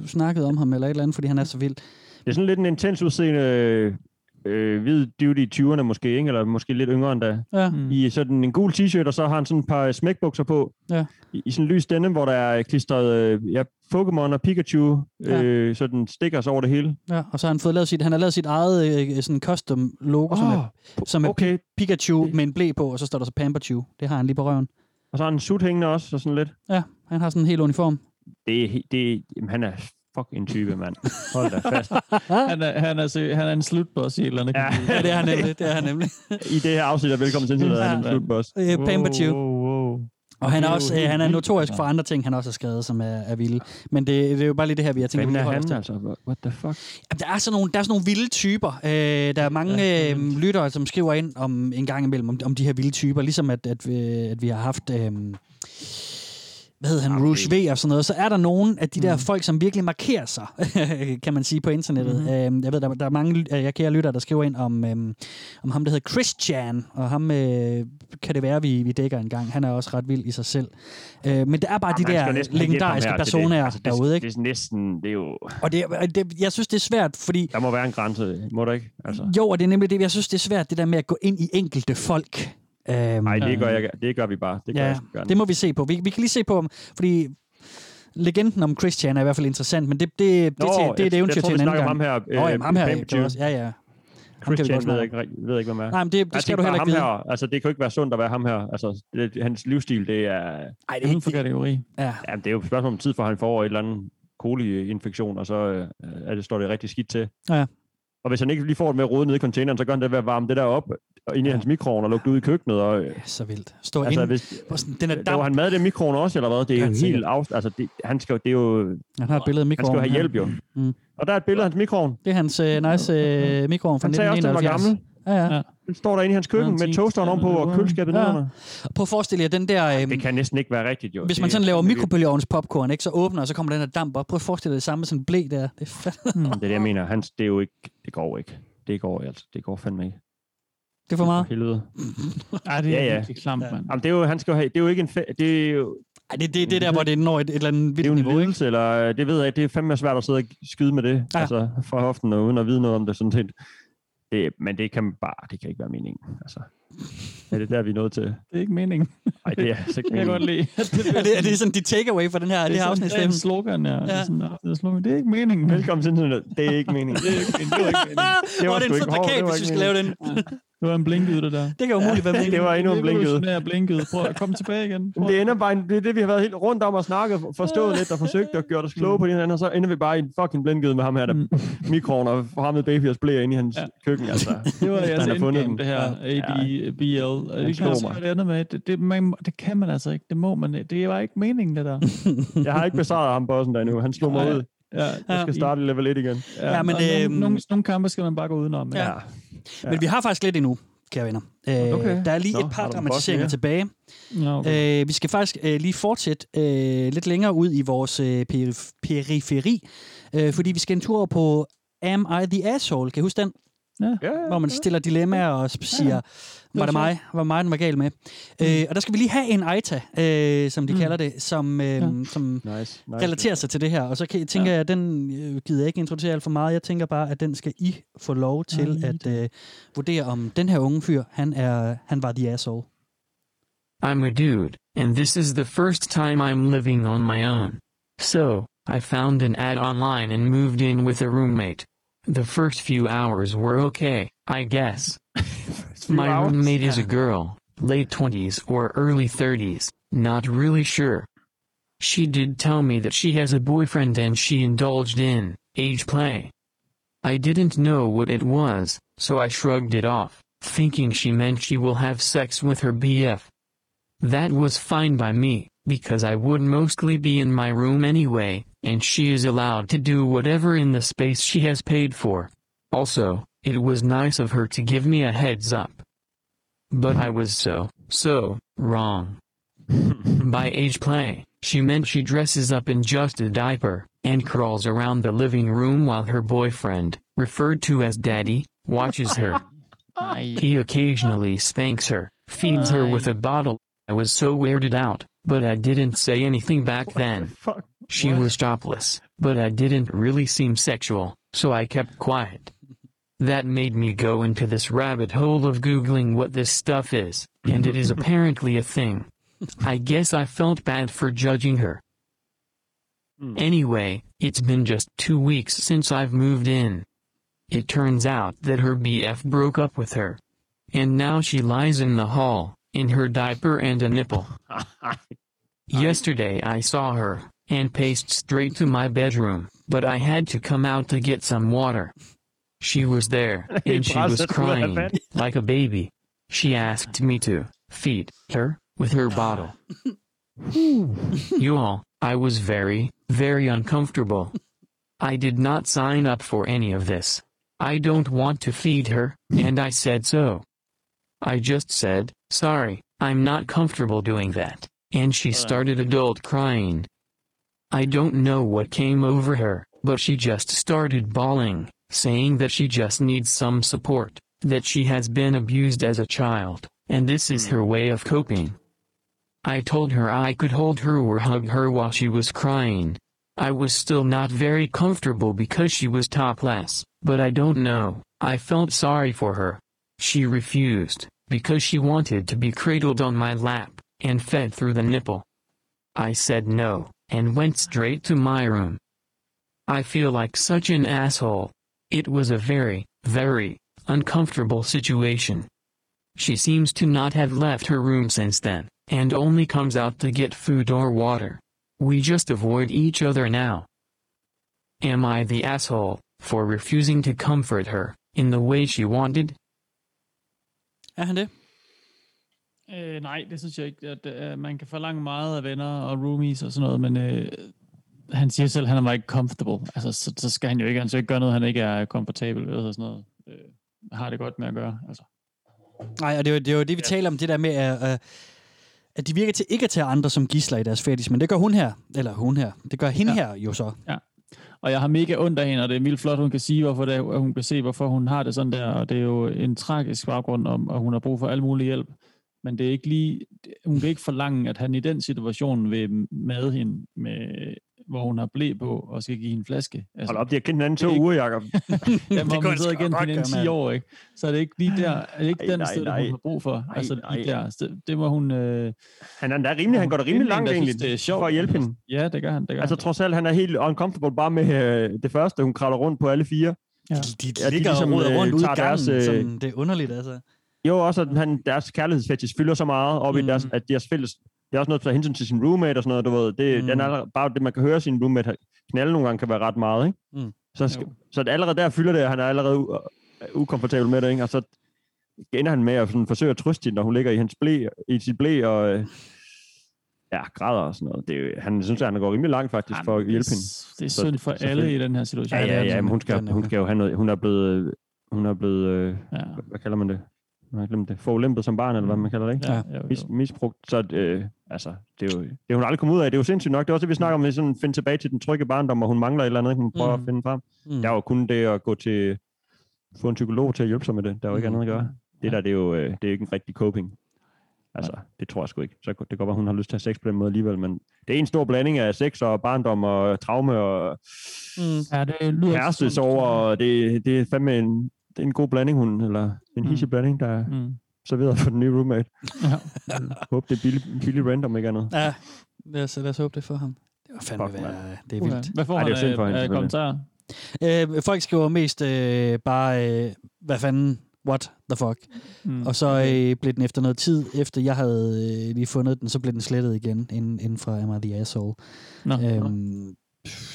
snakket om ham eller et eller andet, fordi han er så vild. Det er sådan lidt en intens udseende øh, hvid dude i 20'erne måske, ikke? eller måske lidt yngre end da. Ja. Mm. I sådan en gul t-shirt, og så har han sådan et par smækbukser på. Ja. I, i sådan en lys denim, hvor der er klistret øh, ja, Pokémon og Pikachu, Ja. øh, sådan stickers over det hele. Ja, og så har han fået lavet sit, han har lavet sit eget øh, sådan custom logo, oh, som er, som er okay. Pi- Pikachu med en blæ på, og så står der så Pamperchew. Det har han lige på røven. Og så har han en suit hængende også, og sådan lidt. Ja, han har sådan en hel uniform. Det er, det jamen, han er fuck en type, mand. Hold da fast. han, er, han, er, sø- han er en slutboss i et eller andet. Ja. Ja, det er han nemlig. Det er han nemlig. I det her afsnit af Velkommen til er han en Ja. slutboss. Øh, Pamperchew. Wow, wow. Og han er, er også, øh, han er notorisk for andre ting, han også har skrevet, som er, er vilde. Men det, det er jo bare lige det her, vi har tænkt, at Hvem er han, altså? What the fuck? Jamen, der er sådan nogle, der er sådan nogle vilde typer. Øh, der er mange Ja, øh, lyttere, som skriver ind om en gang imellem om, om de her vilde typer, ligesom at, at, vi, at vi har haft... Øh, hvad hedder han, Rouge V og sådan noget, så er der nogen af de der Mm. folk, som virkelig markerer sig, kan man sige, på internettet. Mhm. Mm-hmm. Jeg ved, der, der er mange øh, jeg kære lyttere, der skriver ind om, øhm, om ham, der hedder Christian, og ham øh, kan det være, vi, vi dækker en gang. Han er også ret vild i sig selv. Øh, men det er bare de Jamen, skal der legendariske det. personer Altså, det, derude, ikke? Det er næsten, det er jo... Og det, og det, jeg synes, det er svært, fordi... Der må være en grænse, må der ikke? Altså. Jo, og det er nemlig det, jeg synes, det er svært, det der med at gå ind i enkelte folk. Øhm, Nej, det gør, jeg, det gør vi bare. Det gør ja, jeg gerne. det må vi se på. Vi, vi kan lige se på, om- fordi legenden om Christian er i hvert fald interessant, men det, det, det, Nå, det, det, det er jeg- et eventyr jeg tror, til vi en anden snakker gang. om ham her, øh, jamen, ham her, er også, ja, ja. Vi Christian ved jeg ikke, ved jeg ikke, hvem er. Nej, men det- det Altså, skal du heller ikke ham vide. Her, altså, det kan jo ikke være sundt at være ham her. Altså, det, hans livsstil, det er... Ej, det er uden for kategori. Ja. Jamen, det er jo et spørgsmål om tid, for han får et eller andet koliinfektion, og så øh, er det, står det rigtig skidt til. Ja. Og hvis han ikke lige får det med at rode ned i containeren, så gør han det ved at varme det der op og ind i hans mikroovn og lukke det ud i køkkenet. Og, øh, så vildt. Stå altså, inde- hvis, hvor sådan- den er laver han mad i mikroovn også, eller hvad? Det er jo Helt af, altså, det, han skal, det er jo, Han har et billede af han skal jo mikroovnen have hjælp, jo. Mm. Og der er et billede af hans mikroovn. Det er hans øh, nice øh, mikroovn fra Han sagde også, den var 1971. gammel. Ja, ja. Den står derinde i hans køkken med toasteren ovenpå og køleskabet Ja. nedenunder. Prøv at forestille jer den der... Øh, Det kan næsten ikke være rigtigt, jo. hvis man sådan laver mikrobølgeovns popcorn, ikke, så åbner, og så kommer den her damp op. Prøv at forestille dig det samme en blæ der. Det er fandme... Det er det, jeg mener. Hans, det er jo ikke, det går ikke. Det går altså. Det går fandme ikke. Det er for meget. For helvede. Ej, det er ja, ja. virkelig klamt, mand. Jamen, det er jo, han skal jo have, det er jo ikke en, fa- det er jo, Ej, det, det, det er der, hvor det når et, et eller andet det er jo vildt en niveau, ikke? lidelse, eller det ved jeg, det er fandme svært at sidde og skyde med det, Ja. altså fra hoften, og uden at vide noget om det, sådan set. Det, men det kan bare, det kan ikke være meningen, altså. Er det der, vi er nået til? Det er ikke meningen. Nej, det er altså ikke Det kan jeg godt lide. er, det, er det sådan dit takeaway for den her, det, det her er afsnit? en slogan, ja. ja. Det, er sådan, det, er slogan. det er ikke meningen. Velkommen til internet. Det er ikke meningen. det er ikke, det var meningen. Det var det plakat, det var hvis vi ikke skal lave meningen. den. Det var en blinkyd, det der. Det kan jo muligt være. Det var endnu en blinkyd. Revolutionær blinkyd. Prøv at komme tilbage igen. Prøv. Det ender bare, en- det er det, vi har været helt rundt om og snakket, forstået lidt og forsøgt at gøre os kloge på hinanden, og så ender vi bare i en fucking blindgyde med ham her, der mikroen og forhammet baby og splæer ind i hans ja. køkken, altså. Det var jeres fundet endgame, det her ADBL. Og Han det kan også det andet med, det, det, man, det kan man altså ikke. Det må man ikke. Det var ikke meningen, det der. Jeg har ikke besejret ham bossen der endnu. Han slog mig ud. Ja, Jeg skal starte i level 1 igen. Ja, Ja, men, og nogle, øhm, nogle, nogle kampe skal man bare gå udenom. Ja. Men vi har faktisk lidt endnu, kære venner. Øh, Okay. Der er lige Nå, et par dramatiseringer tilbage. Nå, okay. Øh, vi skal faktisk øh, lige fortsætte øh, lidt længere ud i vores øh, perif- periferi, øh, fordi vi skal en tur på Am I the Asshole? Kan I huske den? Ja. Hvor man stiller dilemmaer og siger, var det mig? Var mig, den var gal med? Mm. Øh, og der skal vi lige have en Aita, øh, som de mm. kalder det, som, øh, ja. som nice, nice. relaterer sig til det her. Og så kan, tænker ja. jeg, at den øh, gider jeg ikke introducere alt for meget. Jeg tænker bare, at den skal I få lov til at øh, vurdere, om den her unge fyr, han, er, han var the asshole. I'm a dude, and this is the first time I'm living on my own. So, I found an ad online and moved in with a roommate. The first few hours were okay, I guess. my hours? roommate is a girl, late 20s or early 30s, not really sure. She did tell me that she has a boyfriend and she indulged in age play. I didn't know what it was, so I shrugged it off, thinking she meant she will have sex with her BF. That was fine by me, because I would mostly be in my room anyway, and she is allowed to do whatever in the space she has paid for. Also, it was nice of her to give me a heads up. But I was so, so, wrong. By age play, she meant she dresses up in just a diaper, and crawls around the living room while her boyfriend, referred to as daddy, watches her. He occasionally spanks her, feeds her with a bottle. I was so weirded out, but I didn't say anything back then. She was topless, but I didn't really seem sexual, so I kept quiet. That made me go into this rabbit hole of Googling what this stuff is, and it is apparently a thing. I guess I felt bad for judging her. Hmm. Anyway, it's been just two weeks since I've moved in. It turns out that her BF broke up with her. And now she lies in the hall, in her diaper and a nipple. Yesterday I saw her, and paced straight to my bedroom, but I had to come out to get some water. She was there, and she was crying, like a baby. She asked me to feed her with her bottle. you all, I was very, very uncomfortable. I did not sign up for any of this. I don't want to feed her, and I said so. I just said, sorry, I'm not comfortable doing that, and she started adult crying. I don't know what came over her, but she just started bawling, saying that she just needs some support, that she has been abused as a child, and this is her way of coping. I told her I could hold her or hug her while she was crying. I was still not very comfortable because she was topless, but I don't know, I felt sorry for her. She refused, because she wanted to be cradled on my lap, and fed through the nipple. I said no, and went straight to my room. I feel like such an asshole. It was a very, very, uncomfortable situation. She seems to not have left her room since then, and only comes out to get food or water. We just avoid each other now. Am I the asshole for refusing to comfort her in the way she wanted? Er han det? Øh, nej, det synes jeg ikke. At, øh, man kan forlange meget af venner og roomies og sådan noget, men øh, han siger selv, at han var ikke comfortable. Altså, så, så skal han jo ikke, han skal ikke gøre noget, han ikke er komfortabel ved, og sådan noget. Øh, har det godt med at gøre, altså. Nej, og det er jo det, er jo det vi taler om, det der med, at, øh, at de virker til ikke at tage andre som gisler i deres fetish, men det gør hun her, eller hun her, det gør hende ja. her jo så. Ja. Og jeg har mega ondt af hende, og det er vildt flot, hun kan sige, hvorfor det er, hun kan se, hvorfor hun har det sådan der, og det er jo en tragisk baggrund om, at hun har brug for al mulig hjælp. Men det er ikke lige, hun kan ikke forlange, at han i den situation vil mad hende, med, hvor hun har blæ på, og skal give en flaske. Altså, Hold op, de har kendt hinanden to det er ikke- uger, Jacob. Jamen, Det sidder sgu igen på den gøre, 10 mand. år, ikke? Så er det ikke lige der, er det ikke Ej, den nej, sted, nej. hun har brug for. Ej, altså nej. lige der. Så Det må hun... Øh, han er da rimelig, han går da rimelig langt egentlig, det er sjovt. for at hjælpe hende. Ja, det gør han. Det gør Altså han. trods alt, han er helt uncomfortable bare med øh, det første. Hun kravler rundt på alle fire. Ja. De, de, de ligger og roder rundt ude i gangen, øh... sådan, det er underligt, altså. Jo, også at han, deres kærlighedsfetish fylder så meget op mm. i deres, at deres fælles... Det er også noget, der hensyn til sin roommate og sådan noget, du ved. Det, mm. den er bare det, man kan høre sin roommate knalde nogle gange, kan være ret meget, ikke? Mm. Så, skal, så at allerede der fylder det, at han er allerede u- ukomfortabel med det, ikke? Og så ender han med at sådan, forsøge at trøste hende, når hun ligger i, hans blæ, i sit blæ og øh, ja, græder og sådan noget. Det, er han synes, at han går rimelig langt faktisk for at hjælpe hende. Det er Så- synd for alle selvfølgelig. i den her situation. Ja, ja, ja, men hun skal, hun skal jo have noget. Hun er blevet, hun er blevet øh, ja. hvad kalder man det? Jeg har glemt det. Forulæmpet som barn, eller hvad man kalder det, ikke? Ja, jo, jo. Mis, misbrugt. Så øh, altså, det er jo det er hun aldrig kommet ud af. Det er jo sindssygt nok. Det er også det, vi snakker om, at sådan finde tilbage til den trygge barndom, og hun mangler et eller andet, hun prøver Mm. at finde frem. Mm. Der er jo kun det at gå til få en psykolog til at hjælpe sig med det. Der er jo ikke Mm. andet at gøre. Det der, det er jo øh, det er ikke en rigtig coping. Altså, det tror jeg sgu ikke. Så det kan godt være, hun har lyst til at have sex på den måde alligevel, men det er en stor blanding af sex og barndom og traume og Mm. Ja, det lyder kærestesover, og det, det er fandme en, det er en god blanding, hun, eller en Mm. hissig blanding, der er Mm. serveret for den nye roommate. Ja. Håber, det er billig, billig rent, om ikke andet. Ja, lad os, lad os håbe det for ham. Det var fandme Fuck, være, det er vildt. Hvad får Ej, det er for af, selvfølgelig. kommentarer? Øh, folk skriver mest øh, bare, øh, hvad fanden, what the fuck. Mm. Og så øh, blev den efter noget tid, efter jeg havde øh, lige fundet den, så blev den slettet igen, inden, inden fra Am I the Asshole. Nå, øhm, pff,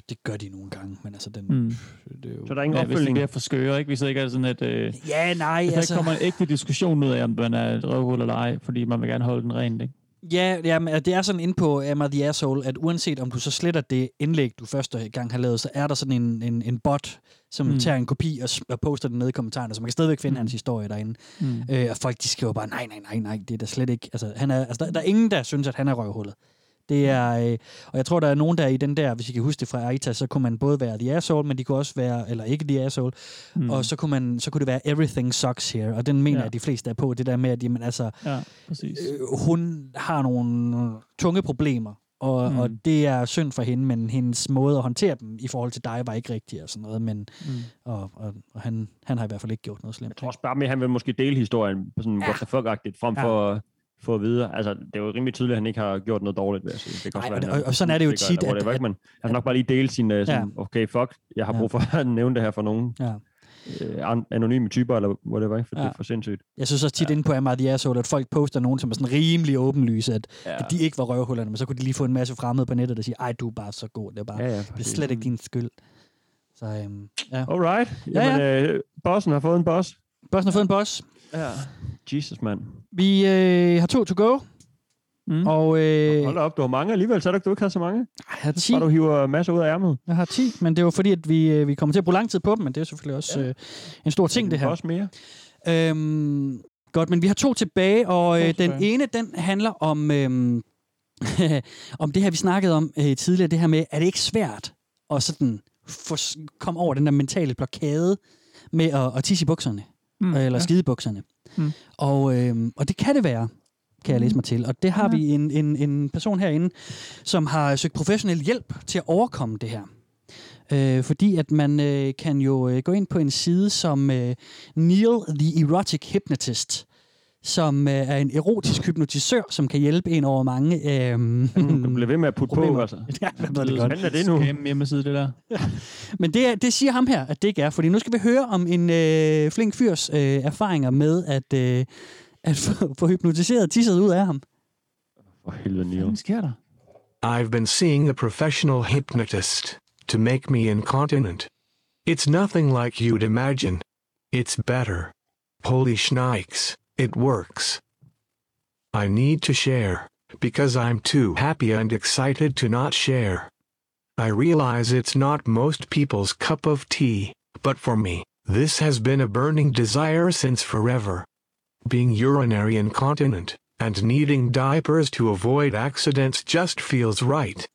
det gør de nogle gange, men altså den... Mm. Det er jo, Så der er ingen Ja, hvis det opfølgning. bliver for skøre, ikke? Hvis det ikke er sådan, at... Øh, Ja, nej, hvis der altså- ikke kommer en ægte diskussion ud af, om man er et røvhul eller ej, fordi man vil gerne holde den rent, ikke? Ja, ja men det er sådan inde på Am I the Asshole, at uanset om du så sletter det indlæg, du første gang har lavet, så er der sådan en, en, en bot, som Mm. tager en kopi og, og poster den ned i kommentarerne, så man kan stadigvæk finde mm. hans historie derinde. Mm. Øh, og folk, de skriver bare, nej, nej, nej, nej, det er da slet ikke... Altså, han er, altså der, der er ingen, der synes, at han er røvhullet. Det er, øh, og jeg tror, der er nogen, der er i den der, hvis I kan huske det fra Aita, så kunne man både være The Asshole, men de kunne også være, eller ikke The Asshole, Mm. og så kunne, man, så kunne det være Everything Sucks Here, og den mener Ja. jeg, at de fleste er på, det der med, at jamen, altså, Ja, præcis. øh, hun har nogle tunge problemer, og, Mm. og det er synd for hende, men hendes måde at håndtere dem i forhold til dig var ikke rigtig og sådan noget, men Mm. og, og, og han, han har i hvert fald ikke gjort noget slemt. Jeg tror også bare med, at han vil måske dele historien på sådan, ja. what the fuck-agtigt, frem Ja. for få at vide. Altså, det er jo rimelig tydeligt, at han ikke har gjort noget dårligt, vil jeg sige. Det kan også Nej, være, og- og- og sådan er det jo tit, eller at- ikke? Men han har nok bare lige dele sin, uh, sådan, okay, fuck, jeg har Ja. brug for at nævne det her for nogen. Ja. Øh, an- anonyme typer, eller whatever, ikke? For ja. det Ja. er for sindssygt. Jeg synes også tit ja. inde på Am I the Asshole, at folk poster nogen, som er sådan rimelig åbenlyse, at, Ja. ja. at de ikke var røvhullerne, men så kunne de lige få en masse fremmede på nettet, der siger, ej, du er bare så god, det er, bare, Ja, ja, det er slet ikke din skyld. Så øhm, ja. Alright. Ja, Jamen, ja. øh, bossen har fået en boss. Bossen har fået en boss. Ja. Jesus, mand. Vi øh, har to to go. Mm. Og, øh, Hold da op, du har mange alligevel, så er det du ikke har så mange. Jeg har 10. Bare du hiver masser ud af ærmet. Jeg har 10, men det er jo fordi, at vi, øh, vi kommer til at bruge lang tid på dem, men det er selvfølgelig også ja. øh, en stor ting, det her. Også mere. Øhm, godt, men vi har to tilbage, og øh, den tilbage. ene, den handler om, øhm, om det her, vi snakkede om øh, tidligere, det her med, er det ikke svært at sådan få, komme over den der mentale blokade med at, at tisse i bukserne, Mm, mm, eller ja. ja. skide i bukserne. Mm. Og, øhm, og det kan det være, kan jeg læse mig til. Og det har ja. vi en, en, en person herinde, som har søgt professionel hjælp til at overkomme det her. Øh, fordi at man øh, kan jo øh, gå ind på en side som øh, Neil the Erotic Hypnotist, som øh, er en erotisk hypnotisør, som kan hjælpe en over mange øh, Du bliver ved med at putte på, problemer. altså. Ja, jeg ved det godt. Hvad er det nu? Scam hjemmeside, det der. Men det, er, det siger ham her, at det ikke er, fordi nu skal vi høre om en øh, flink fyrs øh, erfaringer med at, øh, at få, få hypnotiseret tisset ud af ham. For helvede, Neil. Hvad sker der? I've been seeing a professional hypnotist to make me incontinent. It's nothing like you'd imagine. It's better. Holy schnikes, it works. I need to share, because I'm too happy and excited to not share. I realize it's not most people's cup of tea, but for me, this has been a burning desire since forever. Being urinary incontinent, and needing diapers to avoid accidents just feels right.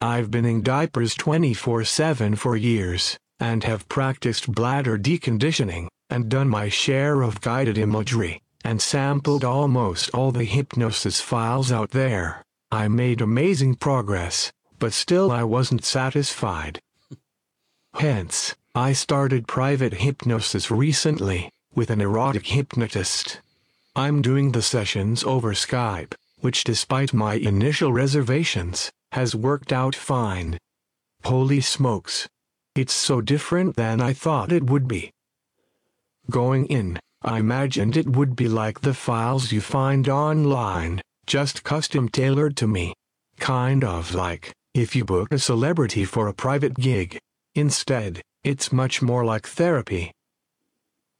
I've been in diapers 24 7 for years, and have practiced bladder deconditioning, and done my share of guided imagery, and sampled almost all the hypnosis files out there. I made amazing progress, but still I wasn't satisfied. Hence, I started private hypnosis recently, with an erotic hypnotist. I'm doing the sessions over Skype, which despite my initial reservations, has worked out fine. Holy smokes. It's so different than I thought it would be. Going in, I imagined it would be like the files you find online, just custom tailored to me. Kind of like, if you book a celebrity for a private gig. Instead, it's much more like therapy.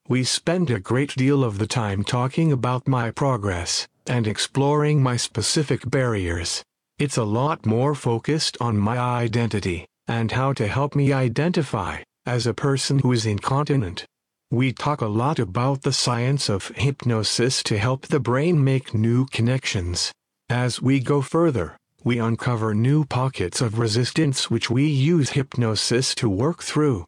We spend a great deal of the time talking about my progress and exploring my specific barriers. It's a lot more focused on my identity and how to help me identify as a person who is incontinent. We talk a lot about the science of hypnosis to help the brain make new connections. As we go further, we uncover new pockets of resistance which we use hypnosis to work through.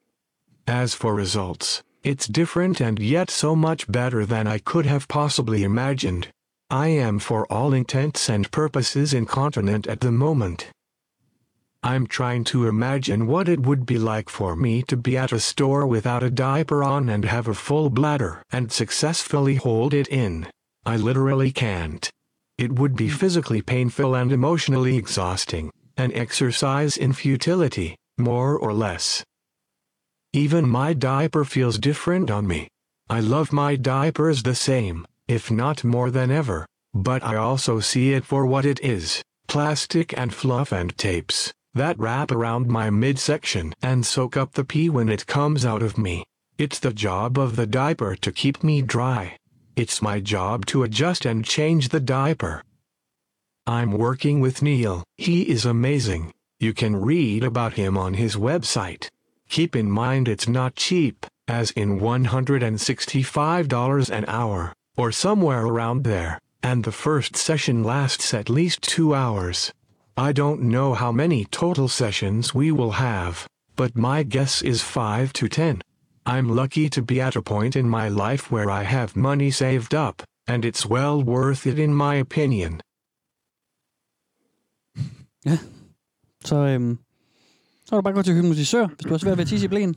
As for results, it's different and yet so much better than I could have possibly imagined. I am for all intents and purposes incontinent at the moment. I'm trying to imagine what it would be like for me to be at a store without a diaper on and have a full bladder and successfully hold it in. I literally can't. It would be physically painful and emotionally exhausting, an exercise in futility, more or less. Even my diaper feels different on me. I love my diapers the same, if not more than ever, but I also see it for what it is plastic and fluff and tapes that wrap around my midsection and soak up the pee when it comes out of me. It's the job of the diaper to keep me dry. It's my job to adjust and change the diaper. I'm working with Neil. He is amazing. You can read about him on his website. Keep in mind it's not cheap, as in $165 an hour, or somewhere around there, and the first session lasts at least two hours. I don't know how many total sessions we will have, but my guess is 5 to 10. I'm lucky to be at a point in my life where I have money saved up, and it's well worth it in my opinion. Ja. Så, øhm, så er du bare gå til hypnotisør, hvis du har svært ved at tisse i blæen.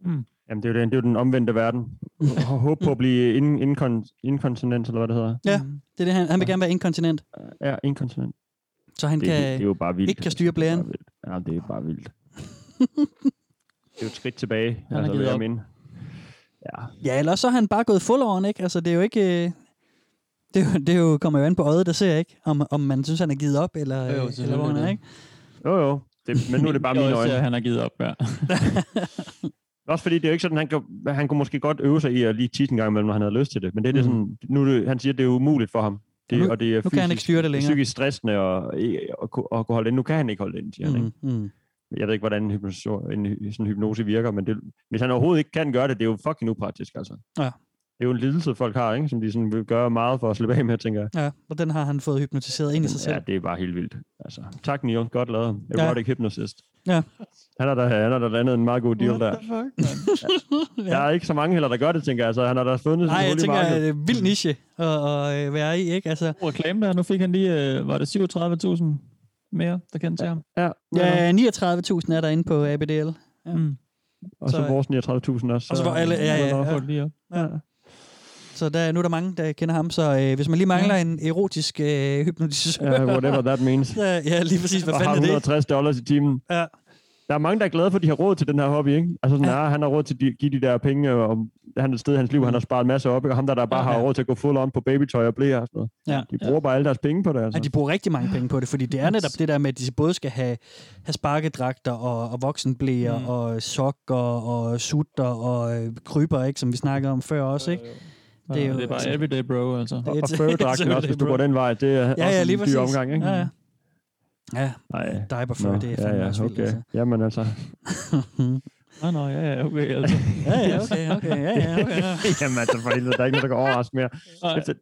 Mm. Jamen, det er, jo den, det er jo den omvendte verden. Og håbe på at blive in, inkon, inkontinent, eller hvad det hedder. Ja, det er det, han, han vil gerne være inkontinent. Ja, inkontinent. Så han det, kan det, det er jo bare vildt. ikke kan styre blæren. Ja, det er bare vildt. det er jo et skridt tilbage. Han har altså, givet op. mene. Ja. Ja, ellers så er han bare gået full on, ikke? Altså, det er jo ikke... øh, Det, er jo- det er jo, kommer jo an på øjet, der ser, ikke? Om, om man synes, han er givet op, eller, Jo, jo, øh, eller hvor han er, ikke? Jo, jo. Det, men nu er det bare mine Jeg også øjne. at han har givet op, ja. Også fordi det er jo ikke sådan, han, kan, han kunne måske godt øve sig i at lige tisse en gang imellem, når han havde lyst til det. Men det er det Mhm. sådan, nu det, han siger, at det er umuligt for ham. Det, Og nu- og det er nu kan han ikke fysisk- styre det længere. psykisk stressende og, og, og, kunne holde det. Nu kan han ikke holde det ind, siger han. Mm, Ikke? mm. Jeg ved ikke, hvordan en, hypnose, en, sådan hypnose virker, men det, hvis han overhovedet ikke kan gøre det, det er jo fucking upraktisk, altså. Ja. Det er jo en lidelse, folk har, ikke? som de sådan vil gøre meget for at slippe af med, tænker jeg. Ja, og den har han fået hypnotiseret ind i sig selv. Ja, det er bare helt vildt. Altså, tak, Neil. Godt lavet. Ja. Erotic hypnotist. Ja. Han har da, han har da landet en meget god deal der. fuck, Der er ikke så mange heller, der gør det, tænker jeg. Altså, han har da fundet Nej, sådan jeg tænker, markedet. at det er vild niche at, at øh, være i, ikke? Altså, Reklame der, nu fik han lige, øh, var det 37.000 mere, der kendte til ham? Ja, ja, 39.000 er der inde på ABDL. Ja. Mm. Og så, så- vores 39.000 også. Og så var alle, ja, ja, ja. op. ja. Så der, nu er der mange, der kender ham, så øh, hvis man lige mangler en erotisk øh, hypnotisør... Ja, whatever that means. ja, ja, lige præcis. Hvad og har fanden er det? 160 dollars i timen. Ja. Der er mange, der er glade for, at de har råd til den her hobby, ikke? Altså sådan, ja. han har råd til at give de der penge, og han er et sted i hans liv, han har sparet en masse op, ikke? og ham der, der bare Ja, har ja. råd til at gå full on på babytøj og blære og sådan noget. Ja. De bruger bare alle deres penge på det, altså. Ja, de bruger rigtig mange penge på det, fordi det er netop det der med, at de både skal have, have sparkedragter og, og voksenblæer Mm. mm. og sokker og sutter og øh, kryber, ikke, som vi snakkede om før også, ikke? Det er, det er bare everyday bro, altså. Og, og furdragten også, hvis du går den vej, det er Ja, også ja, en lige dyr omgang, ikke? Ja, ja. Ja, Nej. diaper Nå, det er ja, fandme ja, også vildt, okay. altså. Jamen altså. Nå, nå, ja, ja, okay, altså. Ja, ja, okay, okay, ja, ja, okay. Ja. Jamen altså, for helvede, der er ikke noget, der kan overraske mere. Efter,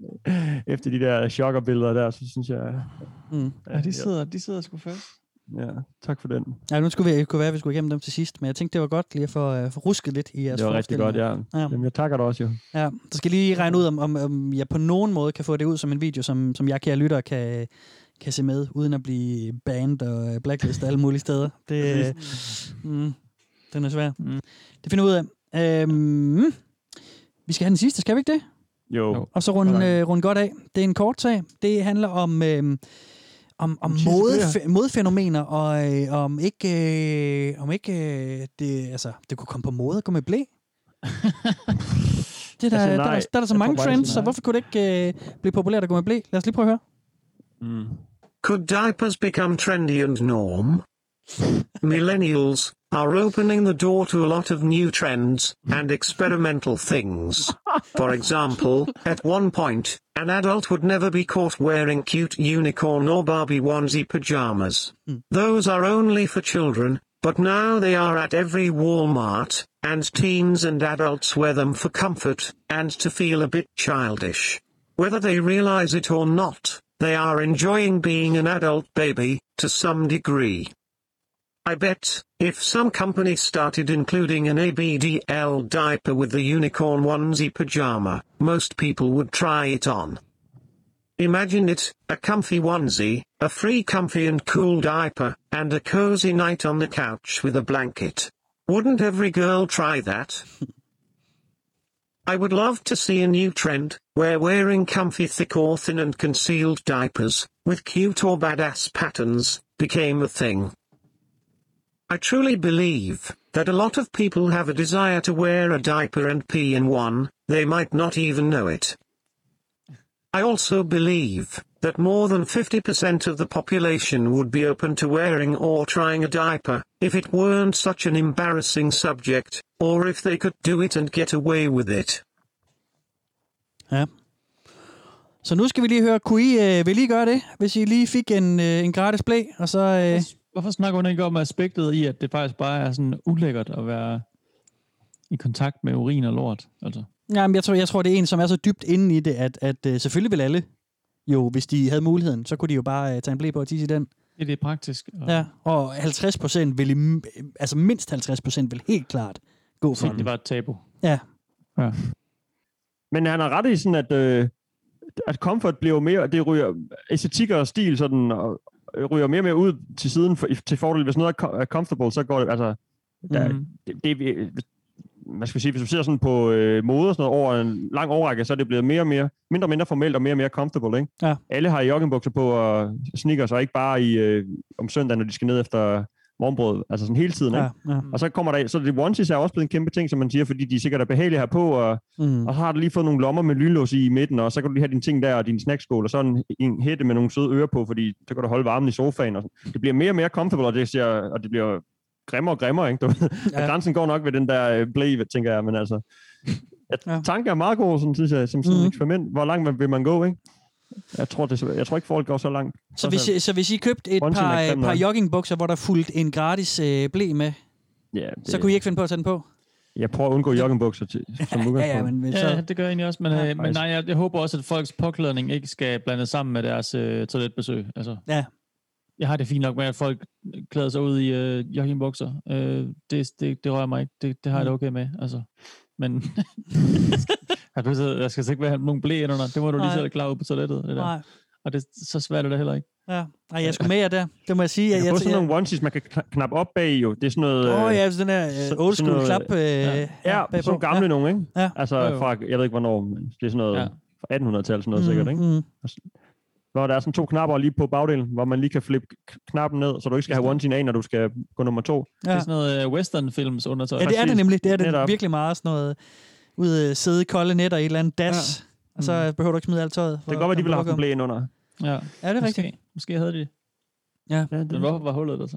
efter de der chokkerbilleder der, så synes jeg... Mm. Ja, de sidder, de sidder sgu fast. Ja, tak for den. Ja, nu skulle vi, kunne være, at vi skulle igennem dem til sidst, men jeg tænkte, det var godt lige at få, uh, få rusket lidt i jeres Det var rigtig godt, ja. ja. Jamen, jeg takker dig også, jo. Ja, så skal lige regne ud, om, om, om jeg på nogen måde kan få det ud som en video, som, som jeg kære lytter kan, kan se med, uden at blive banned og blacklistet alle mulige steder. Det, mm, den er svær. Mm. Det finder vi ud af. Øhm, vi skal have den sidste, skal vi ikke det? Jo. Og så runde, øh, runde godt af. Det er en kort sag. Det handler om, øh, om, om mode, modefænomener, og øh, om ikke, øh, om ikke øh, det, altså, det kunne komme på mode at gå med blæ. Det er der, Altså, der, der, nej. der, der er der så Jeg mange trends, så nej. hvorfor kunne det ikke øh, blive populært at gå med blæ? Lad os lige prøve at høre. Mm. Could diapers become trendy and norm? Millennials are opening the door to a lot of new trends and experimental things. For example, at one point, an adult would never be caught wearing cute unicorn or Barbie onesie pajamas. Hmm. Those are only for children, but now they are at every Walmart, and teens and adults wear them for comfort and to feel a bit childish. Whether they realize it or not, they are enjoying being an adult baby, to some degree. I bet, if some company started including an ABDL diaper with the unicorn onesie pajama, most people would try it on. Imagine it, a comfy onesie, a free comfy and cool diaper, and a cozy night on the couch with a blanket. Wouldn't every girl try that? I would love to see a new trend, where wearing comfy thick or thin and concealed diapers, with cute or badass patterns, became a thing. I truly believe that a lot of people have a desire to wear a diaper and pee in one, they might not even know it. I also believe that more than 50% of the population would be open to wearing or trying a diaper, if it weren't such an embarrassing subject, or if they could do it and get away with it. Ja. Så nu skal vi lige høre, kunne I, øh, vil I gøre det, hvis I lige fik en, øh, en gratis blæ, og så... Øh, Hvorfor snakker hun ikke om aspektet i, at det faktisk bare er sådan ulækkert at være i kontakt med urin og lort? Altså. Jamen, jeg tror, jeg tror, det er en, som er så dybt inde i det, at, at øh, selvfølgelig vil alle jo, hvis de havde muligheden, så kunne de jo bare øh, tage en blæ på og tisse i den. Ja, det er praktisk. Og Ja, og 50 procent vil, i, altså mindst 50 procent vil helt klart gå for den. det var et tabu. Ja. Ja. Men han har ret i sådan, at, øh, at comfort bliver mere, det ryger, æstetik og stil sådan, og, øh, ryger mere og mere ud til siden for, til fordel. Hvis noget er co- comfortable, så går det, altså, der, Mhm. det, det, hvad skal vi sige, hvis du ser sådan på øh, mode og sådan noget over en lang årrække, så er det blevet mere og mere, mindre og mindre formelt og mere og mere comfortable, ikke? Ja. Alle har joggingbukser på og sneakers, og ikke bare i, øh, om søndagen, når de skal ned efter morgenbrød, altså sådan hele tiden, ikke? Ja, ja. Og så kommer der, så det onesies er også blevet en kæmpe ting, som man siger, fordi de sikkert er behagelige her på, og, mm. og så har du lige fået nogle lommer med lynlås i i midten, og så kan du lige have dine ting der, og din snackskål, og så en, en hætte med nogle søde ører på, fordi så kan du holde varmen i sofaen. Og sådan. Det bliver mere og mere comfortable, og det, siger, og det bliver grimmere og grimmere, ikke? Du? Ja. Og grænsen går nok ved den der øh, blæ, tænker jeg, men altså... Ja, tanken er meget god, sådan, synes jeg, som sådan Mhm. et eksperiment. Hvor langt vil man gå, ikke? Jeg tror, det, jeg tror ikke, folk går så langt. Så hvis, I, så hvis I købte et er par, par joggingbukser, hvor der fulgte en gratis øh, blæ med, Ja, så kunne I ikke finde på at tage den på? Jeg prøver at undgå joggingbukser til, som udgangspunkt. ja, men, men så... Ja, det gør jeg egentlig også, men, Ja, ja, øh, men nej, jeg, jeg håber også, at folks påklædning ikke skal blandes sammen med deres øh, toiletbesøg. Altså, Ja. Jeg har det fint nok med, at folk klæder sig ud i øh, joggingbukser. Øh, det, det, det rører mig ikke. Det, det har jeg det okay med. Altså. Men jeg, skal, jeg skal ikke være nogen blæ under. Det må du lige Nej. selv klare ud på toilettet. Det der. Nej. Og det, så svært er det heller ikke. Ja. Ej, jeg skulle med jer der. Det må jeg sige. Jeg Jeg, jeg, sådan nogle onesies, man kan kna- knappe op bag jo. Det er sådan noget... Åh øh, ja, sådan der øh, old school noget- klap. Øh, Ja, ja bagpå. sådan nogle gamle Ja. nogle, ikke? Ja. Altså Jo, jo. fra, jeg ved ikke hvornår, men det er sådan noget Ja. ja. fra 1800-tallet, sådan noget Mm, sikkert, ikke? mm. Hvor der er sådan to knapper lige på bagdelen, hvor man lige kan flippe knappen ned, så du ikke skal have onesien af, når du skal gå nummer to. Det er sådan noget øh, western-films undertøj. Ja, det er det nemlig. Det er det Netop. virkelig meget sådan noget ud øh, sidde i kolde nætter i et eller andet das. Ja. Og så behøver du ikke smide alt tøjet. Det kan godt være, de ville have haft en blæ ind under. Ja, Ja, det er Måske. rigtigt. Måske havde de. Ja. Ja, det, Men hvorfor var hullet der så?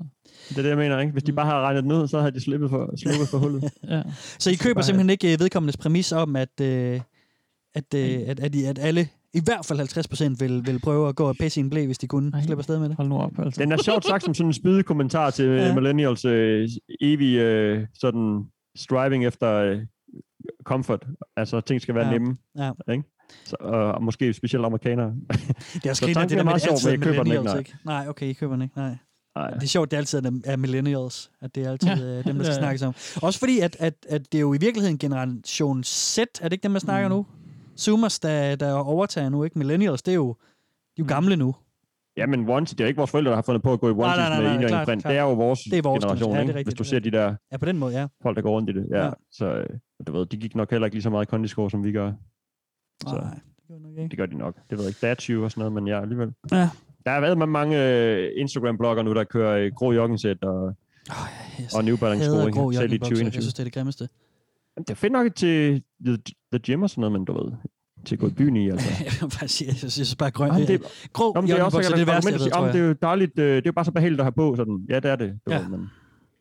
det er det, jeg mener, ikke? Hvis de bare havde regnet den ud, så havde de slippet for, sluppet for hullet. Ja. Så I køber simpelthen ikke øh, vedkommendes præmis om, at, øh, at, øh, at, at, at alle, i hvert fald 50 procent, vil, vil prøve at gå og pisse i en blæ, hvis de kunne slippe afsted med det. Hold nu op, altså. Den er sjovt sagt som sådan en spydig kommentar til Ja. ja. millennials øh, evige øh, sådan striving efter øh, comfort. Altså, ting skal være Ja. nemme. Ja. Ikke? Så, og måske specielt amerikanere. Det er også Så griner, det er der med, meget at det sjov, altid men er jeg køber den ikke, nej. ikke? Nej, okay, I køber den ikke, nej. Nej. Det er sjovt, det er altid er, er millennials, at det er altid Ja. ja. dem, der skal Ja, snakkes om. Også fordi, at, at, at det er jo i virkeligheden generation Z, er det ikke dem, man snakker mm. nu? Zoomers, der, der overtager nu, ikke? Millennials, det er jo, de er jo gamle nu. Ja, men onesie, det er ikke vores forældre, der har fundet på at gå i onesies nej, nej, med nej, en klart, print. Det er jo vores, Det er vores generation, ja, det er rigtigt, Hvis du er ser de der Ja, på den måde, ja. folk, der går rundt i det. Ja, Ja. ja. Så øh, du ved, de gik nok heller ikke lige så meget i kondisko, som vi gør. Så Nej, det gør nok ikke. det gør de nok. Det ved jeg ikke. Dachu og sådan noget, men ja, alligevel. Ja. Der har været med mange øh, Instagram-blogger nu, der kører øh, grå joggingsæt og, oh, og New Balance sko, Selv i joggingbukser. Jeg 2021. synes, det er det grimmeste. Jamen, Det er fedt nok til the, gym og sådan noget, men du ved, til at gå i byen i, altså. jeg vil bare sige, jeg synes, jeg bare grøn. Jamen, det, grå Jamen, det er også det er det værste, jeg ved, tror Jamen, det er jeg. jo dejligt, øh, det er jo bare så behageligt at have på, sådan. Ja, det er det. Du Ja. ved, men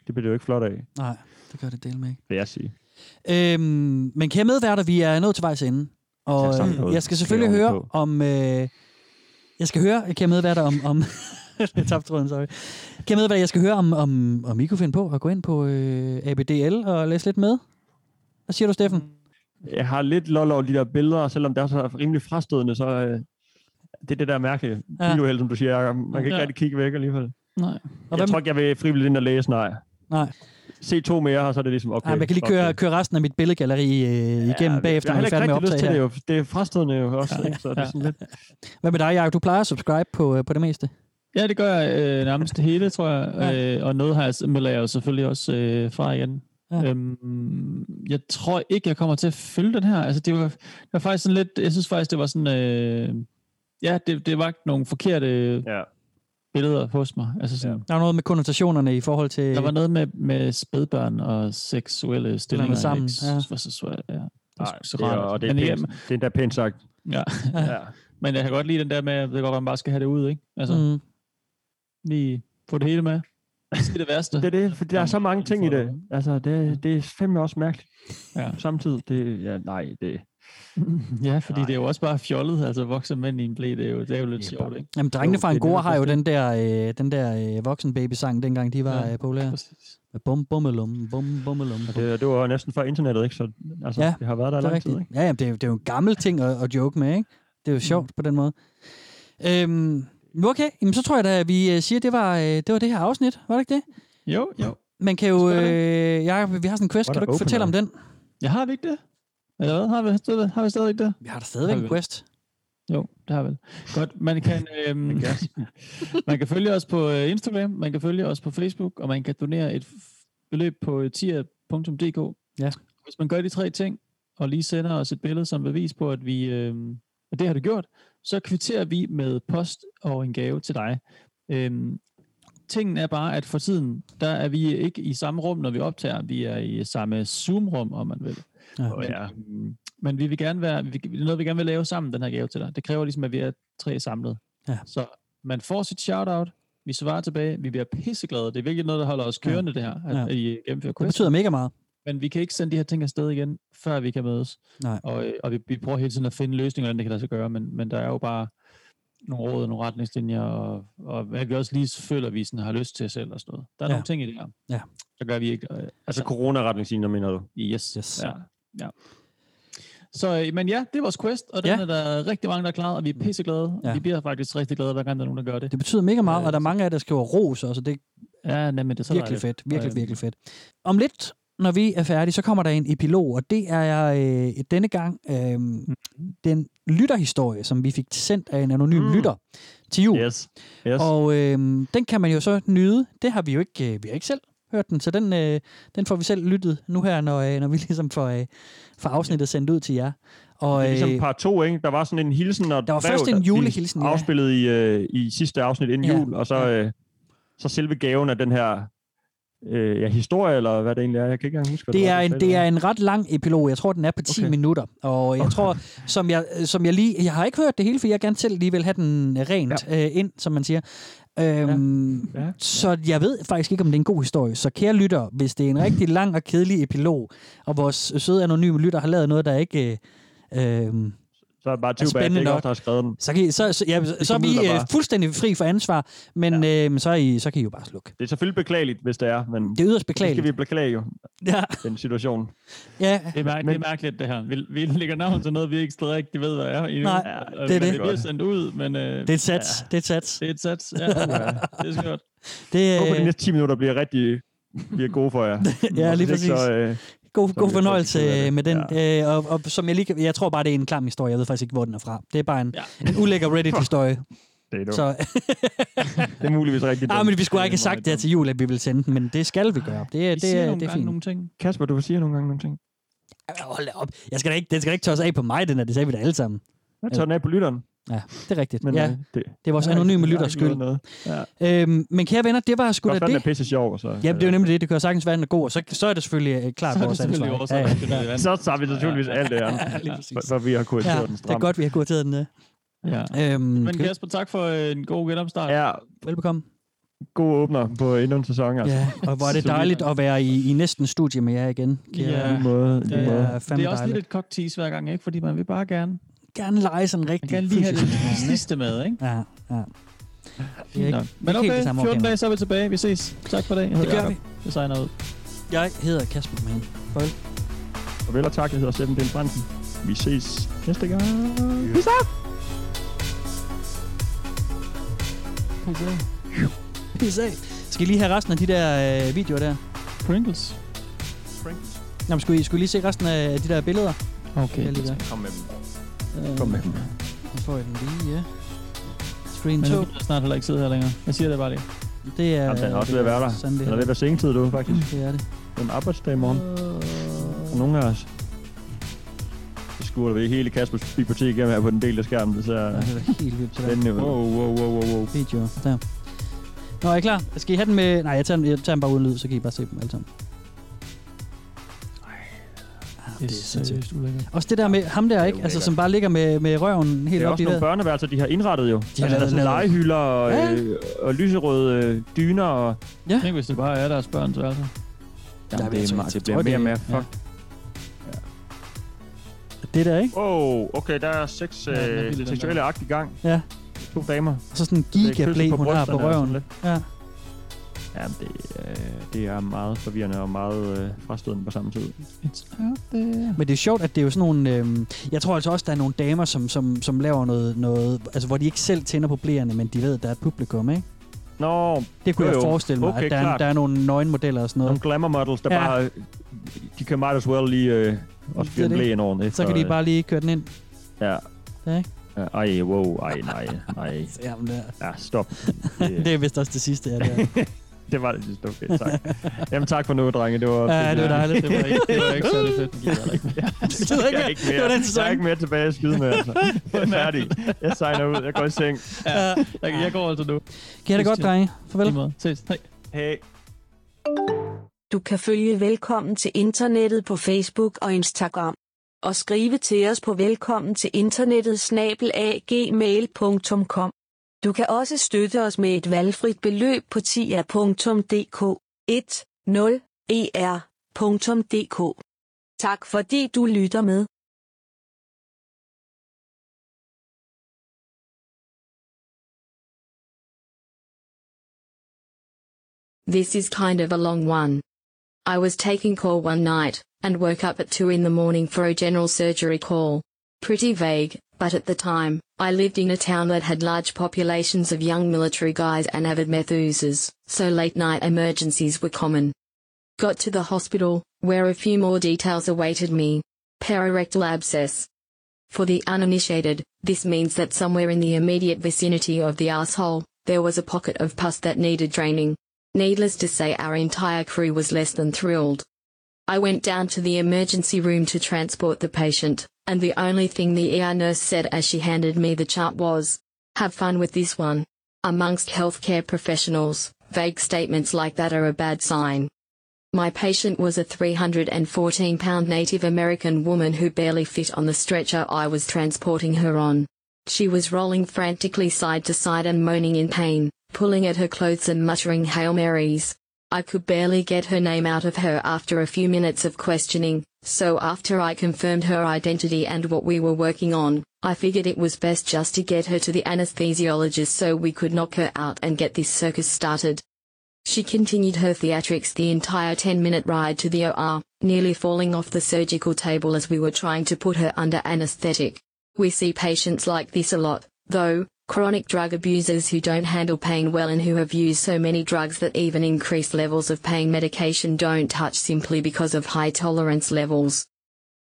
det bliver det jo ikke flot af, Nej, det gør det del med ikke. vil jeg sige. Øhm, men kære medværter, vi er nået til vejs ende. Og øh, jeg skal selvfølgelig jeg høre om... Øh, jeg skal høre, kære medværter, om... om jeg tabte tråden, sorry. Kære medværter, jeg skal høre, om, om, om I kunne finde på at gå ind på øh, ABDL og læse lidt med. Hvad siger du, Steffen? Jeg har lidt lol over de der billeder, selvom det er så rimelig frastødende, så øh, det er det der mærkelige Ja. biluheld, som du siger. Jacob. Man kan ikke Ja. rigtig kigge væk alligevel. Nej. Jeg hvem- tror ikke, jeg vil frivilligt ind og læse, nej. Nej. Se to mere, og så er det ligesom, okay. Okay, Ej, man kan lige køre, køre resten af mit billedgalleri øh, igennem Ja, bagefter, jeg når vi er færdige med at rigtig lyst optage til det her. jo. Det er frastødende jo også, ikke? så det er sådan lidt... Hvad med dig, Jacob? Du plejer at subscribe på, øh, på det meste. Ja, det gør jeg øh, nærmest det hele, tror jeg. Ja. Øh, og noget har jeg, melder jeg jo selvfølgelig også øh, fra igen. Ja. Ja. Øhm, jeg tror ikke, jeg kommer til at følge den her. Altså, det var, det var faktisk sådan lidt... Jeg synes faktisk, det var sådan... Øh, ja, det, det var nogle forkerte ja. Billeder hos mig. Altså sådan, Der er noget med konnotationerne i forhold til... Der var noget med, med spædbørn og seksuelle stillinger. sammen, ikke? ja. Så, ja. Det Nej, det er, og det er, Men pænt, igen- det er endda pænt sagt. Ja. Ja. Men jeg kan godt lide den der med, at det godt, at man bare skal have det ud, ikke? Altså, Mm. lige få det hele med. Det er det værste. Det er det, for der er så mange ting i det. Altså, det, det er fandme også mærkeligt. Ja. Samtidig, det, ja, nej, det... Ja, fordi Nej. det er jo også bare fjollet. Altså, voksne mænd i en blæ, det er jo, det er jo lidt sjovt, ikke? Jamen, drengene fra Angora har jo den der, øh, den der øh, voksen-baby-sang, dengang de var Ja, øh, populære. Med Bum, bummelum, bum, bummelum. Og det, det var næsten før internettet, ikke? Så altså, Ja, det har været der er lang tid, rigtigt. ikke? Ja, jamen, det, er, jo- det er jo en gammel ting at, at joke med, ikke? Det er jo sjovt på den måde. Øhm, okay, jamen, så tror jeg da, at vi øh, siger, at det var, øh, det var det her afsnit. Var det ikke det? Jo, jo. Man kan jo... Øh, Jacob, vi har sådan en quest. Kan du ikke fortælle om den? Jeg har vi ikke det? Eller hvad? Har vi, stadig- har vi stadig det? Vi har da stadigvæk Har en quest. Jo, det har vi. Godt, man kan, øhm, man kan følge os på øh, Instagram, man kan følge os på Facebook, og man kan donere et beløb på tier.dk. Ja. Hvis man gør de tre ting, og lige sender os et billede som bevis på, at vi øhm, at det har du gjort, så kvitterer vi med post og en gave til dig. Øhm, tingen er bare, at for tiden, der er vi ikke i samme rum, når vi optager. Vi er i samme Zoom-rum, om man vil. Ja. Men, øhm, men vi vil gerne være, vi, det er noget, vi gerne vil lave sammen, den her gave til dig. Det kræver ligesom, at vi er tre samlet. Ja. Så man får sit shout-out, vi svarer tilbage, vi bliver pisseglade. Det er virkelig noget, der holder os kørende, det her, at, Ja. at I gennemfører Det betyder mega meget. Men vi kan ikke sende de her ting afsted igen, før vi kan mødes. Nej. Og, øh, og vi, vi prøver hele tiden at finde løsninger, hvordan det kan lade sig gøre, men, men der er jo bare nogle råd og nogle retningslinjer, og, og hvad vi også lige føler, at vi sådan har lyst til selv og sådan noget. Der er Ja. ja. nogle ting i det her. Ja. Så gør vi ikke... Øh, Altså corona-retningslinjer, mener du? Yes. yes. Ja. Ja. Så, øh, men ja, det er vores quest, og den Ja. er der rigtig mange, der er klar, og vi er pisseglade. Ja. Vi bliver faktisk rigtig glade, hver gang der er nogen, der gør det. Det betyder mega meget, og der er mange af jer, der skriver ros, altså det Ja, nemlig, det er så virkelig dejligt. fedt. Virkelig, Og, virkelig fedt. Om lidt, når vi er færdige, så kommer der en epilog, og det er øh, denne gang øh, den lytterhistorie, som vi fik sendt af en anonym mm. lytter til jul. Yes. yes. Og øh, den kan man jo så nyde. Det har vi jo ikke, øh, vi har ikke selv hørt den, så den, øh, den får vi selv lyttet nu her, når, øh, når vi ligesom får, øh, får afsnittet sendt ud til jer. Og, Det er ligesom øh, part 2, ikke? Der var sådan en hilsen og Der var brev, først en julehilsen, ja. Afspillet i, øh, i sidste afsnit inden Ja, jul, og så, øh, så selve gaven af den her øh, ja, historie, eller hvad det egentlig er. Jeg kan ikke engang huske, hvad Det var, er, en, det er en ret lang epilog. Jeg tror, den er på 10 okay. minutter. Og jeg tror, som jeg, som jeg lige... Jeg har ikke hørt det hele, for jeg gerne selv lige vil have den rent ja. øh, ind, som man siger. Øhm, ja. Ja. Så jeg ved faktisk ikke, om det er en god historie. Så kære lytter, hvis det er en rigtig lang og kedelig epilog, og vores søde anonyme lytter har lavet noget, der ikke... Øh, øh, Så er det bare er too bad, ikke nok. også der har skrevet den. så, kan I, så, så, ja, så er vi øh, fuldstændig fri for ansvar, men ja. øh, så, er I, så kan I jo bare slukke. Det er selvfølgelig beklageligt, hvis det er, men Det er yderst beklageligt. det skal vi beklage jo, Ja. den situation. Ja. Det er, mær- det er mærkeligt, det her. Vi, vi lægger navn til noget, vi ikke stadig rigtig ved, hvad er endnu. Nej, Ja, det er det. Det bliver sendt ud, men... Øh, Det er et sats. Det er et sats. Det er et sats, ja. det er skørt. Det, Jeg håber, øh, de næste 10 minutter bliver rigtig bliver gode for jer. Ja, lige præcis. Så, øh, God, god fornøjelse det. med den. Ja. Øh, og, og, som jeg, lige, jeg tror bare, det er en klam historie. Jeg ved faktisk ikke, hvor den er fra. Det er bare en, ja. en ulækker Reddit-historie. Det er dumt. Så, det er muligvis rigtigt. ah, men vi skulle ikke have sagt det her til jul, at vi ville sende den, men det skal vi gøre. Det, er- Vi det, siger er, nogle det er fint. nogle ting. Kasper, du siger nogle gange nogle ting. Hold op. Jeg skal da ikke, den skal da ikke tørres af på mig, den her. Det sagde vi da alle sammen. Jeg tager den af på lytteren. Ja, det er rigtigt. Men, ja, øh, det, det- det er vores anonyme lytters skyld. noget noget. Øhm, men kære venner, det var sgu da den er det. pisse sjov. Så, Ja, det er jo nemlig det. Det kan jo sagtens være, den er god, og så, så er det selvfølgelig øh, klart Så det vores ansvar. vores Ja, ja. Det så tager vi naturligvis alt det Ja, her, for, for vi har kurateret Ja, den det stram. er godt, vi har kurateret den. øh. Ja. Øhm, Men Kasper, tak for øh, en god genopstart. Ja, Velbekomme. god åbner på endnu en sæson. Altså. Ja, og hvor er det dejligt at være i, i næsten studie med jer igen. kære Ja. måde, Ja, måde. er fandme det er også dejligt. lidt et cocktease hver gang, ikke? Fordi man vil bare gerne, Gerne lege sådan rigtig kan lige have det sidste med, ikke? Ja, ja. Det Fint ikke, nok. ikke Men okay, det samme 14 organ. dage, så er vi tilbage. Vi ses. Tak for det. Jeg Det gør vi. Jeg signer ud. Jeg hedder Kasper Mann. Farvel. Og vel og tak, jeg hedder Steffen Den Fransen. Vi ses næste gang. Peace out! Peace af. Skal I lige have resten af de der øh, videoer der? Pringles. Jamen, skulle I, skulle I lige se resten af de der billeder? Okay. Jeg lige der. Kom med dem. Øh, Kom med dem. Nu får jeg den lige, ja. Screen Men nu 2. kan jeg snart heller ikke sidde her længere. Jeg siger det bare lige. Det er... Jamen, den er også det ved at være der. Den er ved at være sengetid, du, faktisk. Det er det. Det er en arbejdsdag i morgen. For nogle af os. Så skuer vi hele Kaspers bibliotek igennem her på den del af skærmen. Det ser Ja, det er helt vildt til ud. Wow, wow, wow, wow, wow. Videoer. Der. Nå, er I klar? Skal I have den med... Nej, jeg tager, den, jeg tager den bare uden lyd, så kan I bare se dem alle sammen. Det er sindssygt. seriøst ulækkert. Også det der med ham der, ikke? Altså, som bare ligger med, med røven helt Det er op også i nogle børneværelser, de har indrettet jo. har altså, der er lavet- sådan legehylder og, Ja. øh, og lyserøde øh, dyner. Og, Ja. Tænk, hvis det bare er deres børn, så altså. jamen, men det, er, det bliver mere og det- mere ja. fuck. Det der, ikke? Oh, okay, der er seks Ja, øh, der. seksuelle akt i gang. Ja. To damer. Og så sådan en kysset hun har på røven. lidt. Ja. Ja, det, øh, det er meget forvirrende og meget øh, frastødende på samme tid. It's out there. Men det er sjovt, at det er jo sådan nogle... Øhm, jeg tror altså også, der er nogle damer, som, som, som laver noget, noget... Altså, hvor de ikke selv tænder på blæerne, men de ved, at der er et publikum, ikke? Nå, Det kunne jo, jeg forestille mig, Okay, at der er, klart. der er nogle nøgenmodeller og sådan noget. Nogle glamour models, der Ja. ja. bare... De kan might as well lige øh, også Det er en det. blæ over Så kan de bare lige køre den ind. Ja. Ja, ikke? Ja, Ej, wow, ej, nej, nej. Jamen, det, Ja, stop. det er vist også det sidste, ja. Det er. det var det sidste, okay, tak. Jamen tak for nu, drenge. Det var Ja, det var dejligt. Det var ikke, det var ikke særlig fedt. Jeg gider ikke. Det Jeg er mere. ikke Det var mere, den sæson. jeg er ikke mere tilbage at skyde med, altså. Jeg er færdig. Jeg signer ud. Jeg går i seng. Ja, jeg, jeg går altså nu. Have det godt, drenge? Farvel. Ses. Hej. Hey. Du kan følge Velkommen til Internettet på Facebook og Instagram. Og skrive til os på velkommen til internettet snabelagmail.com. Du kan også støtte os med et valgfrit beløb på tia.dk 10er.dk. Tak fordi du lytter med. This is kind of a long one. I was taking call one night, and woke up at 2 in the morning for a general surgery call. Pretty vague, but at the time, I lived in a town that had large populations of young military guys and avid meth users, so late night emergencies were common. Got to the hospital, where a few more details awaited me. Pararectal abscess. For the uninitiated, this means that somewhere in the immediate vicinity of the asshole, there was a pocket of pus that needed draining. Needless to say, our entire crew was less than thrilled. I went down to the emergency room to transport the patient, and the only thing the ER nurse said as she handed me the chart was, Have fun with this one. Amongst healthcare professionals, vague statements like that are a bad sign. My patient was a 314 pound Native American woman who barely fit on the stretcher I was transporting her on. She was rolling frantically side to side and moaning in pain, pulling at her clothes and muttering Hail Marys. I could barely get her name out of her after a few minutes of questioning, so after I confirmed her identity and what we were working on, I figured it was best just to get her to the anesthesiologist so we could knock her out and get this circus started. She continued her theatrics the entire 10 minute ride to the OR, nearly falling off the surgical table as we were trying to put her under anesthetic. We see patients like this a lot, though, chronic drug abusers who don't handle pain well and who have used so many drugs that even increased levels of pain medication don't touch simply because of high tolerance levels.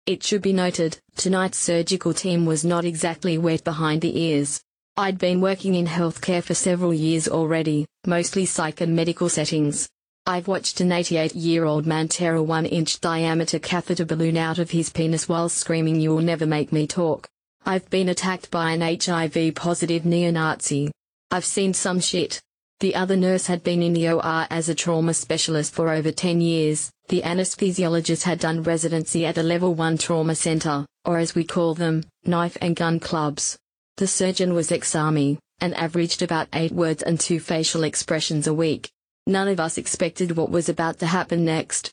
It should be noted, tonight's surgical team was not exactly wet behind the ears. I'd been working in healthcare for several years already, mostly psych and medical settings. I've watched an 88 year old man tear a 1 inch diameter catheter balloon out of his penis while screaming, You'll never make me talk. I've been attacked by an HIV positive neo Nazi. I've seen some shit. The other nurse had been in the OR as a trauma specialist for over 10 years. The anesthesiologist had done residency at a level 1 trauma center, or as we call them, knife and gun clubs. The surgeon was ex-army, and averaged about eight words and two facial expressions a week. None of us expected what was about to happen next.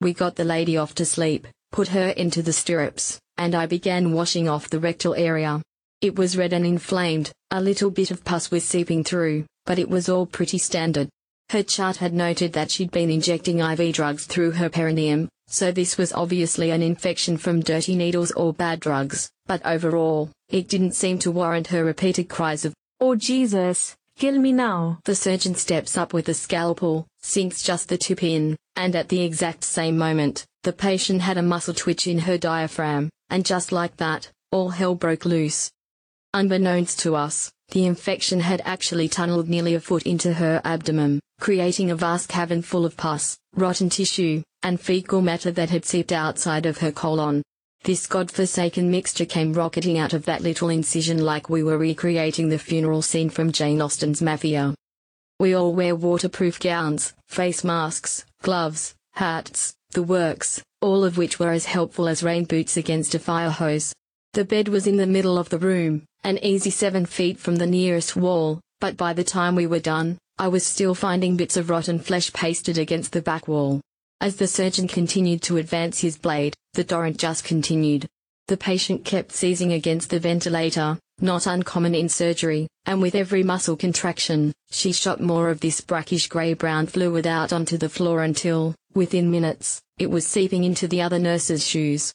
We got the lady off to sleep, put her into the stirrups, and I began washing off the rectal area. It was red and inflamed, a little bit of pus was seeping through, but it was all pretty standard. Her chart had noted that she'd been injecting IV drugs through her perineum, so this was obviously an infection from dirty needles or bad drugs, but overall, it didn't seem to warrant her repeated cries of, Oh Jesus, kill me now. The surgeon steps up with a scalpel, sinks just the tip in, and at the exact same moment, the patient had a muscle twitch in her diaphragm, and just like that, all hell broke loose. Unbeknownst to us, the infection had actually tunneled nearly a foot into her abdomen, creating a vast cavern full of pus, rotten tissue, and fecal matter that had seeped outside of her colon. This godforsaken mixture came rocketing out of that little incision like we were recreating the funeral scene from Jane Austen's Mafia. We all wear waterproof gowns, face masks, gloves, hats, the works, all of which were as helpful as rain boots against a fire hose. The bed was in the middle of the room, an easy seven feet from the nearest wall, but by the time we were done, I was still finding bits of rotten flesh pasted against the back wall. As the surgeon continued to advance his blade, the torrent just continued. The patient kept seizing against the ventilator, not uncommon in surgery, and with every muscle contraction, she shot more of this brackish grey-brown fluid out onto the floor until, within minutes, it was seeping into the other nurse's shoes.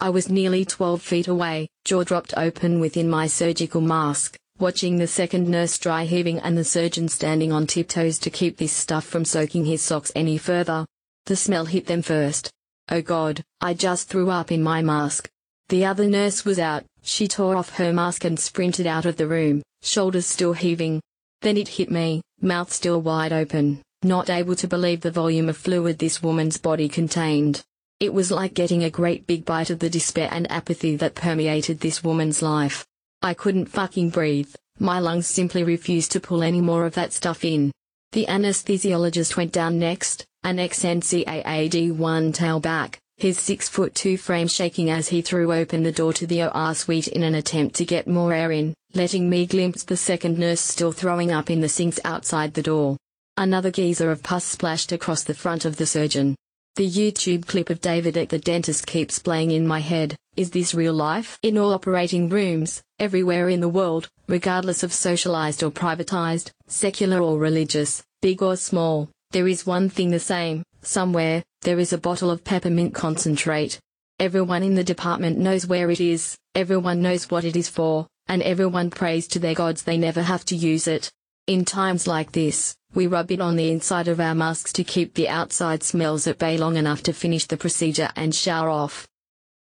I was nearly 12 feet away, jaw dropped open within my surgical mask, watching the second nurse dry heaving and the surgeon standing on tiptoes to keep this stuff from soaking his socks any further. The smell hit them first. Oh god, I just threw up in my mask. The other nurse was out, she tore off her mask and sprinted out of the room, shoulders still heaving. Then it hit me, mouth still wide open, not able to believe the volume of fluid this woman's body contained. It was like getting a great big bite of the despair and apathy that permeated this woman's life. I couldn't fucking breathe, my lungs simply refused to pull any more of that stuff in. The anesthesiologist went down next, an ex-NCAAD1 tailback, his 6 foot 2 frame shaking as he threw open the door to the OR suite in an attempt to get more air in, letting me glimpse the second nurse still throwing up in the sinks outside the door. Another geyser of pus splashed across the front of the surgeon. The YouTube clip of David at the dentist keeps playing in my head. Is this real life? In all operating rooms, everywhere in the world, regardless of socialized or privatized, secular or religious, big or small, There is one thing the same, somewhere, there is a bottle of peppermint concentrate. Everyone in the department knows where it is, everyone knows what it is for, and everyone prays to their gods they never have to use it. In times like this, we rub it on the inside of our masks to keep the outside smells at bay long enough to finish the procedure and shower off.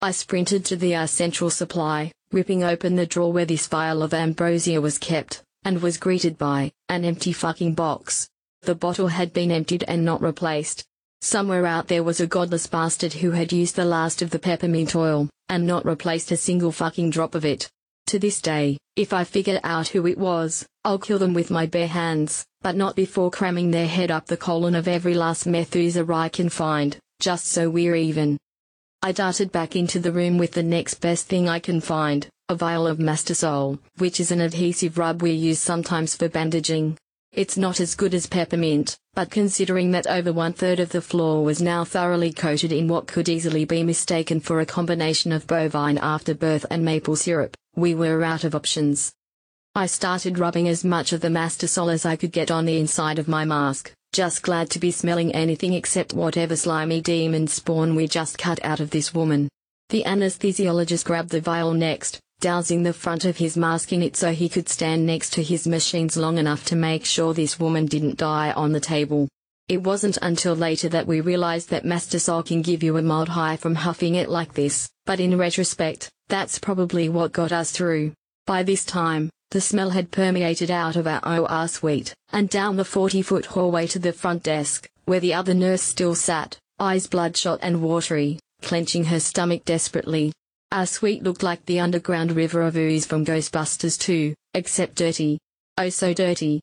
I sprinted to the central supply, ripping open the drawer where this vial of ambrosia was kept, and was greeted by an empty fucking box. The bottle had been emptied and not replaced. Somewhere out there was a godless bastard who had used the last of the peppermint oil, and not replaced a single fucking drop of it. To this day, if I figure out who it was, I'll kill them with my bare hands, but not before cramming their head up the colon of every last Methuselah I can find, just so we're even. I darted back into the room with the next best thing I can find, a vial of Mastasol, which is an adhesive rub we use sometimes for bandaging. It's not as good as peppermint, but considering that over one third of the floor was now thoroughly coated in what could easily be mistaken for a combination of bovine afterbirth and maple syrup, we were out of options. I started rubbing as much of the Mastasol as I could get on the inside of my mask, just glad to be smelling anything except whatever slimy demon spawn we just cut out of this woman. The anesthesiologist grabbed the vial next, dousing the front of his mask in it so he could stand next to his machines long enough to make sure this woman didn't die on the table. It wasn't until later that we realized that Mastasol can give you a mild high from huffing it like this, but in retrospect, that's probably what got us through. By this time, the smell had permeated out of our OR suite, and down the 40-foot hallway to the front desk, where the other nurse still sat, eyes bloodshot and watery, clenching her stomach desperately. Our suite looked like the underground river of ooze from Ghostbusters 2, except dirty. Oh so dirty.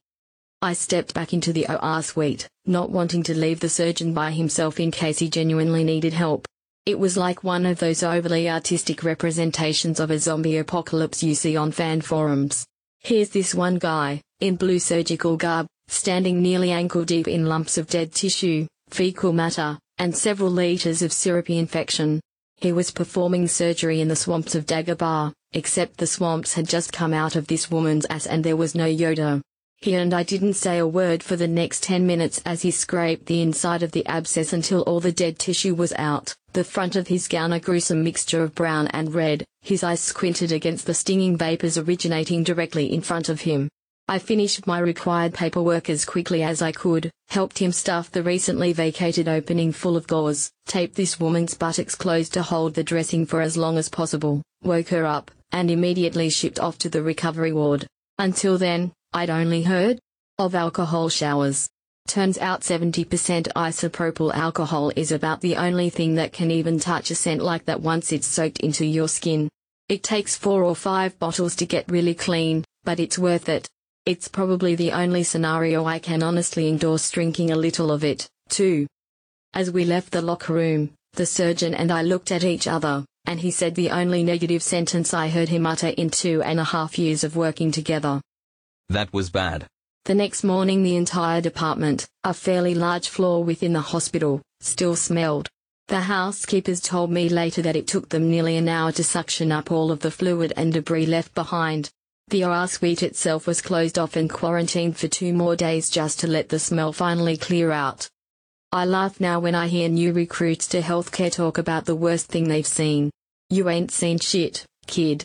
I stepped back into the OR suite, not wanting to leave the surgeon by himself in case he genuinely needed help. It was like one of those overly artistic representations of a zombie apocalypse you see on fan forums. Here's this one guy, in blue surgical garb, standing nearly ankle deep in lumps of dead tissue, fecal matter, and several liters of syrupy infection. He was performing surgery in the swamps of Dagobah, except the swamps had just come out of this woman's ass and there was no Yoda. He and I didn't say a word for the next 10 minutes as he scraped the inside of the abscess until all the dead tissue was out, the front of his gown a gruesome mixture of brown and red, his eyes squinted against the stinging vapors originating directly in front of him. I finished my required paperwork as quickly as I could, helped him stuff the recently vacated opening full of gauze, taped this woman's buttocks closed to hold the dressing for as long as possible, woke her up, and immediately shipped off to the recovery ward. Until then, I'd only heard of alcohol showers. Turns out 70% isopropyl alcohol is about the only thing that can even touch a scent like that once it's soaked into your skin. It takes four or five bottles to get really clean, but it's worth it. It's probably the only scenario I can honestly endorse drinking a little of it, too. As we left the locker room, the surgeon and I looked at each other, and he said the only negative sentence I heard him utter in two and a half years of working together. That was bad. The next morning, the entire department, a fairly large floor within the hospital, still smelled. The housekeepers told me later that it took them nearly an hour to suction up all of the fluid and debris left behind. The OR suite itself was closed off and quarantined for two more days just to let the smell finally clear out. I laugh now when I hear new recruits to healthcare talk about the worst thing they've seen. You ain't seen shit, kid.